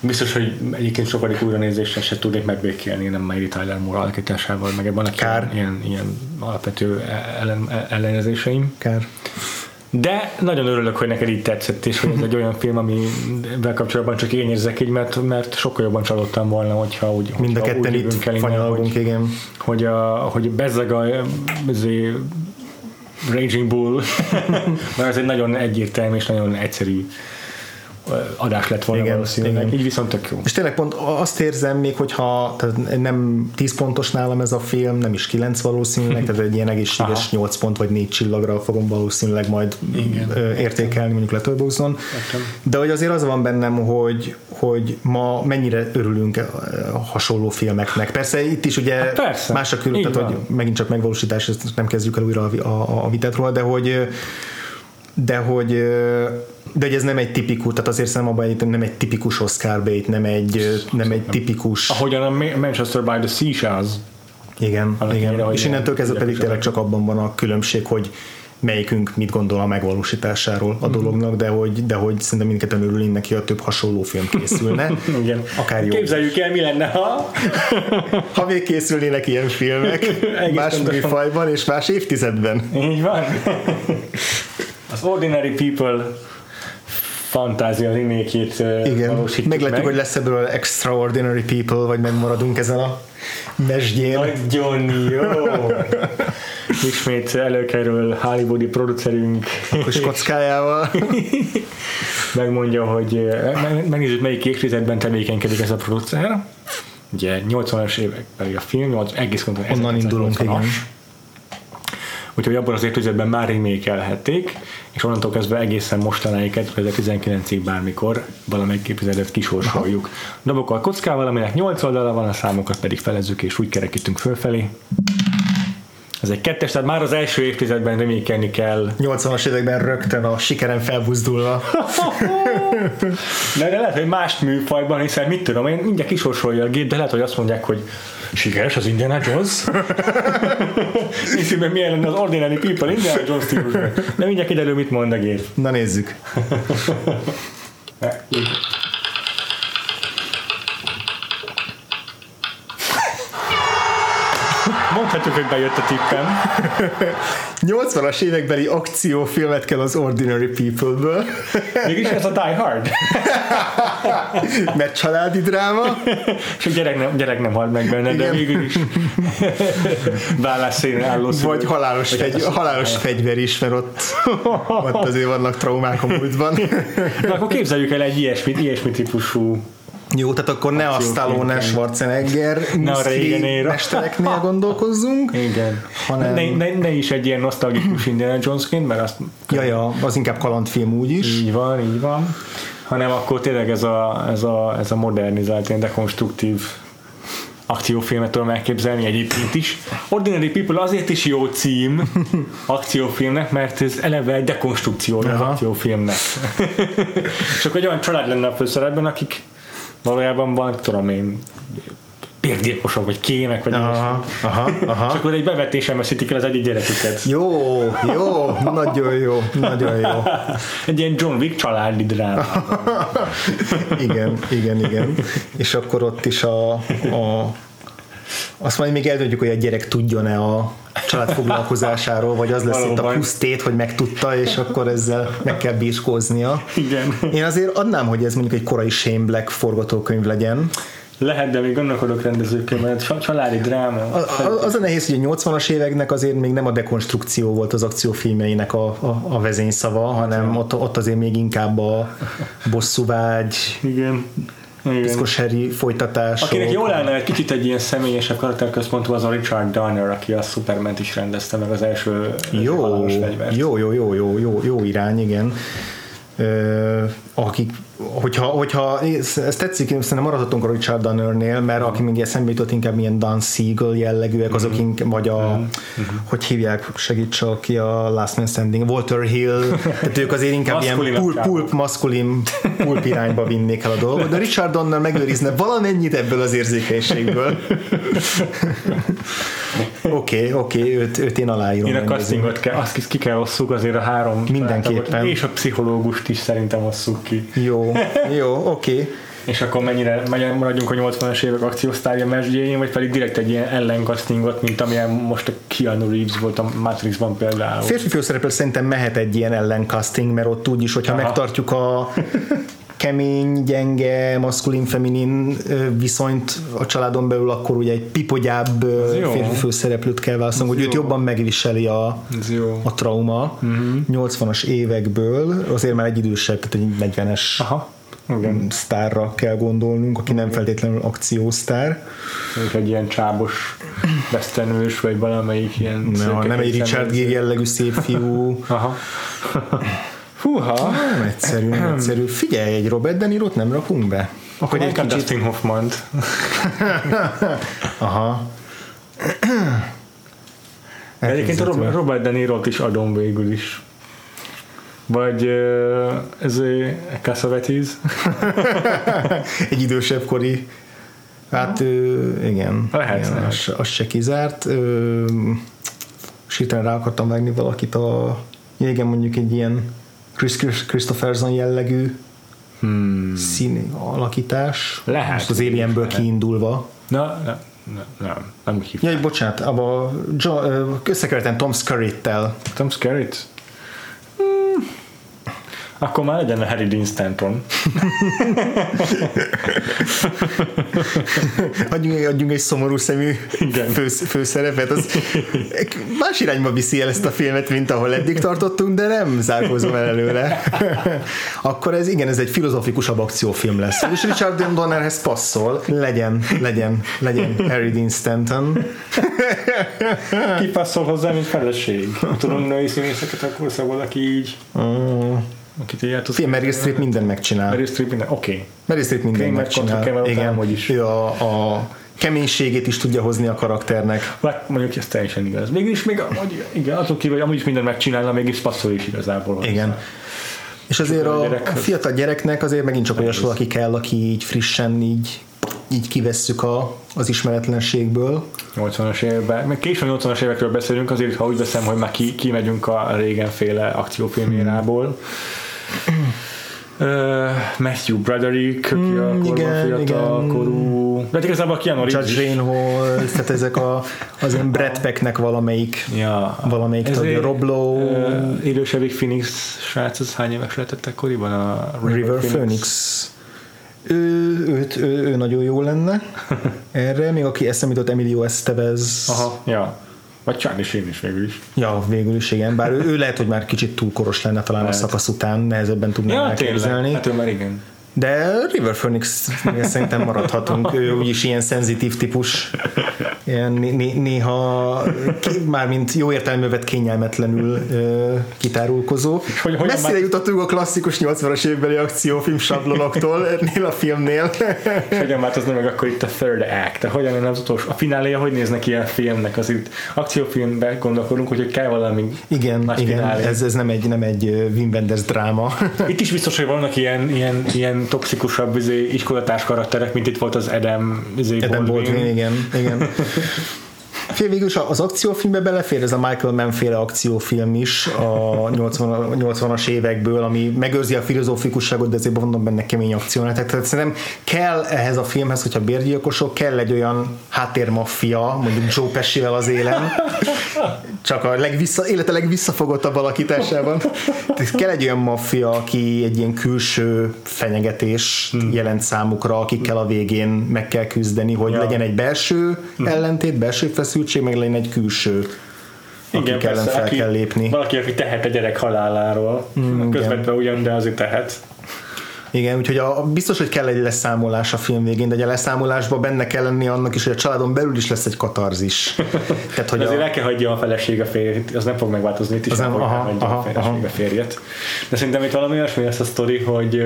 Biztos, hogy egyébként sokadik újranézéssel se tudnék megbékélni, nem Mary Tyler Moore alakításával, meg ebben a Kár. ilyen, ilyen alapvető ellen, ellenezéseim. Kár. De nagyon örülök, hogy neked így tetszett, és hogy ez egy olyan film, amivel kapcsolatban csak én érzek így, mert, mert sokkal jobban csalódtam volna, hogyha úgy, Mind a ketten itt innen, hogy, igen. hogy, a, hogy bezzeg a Raging Bull, mert ez egy nagyon egyértelmű és nagyon egyszerű adás lett volna Igen, valószínűleg. igen. Így viszont tök jó. És tényleg pont azt érzem még, hogyha tehát nem 10 pontos nálam ez a film, nem is 9 valószínűleg, tehát egy ilyen egészséges Aha. 8 pont vagy 4 csillagra fogom valószínűleg majd Igen. értékelni mondjuk Letterboxdon. De hogy azért az van bennem, hogy, hogy ma mennyire örülünk hasonló filmeknek. Persze itt is ugye Hát persze. más a Így tehát hogy megint csak megvalósítás, ezt nem kezdjük el újra a, a, a vitát róla, de hogy de hogy de hogy ez nem egy tipikus, tehát azért egy- nem egy tipikus Oscar bait, nem egy, nem egy tipikus, Ahogyan a Ma- Manchester by the Seashells. igen, annak igen. ellenére, hogy és innentől kezdve pedig tényleg csak abban van a különbség, hogy melyikünk mit gondol a megvalósításáról Mhm. a dolognak, de hogy, de hogy szerintem mindketten örülünk neki, ha több hasonló film készülne. Igen. Akár jó. Képzeljük el, mi lenne, ha Ha még készülnének ilyen filmek, más műfajban és más évtizedben. Így van. Az Ordinary People fantázia remake-ét ö, Igen, meglátjuk, meg. hogy lesz ebből Extraordinary People, vagy megmaradunk ezen a mesdjén. Nagyon jó! Ismét előkerül Hollywoodi producerünk. Kis kockájával. Megmondja, hogy meg- megnézzük, melyik évtizedben tevékenykedik ez a producer. Ugye 80-as években a film, 8, egész pontosan Onnan indulunk, 1980-as. igen. Úgyhogy abban az évtizedben már remékelhették, és onnantól kezdve egészen mostanáig 2019-ig bármikor valamelyik évizedet kisorsoljuk. Dobokkal kockával, aminek 8 oldala van, a számokat pedig felezzük, és úgy kerekítünk fölfelé. Ez egy kettes, tehát már az első évtizedben remékelni kell 80-as években rögtön a sikeren felbuzdulva. De, de lehet, hogy más műfajban, hiszen mit tudom, én mindjárt kisorsolja a gép, de lehet, hogy azt mondják, hogy sikeres az Indiana Jones. Hiszében milyen lenne az Ordinary People Indiana Jones stílusban. De mindjárt kiderül, mit mond a gép. Na nézzük. Mondhatjuk, hogy bejött a tippem. 80-as évekbeli akciófilmet kell az Ordinary People-ből, Mégis ez a Die Hard. mert családi dráma, És a gyerek nem, gyerek nem halt meg benne, de Igen. végül is vállásszén álló szülő. vagy halálos, Vagy fegy, halálos fegyver is, mert ott, ott azért vannak traumák a múltban. Na, akkor képzeljük el egy ilyesmit, ilyesmi típusú Jó, tehát akkor ne a Stallone. Schwarzenegger mestereknél gondolkozzunk. Igen. Hanem- Ne, ne, ne, is egy ilyen nosztalgikus Indiana Jonesként, mert azt Ja, ja, az inkább kalandfilm úgyis. így van, így van, hanem akkor tényleg ez a, ez a, ez a modernizált, ilyen dekonstruktív akciófilmet tudom elképzelni egyébként is. Ordinary People azért is jó cím akciófilmnek, mert ez eleve egy dekonstrukciója az akciófilmnek. És akkor egy olyan család lenne a főszerepben, akik valójában van, tudom én, bérgyilkosok, vagy kémek, vagy ilyesmi. Aha, aha, És aha. akkor egy bevetésen veszítik el az egyik gyereküket. Jó, jó, nagyon jó, nagyon jó. Egy ilyen John Wick családi dráma. Igen, igen, igen. És akkor ott is a, a azt majd még eldöntjük, hogy a gyerek tudjon-e a család foglalkozásáról, vagy az lesz itt a Valóban. pusztét, hogy megtudta, és akkor ezzel meg kell bírkóznia. Igen. Én azért adnám, hogy ez mondjuk egy korai Shane Black forgatókönyv legyen. Lehet, de még gondolkodok rendezőként, mert csa- családi dráma. A- Az a nehéz, hogy a 80-as éveknek azért még nem a dekonstrukció volt az akciófilmjeinek a, a, a vezényszava, hanem ott, ott azért még inkább a bosszúvágy, Igen. Piszkos Harry folytatások. Akinek jól állna egy kicsit egy ilyen személyesebb karakterközpontú az a Richard Donner, aki a superman is rendezte meg az első Jó, jó, jó, jó, jó, jó, jó irány, igen. Ö, akik, hogyha, hogyha ez, tetszik, szerintem maradhatunk a Richard Donnernél, mert aki még eszembe jutott inkább ilyen Dan Siegel jellegűek, azok Mhm. inkább, vagy a, hogy hívják, segíts ki a Last Man Standing, Walter Hill, tehát ők azért inkább ilyen pulp, pulp, maszkulin, pulp irányba vinnék el a dolgot, de Richard Donner megőrizne valamennyit ebből az érzékenységből. Oké, oké, okay, őt, őt én aláírom. Én a castingot kell, azt ki kell osszuk azért a három Mindenképpen. és a pszichológust is szerintem osszuk ki. Jó, jó, oké. Okay. És akkor mennyire, mennyire maradjunk a 80-as évek akciósztárja mesdjéjén, vagy pedig direkt egy ilyen ellenkasztingot, mint amilyen most a Keanu Reeves volt a Matrixban például. Férfi főszereplő szerintem mehet egy ilyen ellencasting, mert ott úgyis, hogyha Aha. megtartjuk a kemény, gyenge, maszkulin, feminin viszonyt a családon belül, akkor ugye egy pipogyább férfi főszereplőt kell választani, hogy őt jó. jobban megviseli a, a trauma uh-huh. 80-as évekből, azért már egy idősebb, tehát egy 40-es Aha, igen. sztárra kell gondolnunk, aki nem feltétlenül akciósztár. Mondjuk egy ilyen csábos vesztenős, vagy valamelyik ilyen... No, nem egy Richard. Gere jellegű szép fiú. Aha. Húha! Nem egyszerű, nem egyszerű. Figyelj, egy Robert De Niro-t nem rakunk be? Akkor egy kicsit... Dustin hoffman Aha. Egyébként a. Robert, De Niro-t is adom végül is. Vagy ez a Cassavetes. Egy idősebb kori Hát igen, Lehet, igen az, az se kizárt. Ö, Sítren rá akartam vágni valakit a ja, igen, mondjuk egy ilyen Chris Chris- Christopherson jellegű Hmm. szín alakítás. Lehet. Most az Alienből kiindulva. Na, na, na, nem, nem úgy hívják. Jaj, bocsánat, abba ö, összekevertem Tom Skerritt-tel. Tom Skerritt? Akkor már legyen a Harry Dean Stanton. adjunk, adjunk egy szomorú szemű Igen. fő, főszerepet, az más irányba viszi el ezt a filmet, mint ahol eddig tartottunk, de nem zárkózom el előle. Akkor ez igen, ez egy filozofikusabb akciófilm lesz. És Richard Donnerhez passzol. Legyen, legyen, legyen Harry Dean Stanton. Ki passzol hozzá, mint feleség? Tudom, női színészeket akkor szabad, aki így... Mm. Akit tudsz... Film Meryl Streep mindent megcsinál. Meryl Streep minden, oké. Okay. Meryl Streep mindent Kramer megcsinál. Kevin Igen, hogy is. ő a, a keménységét is tudja hozni a karakternek. Hát mondjuk ez teljesen igaz. Mégis még, amúgy, igen, attól kívül, hogy amúgy is mindent megcsinálna, mégis passzol is igazából. hozzá. Igen. És azért a, a fiatal gyereknek azért megint csak olyas valaki kell, aki így frissen így, így kivesszük a, az ismeretlenségből. 80-as években, meg későn 80-as évekről beszélünk, azért ha úgy veszem, hogy már ki, kimegyünk a régenféle akciófilmérából. Uh, Matthew Broderick, aki Mm, a igen, fiatal igen. korú. De hát igazából a Keanu Reeves Judge. Reinhold, tehát ezek a, az ilyen Brad Packnek valamelyik Ja. valamelyik tagja, Ezért, Rob Lowe, Uh, élősebbik Phoenix srác, az hány éves lehetett akkoriban a River Phoenix. Ő, őt, ő, ő nagyon jó lenne erre, még aki eszembe jutott Emilio Estevez. Aha, ja. Vagy Charlie Sheen is végül is. Ja, végül is igen, bár ő, ő lehet, hogy már kicsit túl koros lenne talán Lehet. a szakasz után, nehezebben tudnám Ja, elképzelni. tényleg. Hát ő már igen. De River Phoenix szerintem maradhatunk, ő úgyis ilyen szenzitív típus, ilyen né- né- néha mármint jó értelmű vett kényelmetlenül ö, kitárulkozó. hogy hogyan Messzire már- jutottunk a klasszikus 80-as évbeli akciófilm sablonoktól ennél a filmnél. És hogyan változna meg akkor itt a third act? De hogyan lenne az utolsó? A fináléja hogy néznek ilyen filmnek? Az itt akciófilmben gondolkodunk, hogy kell valami Igen, nagy igen finálé. ez, ez nem egy, nem egy Wim Wenders dráma. Itt is biztos, hogy vannak ilyen, ilyen, ilyen toxikusabb izé, iskolatárs karakterek, mint itt volt az Adam, izé, Adam Baldwin, igen, igen. Fél végül is az akciófilmbe belefér ez a Michael Mann féle akciófilm is a 80, 80-as évekből, ami megőrzi a filozófikusságot, de azért mondom benne kemény akciónetek. Tehát szerintem kell ehhez a filmhez, hogyha bérgyilkosok, kell egy olyan háttérmaffia, mondjuk Joe Pesci-vel az élen, csak a legvissza, élete legvisszafogottabb alakításában. Tehát kell egy olyan maffia, aki egy ilyen külső fenyegetés Hmm. jelent számukra, akikkel a végén meg kell küzdeni, hogy Ja. legyen egy belső ellentét, belső feszültség, meg legyen egy külső, akik ellen fel aki, kell lépni. Valaki, aki tehet a gyerek haláláról. Mm, Közvetve ugyan, de azért tehet. Igen, úgyhogy a, biztos, hogy kell egy leszámolás a film végén, de a leszámolásban benne kell lenni annak is, hogy a családon belül is lesz egy katarzis. Tehát, hogy azért a... el kell hagyja a feleség a férjét, az nem fog megváltozni, itt is az nem, fog aha, aha, a feleség aha. a férjet. De szerintem itt valami olyasmi lesz a sztori, hogy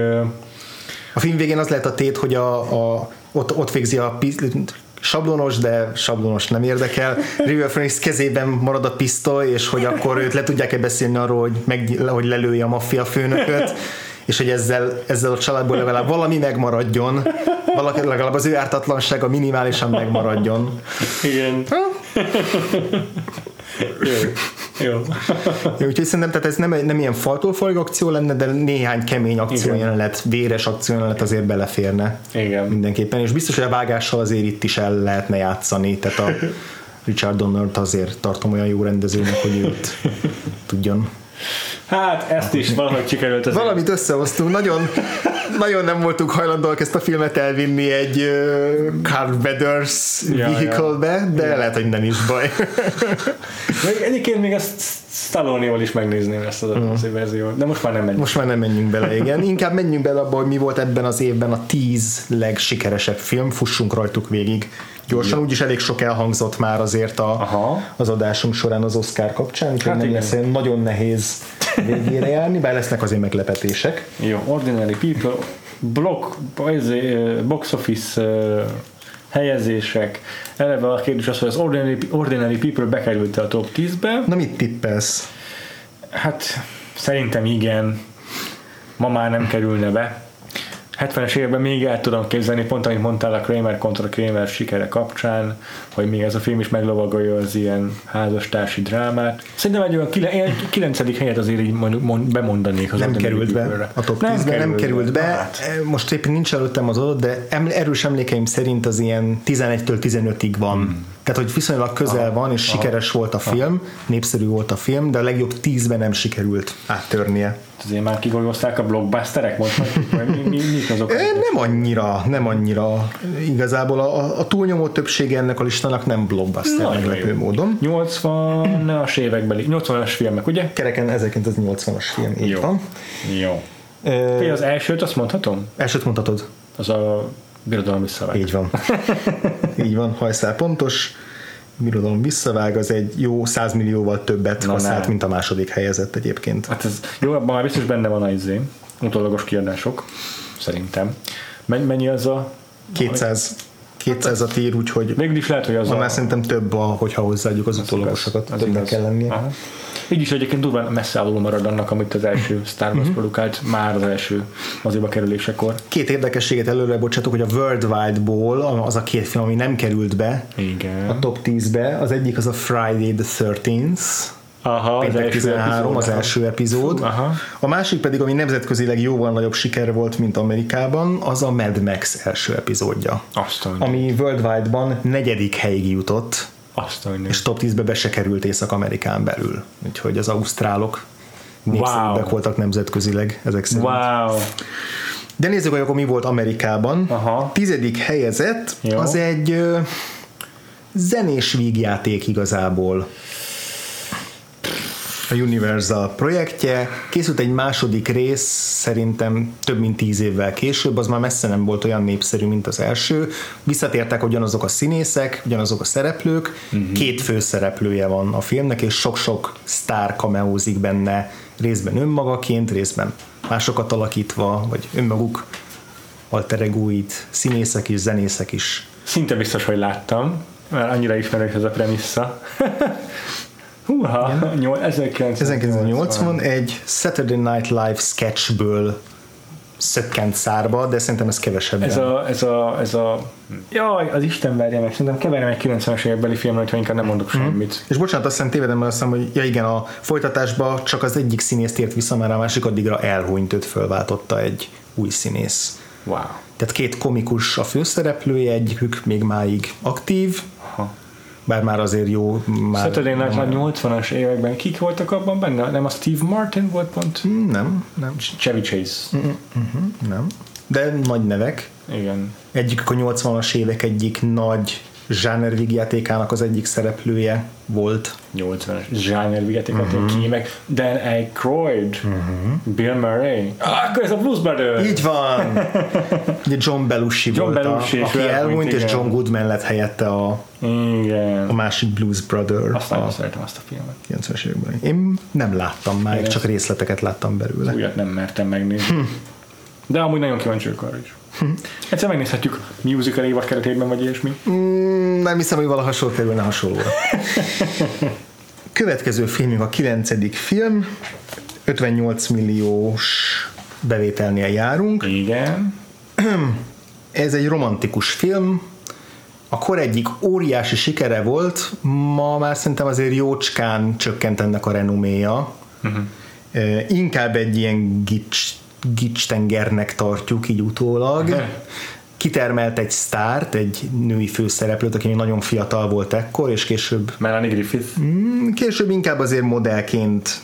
a film végén az lehet a tét, hogy a, a, ott, ott végzi a sablonos, de sablonos nem érdekel. River Phoenix kezében marad a pisztoly, és hogy akkor őt le tudják-e beszélni arról, hogy, meg, hogy lelője a maffia főnököt, és hogy ezzel, ezzel a családból legalább valami megmaradjon, valaki, legalább az ő ártatlansága minimálisan megmaradjon. Igen. Jó. Jó. Jó, úgyhogy szerintem tehát ez nem, nem ilyen faltól folyó akció lenne, de néhány kemény akciójelenet, véres akciójelenet azért beleférne. Igen. Mindenképpen, és biztos, hogy a vágással azért itt is el lehetne játszani, tehát a Richard Donnert azért tartom olyan jó rendezőnek, hogy őt tudjon Hát ezt is valahogy sikerült. Azért. Valamit összehoztunk, nagyon, nagyon nem voltunk hajlandóak ezt a filmet elvinni egy uh, Carl Weathers ja, vehicle-be, ja. de ja. lehet, hogy nem is baj. Még egyébként még ezt Stallone-val is megnézném ezt az uh-huh. verziót, de most már nem menjünk. Most már nem menjünk bele, igen. Inkább menjünk bele abba, hogy mi volt ebben az évben a tíz legsikeresebb film, fussunk rajtuk végig gyorsan, úgyis elég sok elhangzott már azért a, Aha. az adásunk során az Oscar kapcsán, úgyhogy hát nem igen. lesz nagyon nehéz végére járni, bár lesznek azért meglepetések. Jó, Ordinary People, block, box office helyezések. Eleve a kérdés az, hogy az Ordinary, Ordinary People bekerült a top 10-be. Na mit tippelsz? Hát szerintem igen. Ma már nem kerülne be. 70-es években még el tudom képzelni, pont amit mondtál a Kramer kontra Kramer sikere kapcsán, hogy még ez a film is meglovagolja az ilyen házastársi drámát. Szerintem egy olyan 9. helyet azért így mond, bemondanék az Nem került be a top 10 nem, nem került be. Hát. Most éppen nincs előttem az adat, de erős emlékeim szerint az ilyen 11-től 15-ig van. Hmm. Tehát, hogy viszonylag közel ah, van, és ah, sikeres volt a film, ah. népszerű volt a film, de a legjobb 10-ben nem sikerült áttörnie azért már kigolyozták a blockbusterek, mondhatjuk, mi, mi, mi azok? Nem annyira, nem annyira. Igazából a, a túlnyomó többsége ennek a listának nem blockbuster Nagyon meglepő jó. módon. 80-as évekbeli, 80-as filmek, ugye? Kereken 1980-as film, így jó. van. Jó. E, az elsőt azt mondhatom? Elsőt mondhatod. Az a birodalom visszavág. Így van. így van, hajszál pontos birodalom visszavág, az egy jó 100 millióval többet Na, használt, mint a második helyezett egyébként. Hát ez jó, már biztos benne van a izé, utólagos kiadások, szerintem. Mennyi az a... 200, 200 a tír, úgyhogy Végül is lehet, hogy az a... már szerintem több, a, hogyha hozzáadjuk az, utólagosokat, az többnek kell lennie. Aha. Így is egyébként durván messze alul marad annak, amit az első Star Wars uh-huh. produkált már az első moziba kerülésekor. Két érdekességet előre bocsátok, hogy a Worldwide-ból az a két film, ami nem került be Igen. a top 10-be, az egyik az a Friday the 13th, Aha, első 13, epizód, az első epizód. Aha. A másik pedig, ami nemzetközileg jóval nagyobb siker volt, mint Amerikában, az a Mad Max első epizódja. Aztán. Ami Worldwide-ban negyedik helyig jutott aztán és top 10-be be se került Észak-Amerikán belül. Úgyhogy az ausztrálok népszerűbbek wow. voltak nemzetközileg ezek szerint. Wow. De nézzük, hogy akkor mi volt Amerikában. Aha. Tizedik helyezett, Jó. az egy ö, zenés vígjáték igazából a Universal projektje. Készült egy második rész, szerintem több mint tíz évvel később, az már messze nem volt olyan népszerű, mint az első. Visszatértek ugyanazok a színészek, ugyanazok a szereplők, uh-huh. két főszereplője van a filmnek, és sok-sok sztár kameózik benne, részben önmagaként, részben másokat alakítva, vagy önmaguk alter egóit, színészek is, zenészek is. Szinte biztos, hogy láttam, mert annyira ismerős ez a premissza. Húha, 1980. egy Saturday Night Live sketchből szökkent szárba, de szerintem ez kevesebb. Ez a, ez a, ez a, jaj, az Isten verje meg, szerintem keverem egy 90-es évekbeli film, hogyha inkább nem mondok mm. semmit. És bocsánat, azt hiszem tévedem, mert azt hiszem, hogy ja igen, a folytatásban csak az egyik színész tért vissza, mert a másik addigra elhunyt, őt fölváltotta egy új színész. Wow. Tehát két komikus a főszereplője, egyikük még máig aktív, bár már azért jó. Már, Saturday Night Live 80-as években kik voltak abban benne? Nem a Steve Martin volt pont? Nem, nem. Chevy Chase. Uh-huh, nem. De nagy nevek. Igen. Egyik a 80-as évek egyik nagy zsánervígjátékának az egyik szereplője volt. 80-as zsáner vigyátékat uh-huh. ki, meg Dan Aykroyd, uh-huh. Bill Murray. Ah, akkor ez a Blues Brothers! Így van! Ugye John Belushi John volt, Belushi a, aki elmúlt, és. John Goodman lett helyette a, Igen. a másik Blues Brother Azt a szeretem azt a filmet. 90-es években. Én nem láttam már, Én csak részleteket láttam belőle. Újat nem mertem megnézni. De amúgy nagyon kíváncsi vagyok arra is. Egyszer megnézhetjük musical évad keretében, vagy ilyesmi. Mm, nem hiszem, hogy valaha sor kerülne hasonlóra. Következő filmünk a kilencedik film, 58 milliós bevételnél járunk. Igen. Ez egy romantikus film, a kor egyik óriási sikere volt, ma már szerintem azért jócskán csökkent ennek a renoméja. Uh-huh. Inkább egy ilyen gics, gics tengernek tartjuk így utólag. Kitermelt egy sztárt, egy női főszereplőt, aki még nagyon fiatal volt ekkor, és később, Melanie Griffith. mm, később inkább azért modellként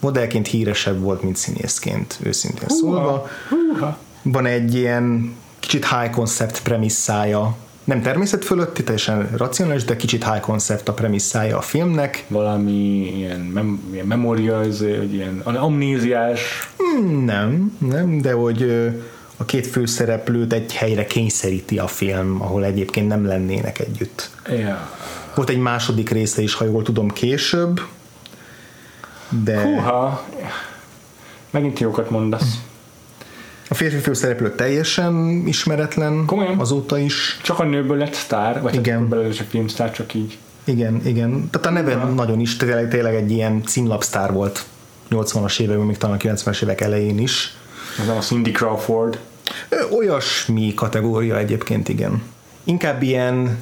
modellként híresebb volt, mint színészként, őszintén szólva. Húha. Van egy ilyen kicsit high concept premisszája, nem természet fölötti, teljesen racionális, de kicsit high concept a premisszája a filmnek. Valami ilyen, mem, ilyen memória, ez, hogy ilyen amnéziás. Hmm, Nem, nem, de hogy a két főszereplőt egy helyre kényszeríti a film, ahol egyébként nem lennének együtt. Ja. Volt egy második része is, ha jól tudom, később, de Húha. Megint jókat mondasz. A férfi főszereplő teljesen ismeretlen Komolyan? azóta is. Csak a nőből lett sztár, vagy Igen. csak belőle csak filmsztár, csak így. Igen, igen. Tehát a neve Ja. nagyon is, tényleg, tényleg egy ilyen címlapsztár volt 80-as években, még talán a 90-es évek elején is. Ez a Cindy Crawford. Olyasmi kategória egyébként, igen. Inkább ilyen,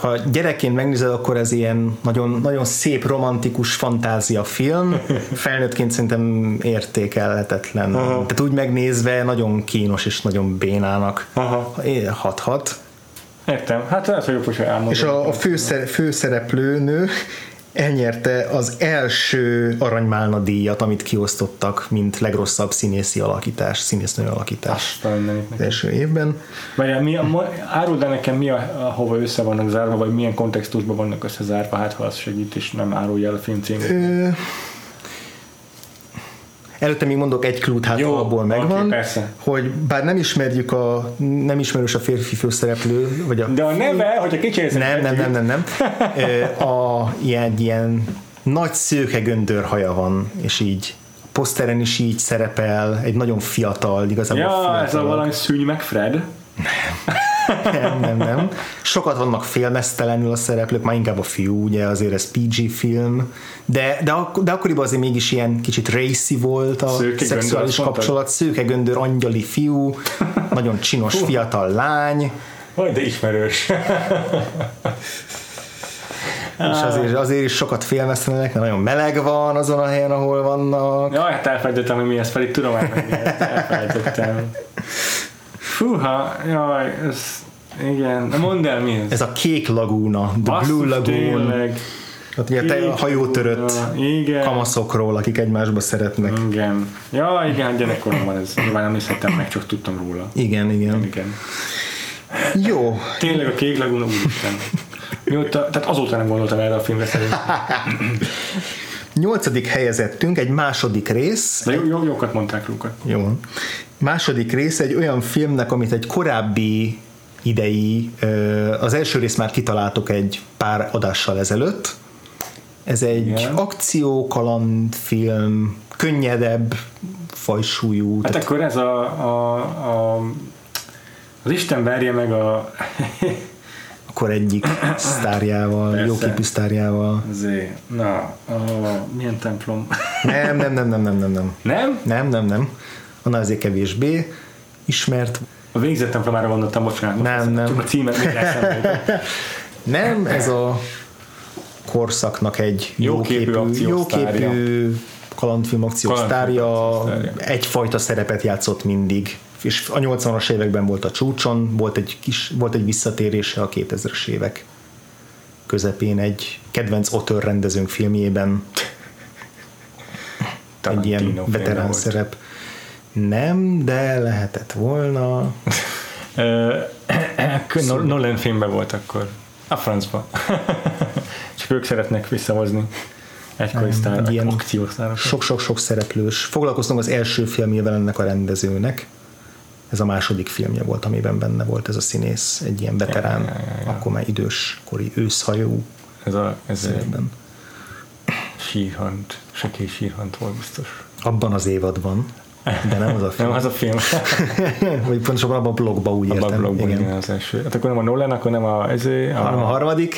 ha gyerekként megnézed, akkor ez ilyen nagyon, nagyon szép, romantikus fantázia film. Felnőttként szerintem értékelhetetlen. Aha. Tehát úgy megnézve nagyon kínos és nagyon bénának hathat. Értem. Hát lehet, hogy jobb, hogyha elmondom. És a, a főszer, főszereplőnő elnyerte az első aranymálna díjat, amit kiosztottak, mint legrosszabb színészi alakítás, színésznő alakítás az első évben. Vagy mi a, áruld el nekem, mi a, a, hova össze vannak zárva, vagy milyen kontextusban vannak összezárva, hát ha az segít, és nem árulja el a film címét. Ö, előtte még mondok egy klút, hát Jó, abból megvan, persze. hogy bár nem ismerjük a, nem ismerős a férfi főszereplő, vagy a De a neve, hogyha kicsézem nem, nem, nem, nem, nem. A ilyen, ilyen nagy szőke göndörhaja van, és így poszteren is így szerepel, egy nagyon fiatal, igazából Ja, fiatal. ez a valami szűny meg Fred. Nem, nem, nem. Sokat vannak félmeztelenül a szereplők, már inkább a fiú, ugye azért ez PG film, de, de, ak- de akkoriban azért mégis ilyen kicsit racy volt a Szőke szexuális kapcsolat, szőke göndör, angyali fiú, nagyon csinos fiatal lány, Vagy de ismerős. és azért, azért is sokat félmeztelenek, mert nagyon meleg van azon a helyen, ahol vannak. Jaj, hát elfelejtettem, hogy mi ez, pedig tudom ez. Elfelejtettem. Fúha, jaj, ez... Igen, Na mondd el, mi ez? Ez a kék lagúna, The Basszus, Blue Lagoon, Tényleg. ott ugye te, hajótörött Igen. kamaszokról, akik egymásba szeretnek. Igen. Ja, igen, hát gyerekkoromban ez. Nyilván nem nézhettem meg, csak tudtam róla. Igen, igen. Igen. Jó, Tényleg a kék laguna, úristen. Mióta, tehát azóta nem gondoltam erre a filmre szerintem. nyolcadik helyezettünk, egy második rész, De jó, jó, jókat mondták róla. Jó. Második rész egy olyan filmnek, amit egy korábbi idei, az első részt már kitaláltuk egy pár adással ezelőtt. Ez egy Igen. akció, kalandfilm, könnyedebb fajsúlyú. Hát tehát akkor ez a, a, a az Isten verje meg a akkor egyik sztárjával, jóképű sztárjával. Zé, na, a, milyen templom? Nem, nem, nem, nem, nem, nem, nem. Nem? Nem, nem, nem. Annál azért kevésbé ismert. A végzett templomára gondoltam, bocsánat. Nem, nem. Csak a címet. Nem, ez a korszaknak egy Jóképű akciósztárja. jóképű kalandfilm akciósztárja, Kalandfilm akciósztárja. egyfajta szerepet játszott mindig. És a 80-as években volt a csúcson, volt egy, kis, volt egy visszatérése a 2000-es évek közepén egy kedvenc Otter rendezőnk filmjében egy ilyen veterán szerep. Nem, de lehetett volna. Nol- Nolan filmben volt akkor. A francba. Csak ők szeretnek visszahozni egykori sztár, ilyen akciósztárokat. Sok-sok-sok szereplős. Foglalkoztunk az első filmjével ennek a rendezőnek. Ez a második filmje volt, amiben benne volt ez a színész, egy ilyen veterán, Ja, ja, ja, akkor már idős kori őszhajú Ez a ez a szerepben. sírhant, sekély sírhant volt biztos. Abban az évadban, de nem az a film. Nem az a film. Vagy pontosabban abban a blogba úgy A értem. blogban igen. igen. az első. Hát akkor nem a Nolan, akkor nem a, ezé, a, Hanem a harmadik.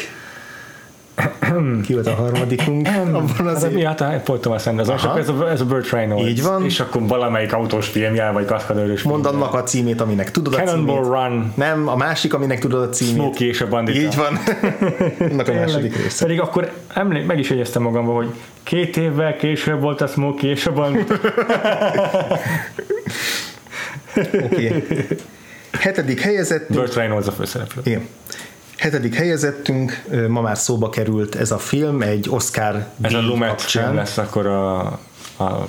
Ki volt a harmadikunk? Abban az az, mi hát Paul Thomas Anderson, akkor ez a, ez a Burt Reynolds. Így van. És akkor valamelyik autós filmje, vagy kaszkadőrös Mondd annak a címét, aminek tudod a Cannonball címét. Run, Nem, a másik, aminek tudod a címét. Smokey és a bandita. Így van. Annak a második része. Pedig akkor emlé, meg is jegyeztem magamba, hogy két évvel később volt a Smokey és a bandita. Oké. Okay. Hetedik helyezettünk. Burt Reynolds a főszereplő. Igen. Hetedik helyezettünk, ma már szóba került ez a film, egy Oscar Ez a Lumet lesz akkor a, a,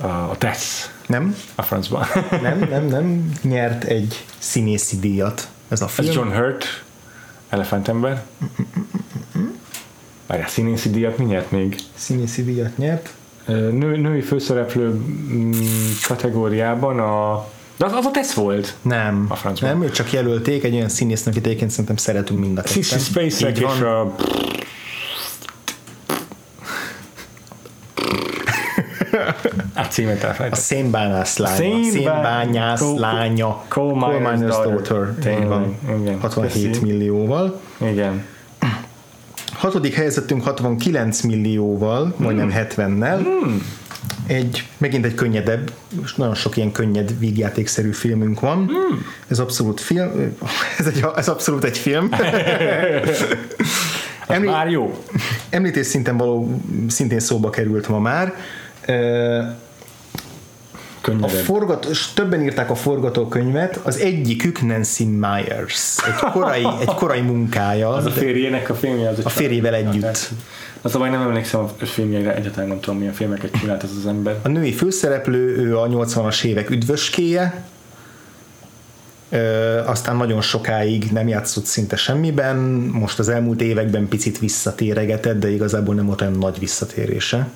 a, a Tess Nem, a francban. nem, nem, nem. Nyert egy színészi díjat ez a Ez film. John Hurt, Elefantember. Várjál, színészi díjat mi nyert még? Színészi díjat nyert. Nő, női főszereplő mm, kategóriában a... De az, az a Tess volt. Nem, A francban. nem, őt csak jelölték egy olyan színésznek, akit egyébként szerintem szeretünk mind a ketten. Sissy Spacek és van. a... A címet A elfelejtettem. szénbányász lánya. Szénbá- Szénbányász lánya. Coal Miner's Daughter. Tényleg, van. igen. 67 Köszi. millióval. Igen. Hatodik helyezettünk 69 millióval, majdnem 70-nel. Egy, megint egy könnyedebb, és nagyon sok ilyen könnyed vígjátékszerű filmünk van. Ez abszolút film, ez, egy, ez abszolút egy film. Emlí- már jó. Említés szinten való, szintén szóba került ma már. Ö, A Könnyedebb. forgató, és többen írták a forgatókönyvet, az egyikük Nancy Myers, egy korai, egy korai munkája, Az a férjének a filmje. Az a férjével együtt. Az a baj nem emlékszem a filmjeire, egyáltalán nem tudom milyen filmeket csinált ez az ember. A női főszereplő, ő a 80-as évek üdvöskéje, Ö, aztán nagyon sokáig nem játszott szinte semmiben, most az elmúlt években picit visszatéregetett, de igazából nem volt olyan nagy visszatérése.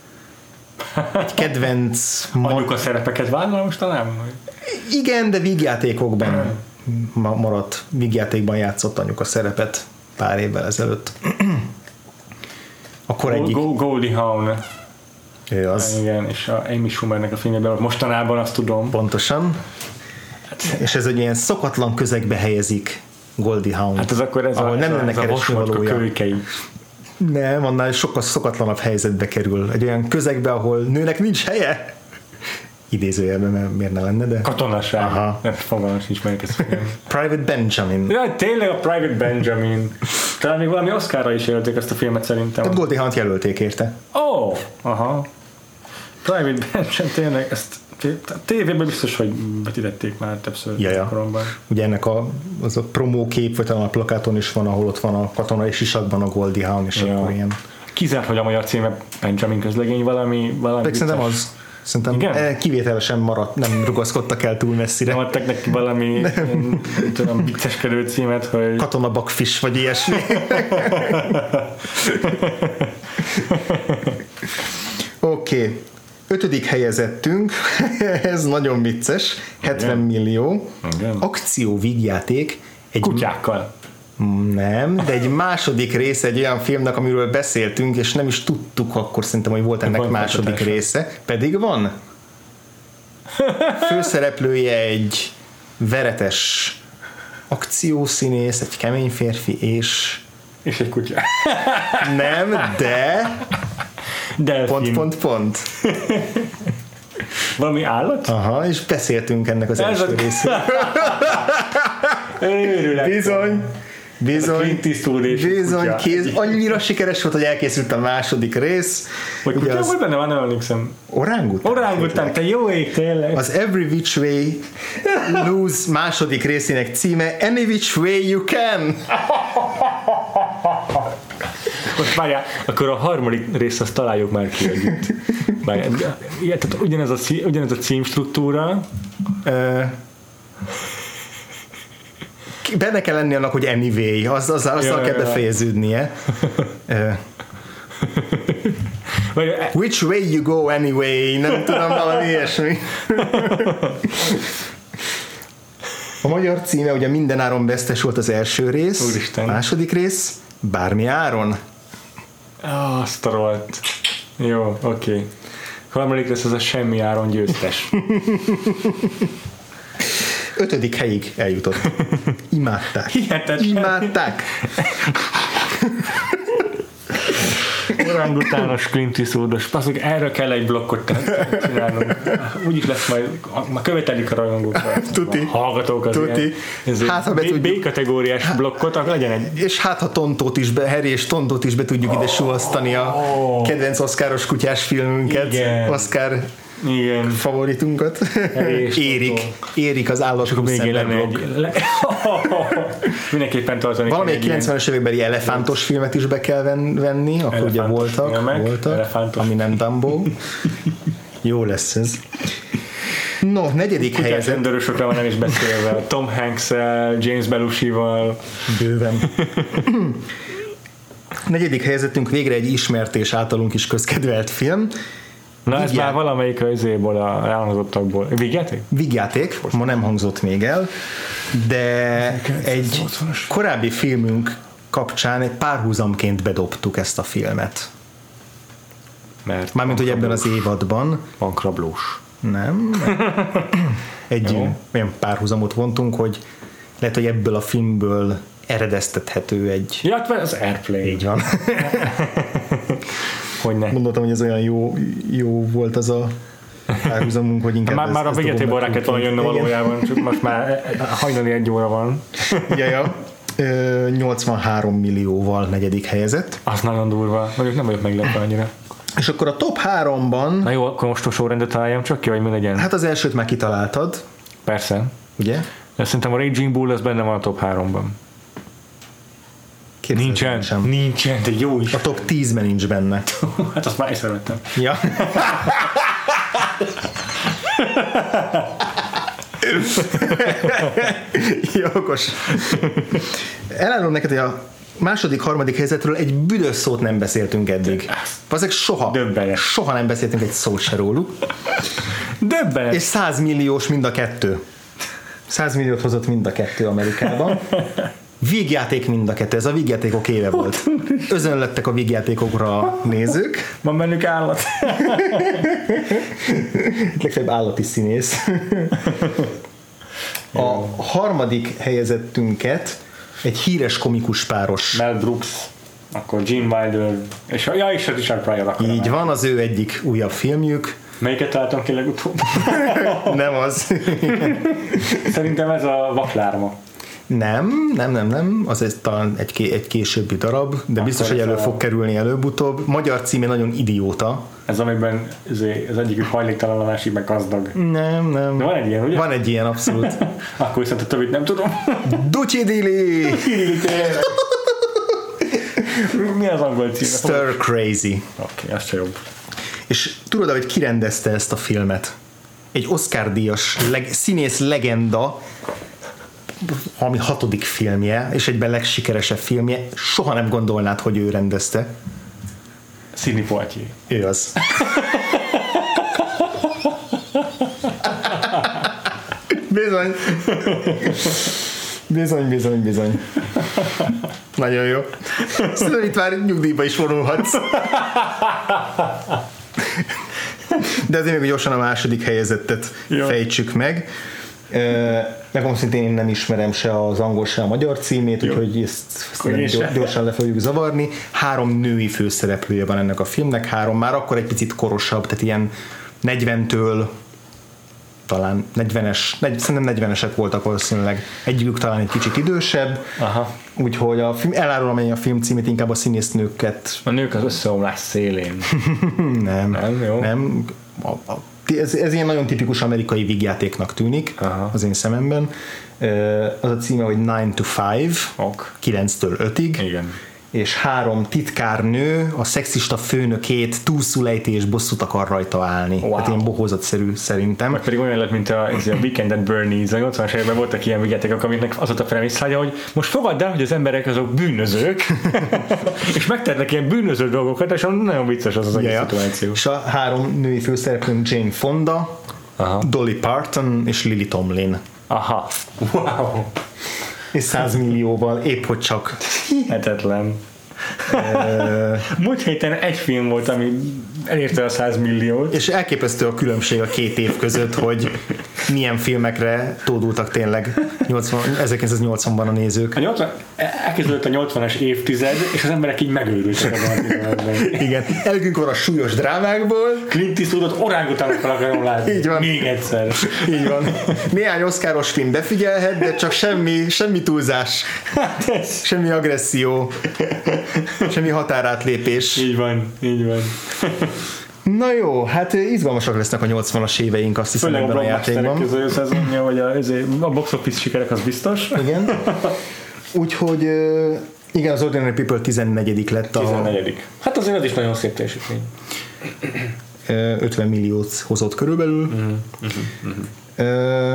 Egy kedvenc, ma- Anyuka szerepeket vállal most talán? Vagy? igen, de vígjátékokban ma- maradt, vígjátékban játszott anyuka szerepet pár évvel ezelőtt. Akkor egyik, Go- Goldie Hawn. ő az, Igen, és a Amy Schumernek a filmjében mostanában azt tudom. pontosan, és ez egy ilyen szokatlan közegbe helyezik Goldie Hawn. Hát ez akkor ez ahol a, nem lenne keresni valója. kölykei. Nem, annál sokkal szokatlanabb helyzetbe kerül. Egy olyan közegbe, ahol nőnek nincs helye. Idézőjelben, mert miért ne lenne, de Katonaság. Aha. Fogalmas nincs melyik ez. Private Benjamin. Ja, tényleg a Private Benjamin. Talán még valami Oscarra is jelölték ezt a filmet szerintem. Tehát Goldie Hawn-t jelölték érte. Ó, oh, aha. Private Benjamin, tényleg ezt tévében biztos, hogy vetítették már többször Ja, ja. koromban. Ugye ennek a, az a promókép, vagy talán a plakáton is van, ahol ott van a katonai sisakban a Goldie Hawn, és Ja. akkor ilyen. Kizárt, hogy a magyar címe Benjamin közlegény valami, valami De szerintem az. Szerintem Igen? eh, kivételesen maradt, nem rugaszkodtak el túl messzire. Nem adtak neki valami nem tudom, vicceskedő címet, hogy Katona bakfish, vagy ilyesmi. Oké. Okay. Ötödik helyezettünk, ez nagyon vicces, 70 Igen. millió, Igen. akció vígjáték, egy kutyákkal. Nem, de egy második része egy olyan filmnek, amiről beszéltünk, és nem is tudtuk akkor szerintem, hogy volt ennek Van második folytatása. része. Pedig van. Főszereplője egy veretes akciószínész, egy kemény férfi, és És egy kutya. nem, de Delfin. pont, pont, pont. Valami állat? Aha, és beszéltünk ennek az Ez első a- részéről. Bizony, bizony, bizony, kéz, annyira sikeres volt, hogy elkészült a második rész. Vagy Ugye kutya az benne, van, nem emlékszem. Orángután? Orángután, te jó ég, tényleg. Az Every Which Way Lose második részének címe Any Which Way You Can. Most várjál, akkor a harmadik részt azt találjuk már ki együtt. Várjál, tehát ugyanez a, ugyanez a címstruktúra, Ö, benne kell lenni annak, hogy anyway, az, az, azzal Ja, kell ja. befejeződnie. Vagy, Which way you go anyway? Nem tudom, valami ilyesmi. A magyar címe ugye minden áron vesztes volt az első rész. Úristen. Második rész, bármi áron. Ah, azt a rohadt. Jó, oké. Okay. Harmadik lesz az a semmi áron győztes. Ötödik helyig eljutott. Imádták. Hihetetlen. Imádták. Orangutános Clint Eastwoodos. Passzok, erre kell egy blokkot csinálnunk. Úgyis lesz majd, már követelik a rajongók. Tuti. A hallgatók az Tuti. ilyen. Hát, ha be B- tudjuk- B-kategóriás blokkot, akkor legyen egy És hát ha Tontót is, be, Harry és Tontót is be tudjuk ide suhasztani a kedvenc oszkáros kutyás filmünket, Igen. Oscar igen. favoritunkat. Érik. Érik az állat Akkor még egy... Le... Mindenképpen tartani. Valamelyik kéne egy 90-es évekbeli elefántos filmet is be kell ven- venni, akkor ugye Elefántos voltak, filmek, voltak elefántos. ami nem Dumbo. Jó lesz ez. No, negyedik Kutyás helyezett rendőrösökre van nem is beszélve. Tom hanks James Belushi-val. bőven. negyedik helyezettünk végre egy ismert és általunk is közkedvelt film. Na ez Igen. már valamelyik az izéból, a elhangzottakból. Vigyáték? Vígjáték, ma nem hangzott még el, de egy 1980-as. korábbi filmünk kapcsán egy párhuzamként bedobtuk ezt a filmet. Mert Mármint, hogy ebben az évadban van krablós. nem. Egy Jó. olyan párhuzamot vontunk, hogy lehet, hogy ebből a filmből eredeztethető egy... Ja, hát az Airplane. Így van. Hogy ne. Gondoltam, hogy ez olyan jó, jó volt az a párhuzamunk, hogy inkább Már, ezt- már a vigyátékból rá kellett volna Igen. valójában, csak most már hajnali egy óra van. Ja, ja. Ö, 83 millióval negyedik helyezett. Az nagyon durva. Mondjuk nem vagyok meglepve annyira. És akkor a top 3-ban, Na jó, akkor most a sorrendet találjam csak ki, vagy mi legyen? hát az elsőt már kitaláltad, Persze. ugye? De szerintem a Raging Bull az benne van a top 3-ban. Nincsen. Sem. Nincsen, de jó is. A top 10-ben nincs benne. Hát azt már észrevettem. Ja. Jó, okos. Elárulom neked, hogy a második, harmadik helyzetről egy büdös szót nem beszéltünk eddig. Azek soha. Döbbenet. Soha nem beszéltünk egy szót se róluk. Döbbenet. És 100 milliós mind a kettő. 100 milliót hozott mind a kettő Amerikában. Vígjáték mind a kettő, ez a vígjátékok éve volt. Özönlöttek a vígjátékokra nézők. Van bennük állat. legfeljebb állati színész. A harmadik helyezettünket egy híres komikus páros. Mel Brooks, akkor Gene Wilder, és a, ja, és a Richard Pryor akkor. Így van, az ő egyik újabb filmjük. Melyiket találtam ki legutóbb? Nem az. Szerintem ez a vaklárma. Nem, nem, nem, nem. Az ez talán egy, egy későbbi darab, de biztos, hogy ez elő fog kerülni előbb-utóbb. Magyar címe nagyon idióta. Ez amiben izé, az egyik hajléktalan, a másik meg gazdag. Nem, nem. De van egy ilyen, ugye? Van egy ilyen, abszolút. Akkor viszont a többit nem tudom. Ducsi Dili! Mi az angol címe? Stir Crazy. Oké, az se jobb. És tudod, hogy ki rendezte ezt a filmet? Egy Oscar-díjas leg, színész legenda, ami hatodik filmje, és egyben legsikeresebb filmje, soha nem gondolnád, hogy ő rendezte. Sidney Poitier. Ő az. Bizony. Bizony, bizony, bizony. Nagyon jó. Szerintem itt már nyugdíjba is vonulhatsz. De azért még gyorsan a második helyezettet Jó. fejtsük meg. Megmondom szintén én nem ismerem se az angol, se a magyar címét, úgyhogy ezt én ezt sem. gyorsan le fogjuk zavarni. Három női főszereplője van ennek a filmnek, három már akkor egy picit korosabb, tehát ilyen 40-től talán 40-es, negy, szerintem 40-esek voltak valószínűleg. Egyikük talán egy kicsit idősebb, Aha. úgyhogy a film, elárulom amennyi a film címét, inkább a színésznőket A nők az összeomlás szélén. nem. Nem, jó. nem. A, a, ez, ez ilyen nagyon tipikus amerikai vígjátéknak tűnik Aha. az én szememben. Az a címe, hogy 9 to 5, Ok. 9-től 5-ig, Igen. És három titkárnő a szexista főnökét túlszul ejti és bosszút akar rajta állni. Wow. Hát ilyen bohózatszerű szerintem. Meg pedig olyan lett, mint a, ez a Weekend at Bernie's, a 80-as években voltak ilyen vigyátékok, aminek az volt a premisszája, hogy most fogadd el, hogy az emberek azok bűnözők, és megtennek ilyen bűnöző dolgokat, és nagyon vicces az az egész ja. szituáció. És a három női főszereplőnk Jane Fonda, Aha. Dolly Parton és Lily Tomlin. Aha. Wow. És 100 millióval épp hogy csak Hihetetlen. Múlt héten egy film volt, ami elérte a 100 milliót. És elképesztő a különbség a két év között, hogy milyen filmekre tódultak tényleg 80, 1980-ban a nézők. A 80, elkezdődött a 80-as évtized, és az emberek így megőrültek ebben a. Igen, elgünk van a súlyos drámákból, Clint Eastwoodot orángutánokkal akarom látni. Így van. Még egyszer. így van. Néhány oszkáros film befigyelhet, de csak semmi, semmi túlzás, Hát ez. semmi agresszió, semmi határátlépés. Így van, így van. Na jó, hát izgalmasak lesznek a 80-as éveink, azt hiszem Főleg a ebben a blockbusterek játékban. közül szezonja, vagy a, a box office sikerek az biztos. Igen. Úgyhogy igen, az Ordinary People 14 lett a 14. Hát azért az is nagyon szép teljesítmény. ö, 50 milliót hozott körülbelül. Ö,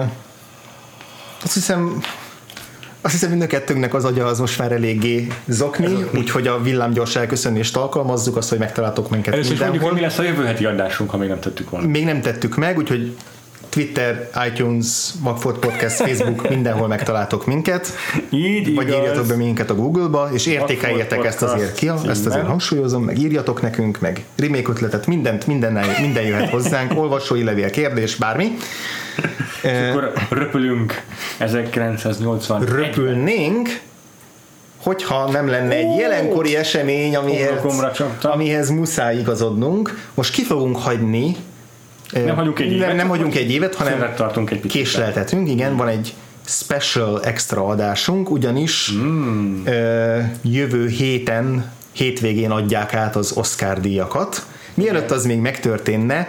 Azt hiszem, azt hiszem, mind a kettőnknek az agya az most már eléggé zokni, úgyhogy a villámgyors elköszönést alkalmazzuk, azt, hogy megtaláltok minket Először is mondjuk, mindenhol. mi lesz a jövő heti adásunk, ha még nem tettük volna. Még nem tettük meg, úgyhogy Twitter, iTunes, Magford Podcast, Facebook, mindenhol megtaláltok minket. Így Vagy igaz. írjatok be minket a Google-ba, és értékeljetek ezt azért ki, ezt azért hangsúlyozom, meg írjatok nekünk, meg remake ötletet, mindent, minden, minden jöhet hozzánk, olvasói levél, kérdés, bármi. Akkor röpülünk 1980. Röpülnénk, hogyha nem lenne egy jelenkori esemény, amihez, amihez muszáj igazodnunk. Most ki fogunk hagyni Nem hagyunk egy évet. nem, nem hagyunk egy évet, hanem tartunk egy picit. késleltetünk, igen, van egy special extra adásunk, ugyanis ö, jövő héten, hétvégén adják át az Oscar díjakat. Mielőtt az még megtörténne,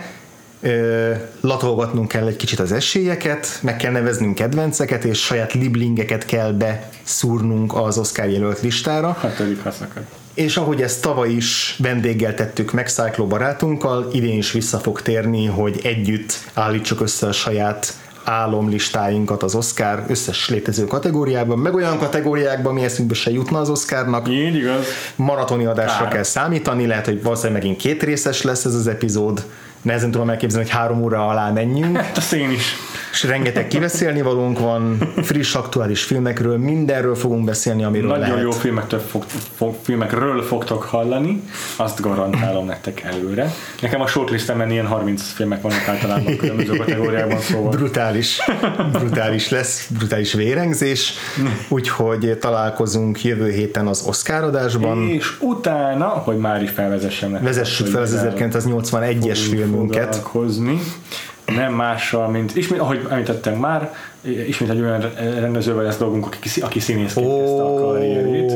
latolgatnunk kell egy kicsit az esélyeket, meg kell neveznünk kedvenceket, és saját liblingeket kell beszúrnunk az Oscar jelölt listára. Hatodik haszakad. És ahogy ezt tavaly is vendéggel tettük meg Cyclo barátunkkal, idén is vissza fog térni, hogy együtt állítsuk össze a saját álomlistáinkat az Oscar összes létező kategóriában, meg olyan kategóriákban, ami eszünkbe se jutna az Oscarnak. Így igaz. Maratoni adásra Kár. kell számítani, lehet, hogy valószínűleg megint két részes lesz ez az epizód, nehezen tudom elképzelni, hogy három óra alá menjünk, Hát a szén is. és rengeteg kibeszélni valónk van, friss, aktuális filmekről, mindenről fogunk beszélni, amiről Nagyon lehet. jó filmektől fog, fog, filmekről fogtok hallani, azt garantálom nektek előre. Nekem a shortlistemben ilyen 30 filmek vannak általában különböző kategóriában, szóval brutális, brutális lesz, brutális vérengzés, úgyhogy találkozunk jövő héten az Oscar adásban. és utána, hogy már is felvezessem nektek. Vezessük fel az hogy 1981-es filmünket. foglalkozni. Nem mással, mint, ismét, ahogy említettem már, ismét egy olyan rendezővel lesz dolgunk, aki, aki színészként Ó. kezdte a karrierjét,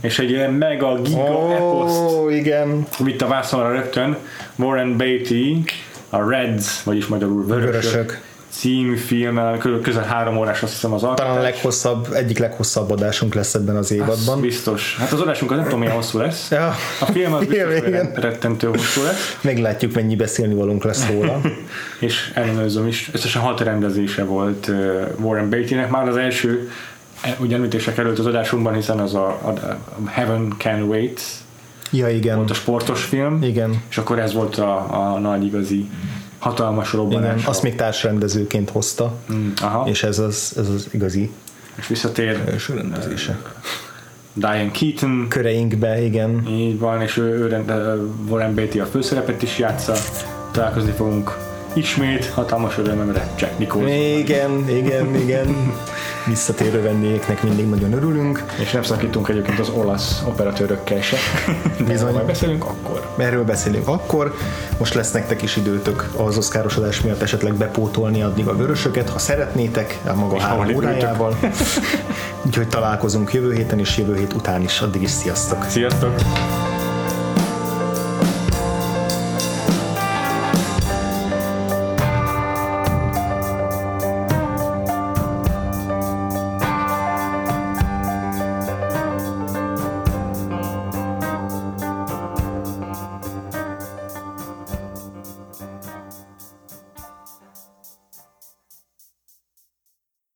és egy ilyen mega giga eposzt Ó, igen. vitt a vászonra rögtön Warren Beatty, a Reds, vagyis magyarul Vörösök, Vörösök. Című filmmel, kö- közel három órás azt hiszem az alkotás. Talán a leghosszabb, egyik leghosszabb adásunk lesz ebben az évadban. Biztos. Hát az adásunk az nem tudom milyen hosszú lesz. Ja. A film az biztos, Igen, hogy rettentő hosszú lesz. Meglátjuk, mennyi beszélni valunk lesz róla. és ellenőrzöm is. Összesen hat rendezése volt Warren Beattynek. Már az első e, ugye említésre került az adásunkban, hiszen az a, a, a Heaven Can Wait Ja, igen. volt a sportos film, Igen. és akkor ez volt a, a nagy igazi hatalmas robbanás. Igen, azt még társrendezőként hozta, Mm, aha, és, ez az, ez az igazi és visszatér rendezése. Diane Keaton, Köreinkbe, igen. így van, és ő, ő rende, Warren Beatty a főszerepet is játsza. Találkozni fogunk ismét, hatalmas örömömre Jack Nicholson. Igen, igen, igen. Visszatérő vendégeknek mindig nagyon örülünk. És nem szakítunk egyébként az olasz operatőrökkel se. Bizony. majd beszélünk, akkor. Erről beszélünk akkor. Most lesz nektek is időtök az oszkáros adás miatt esetleg bepótolni addig a vörösöket, ha szeretnétek, a maga És három órájával. Úgyhogy találkozunk jövő héten és jövő hét után is. Addig is sziasztok! Sziasztok!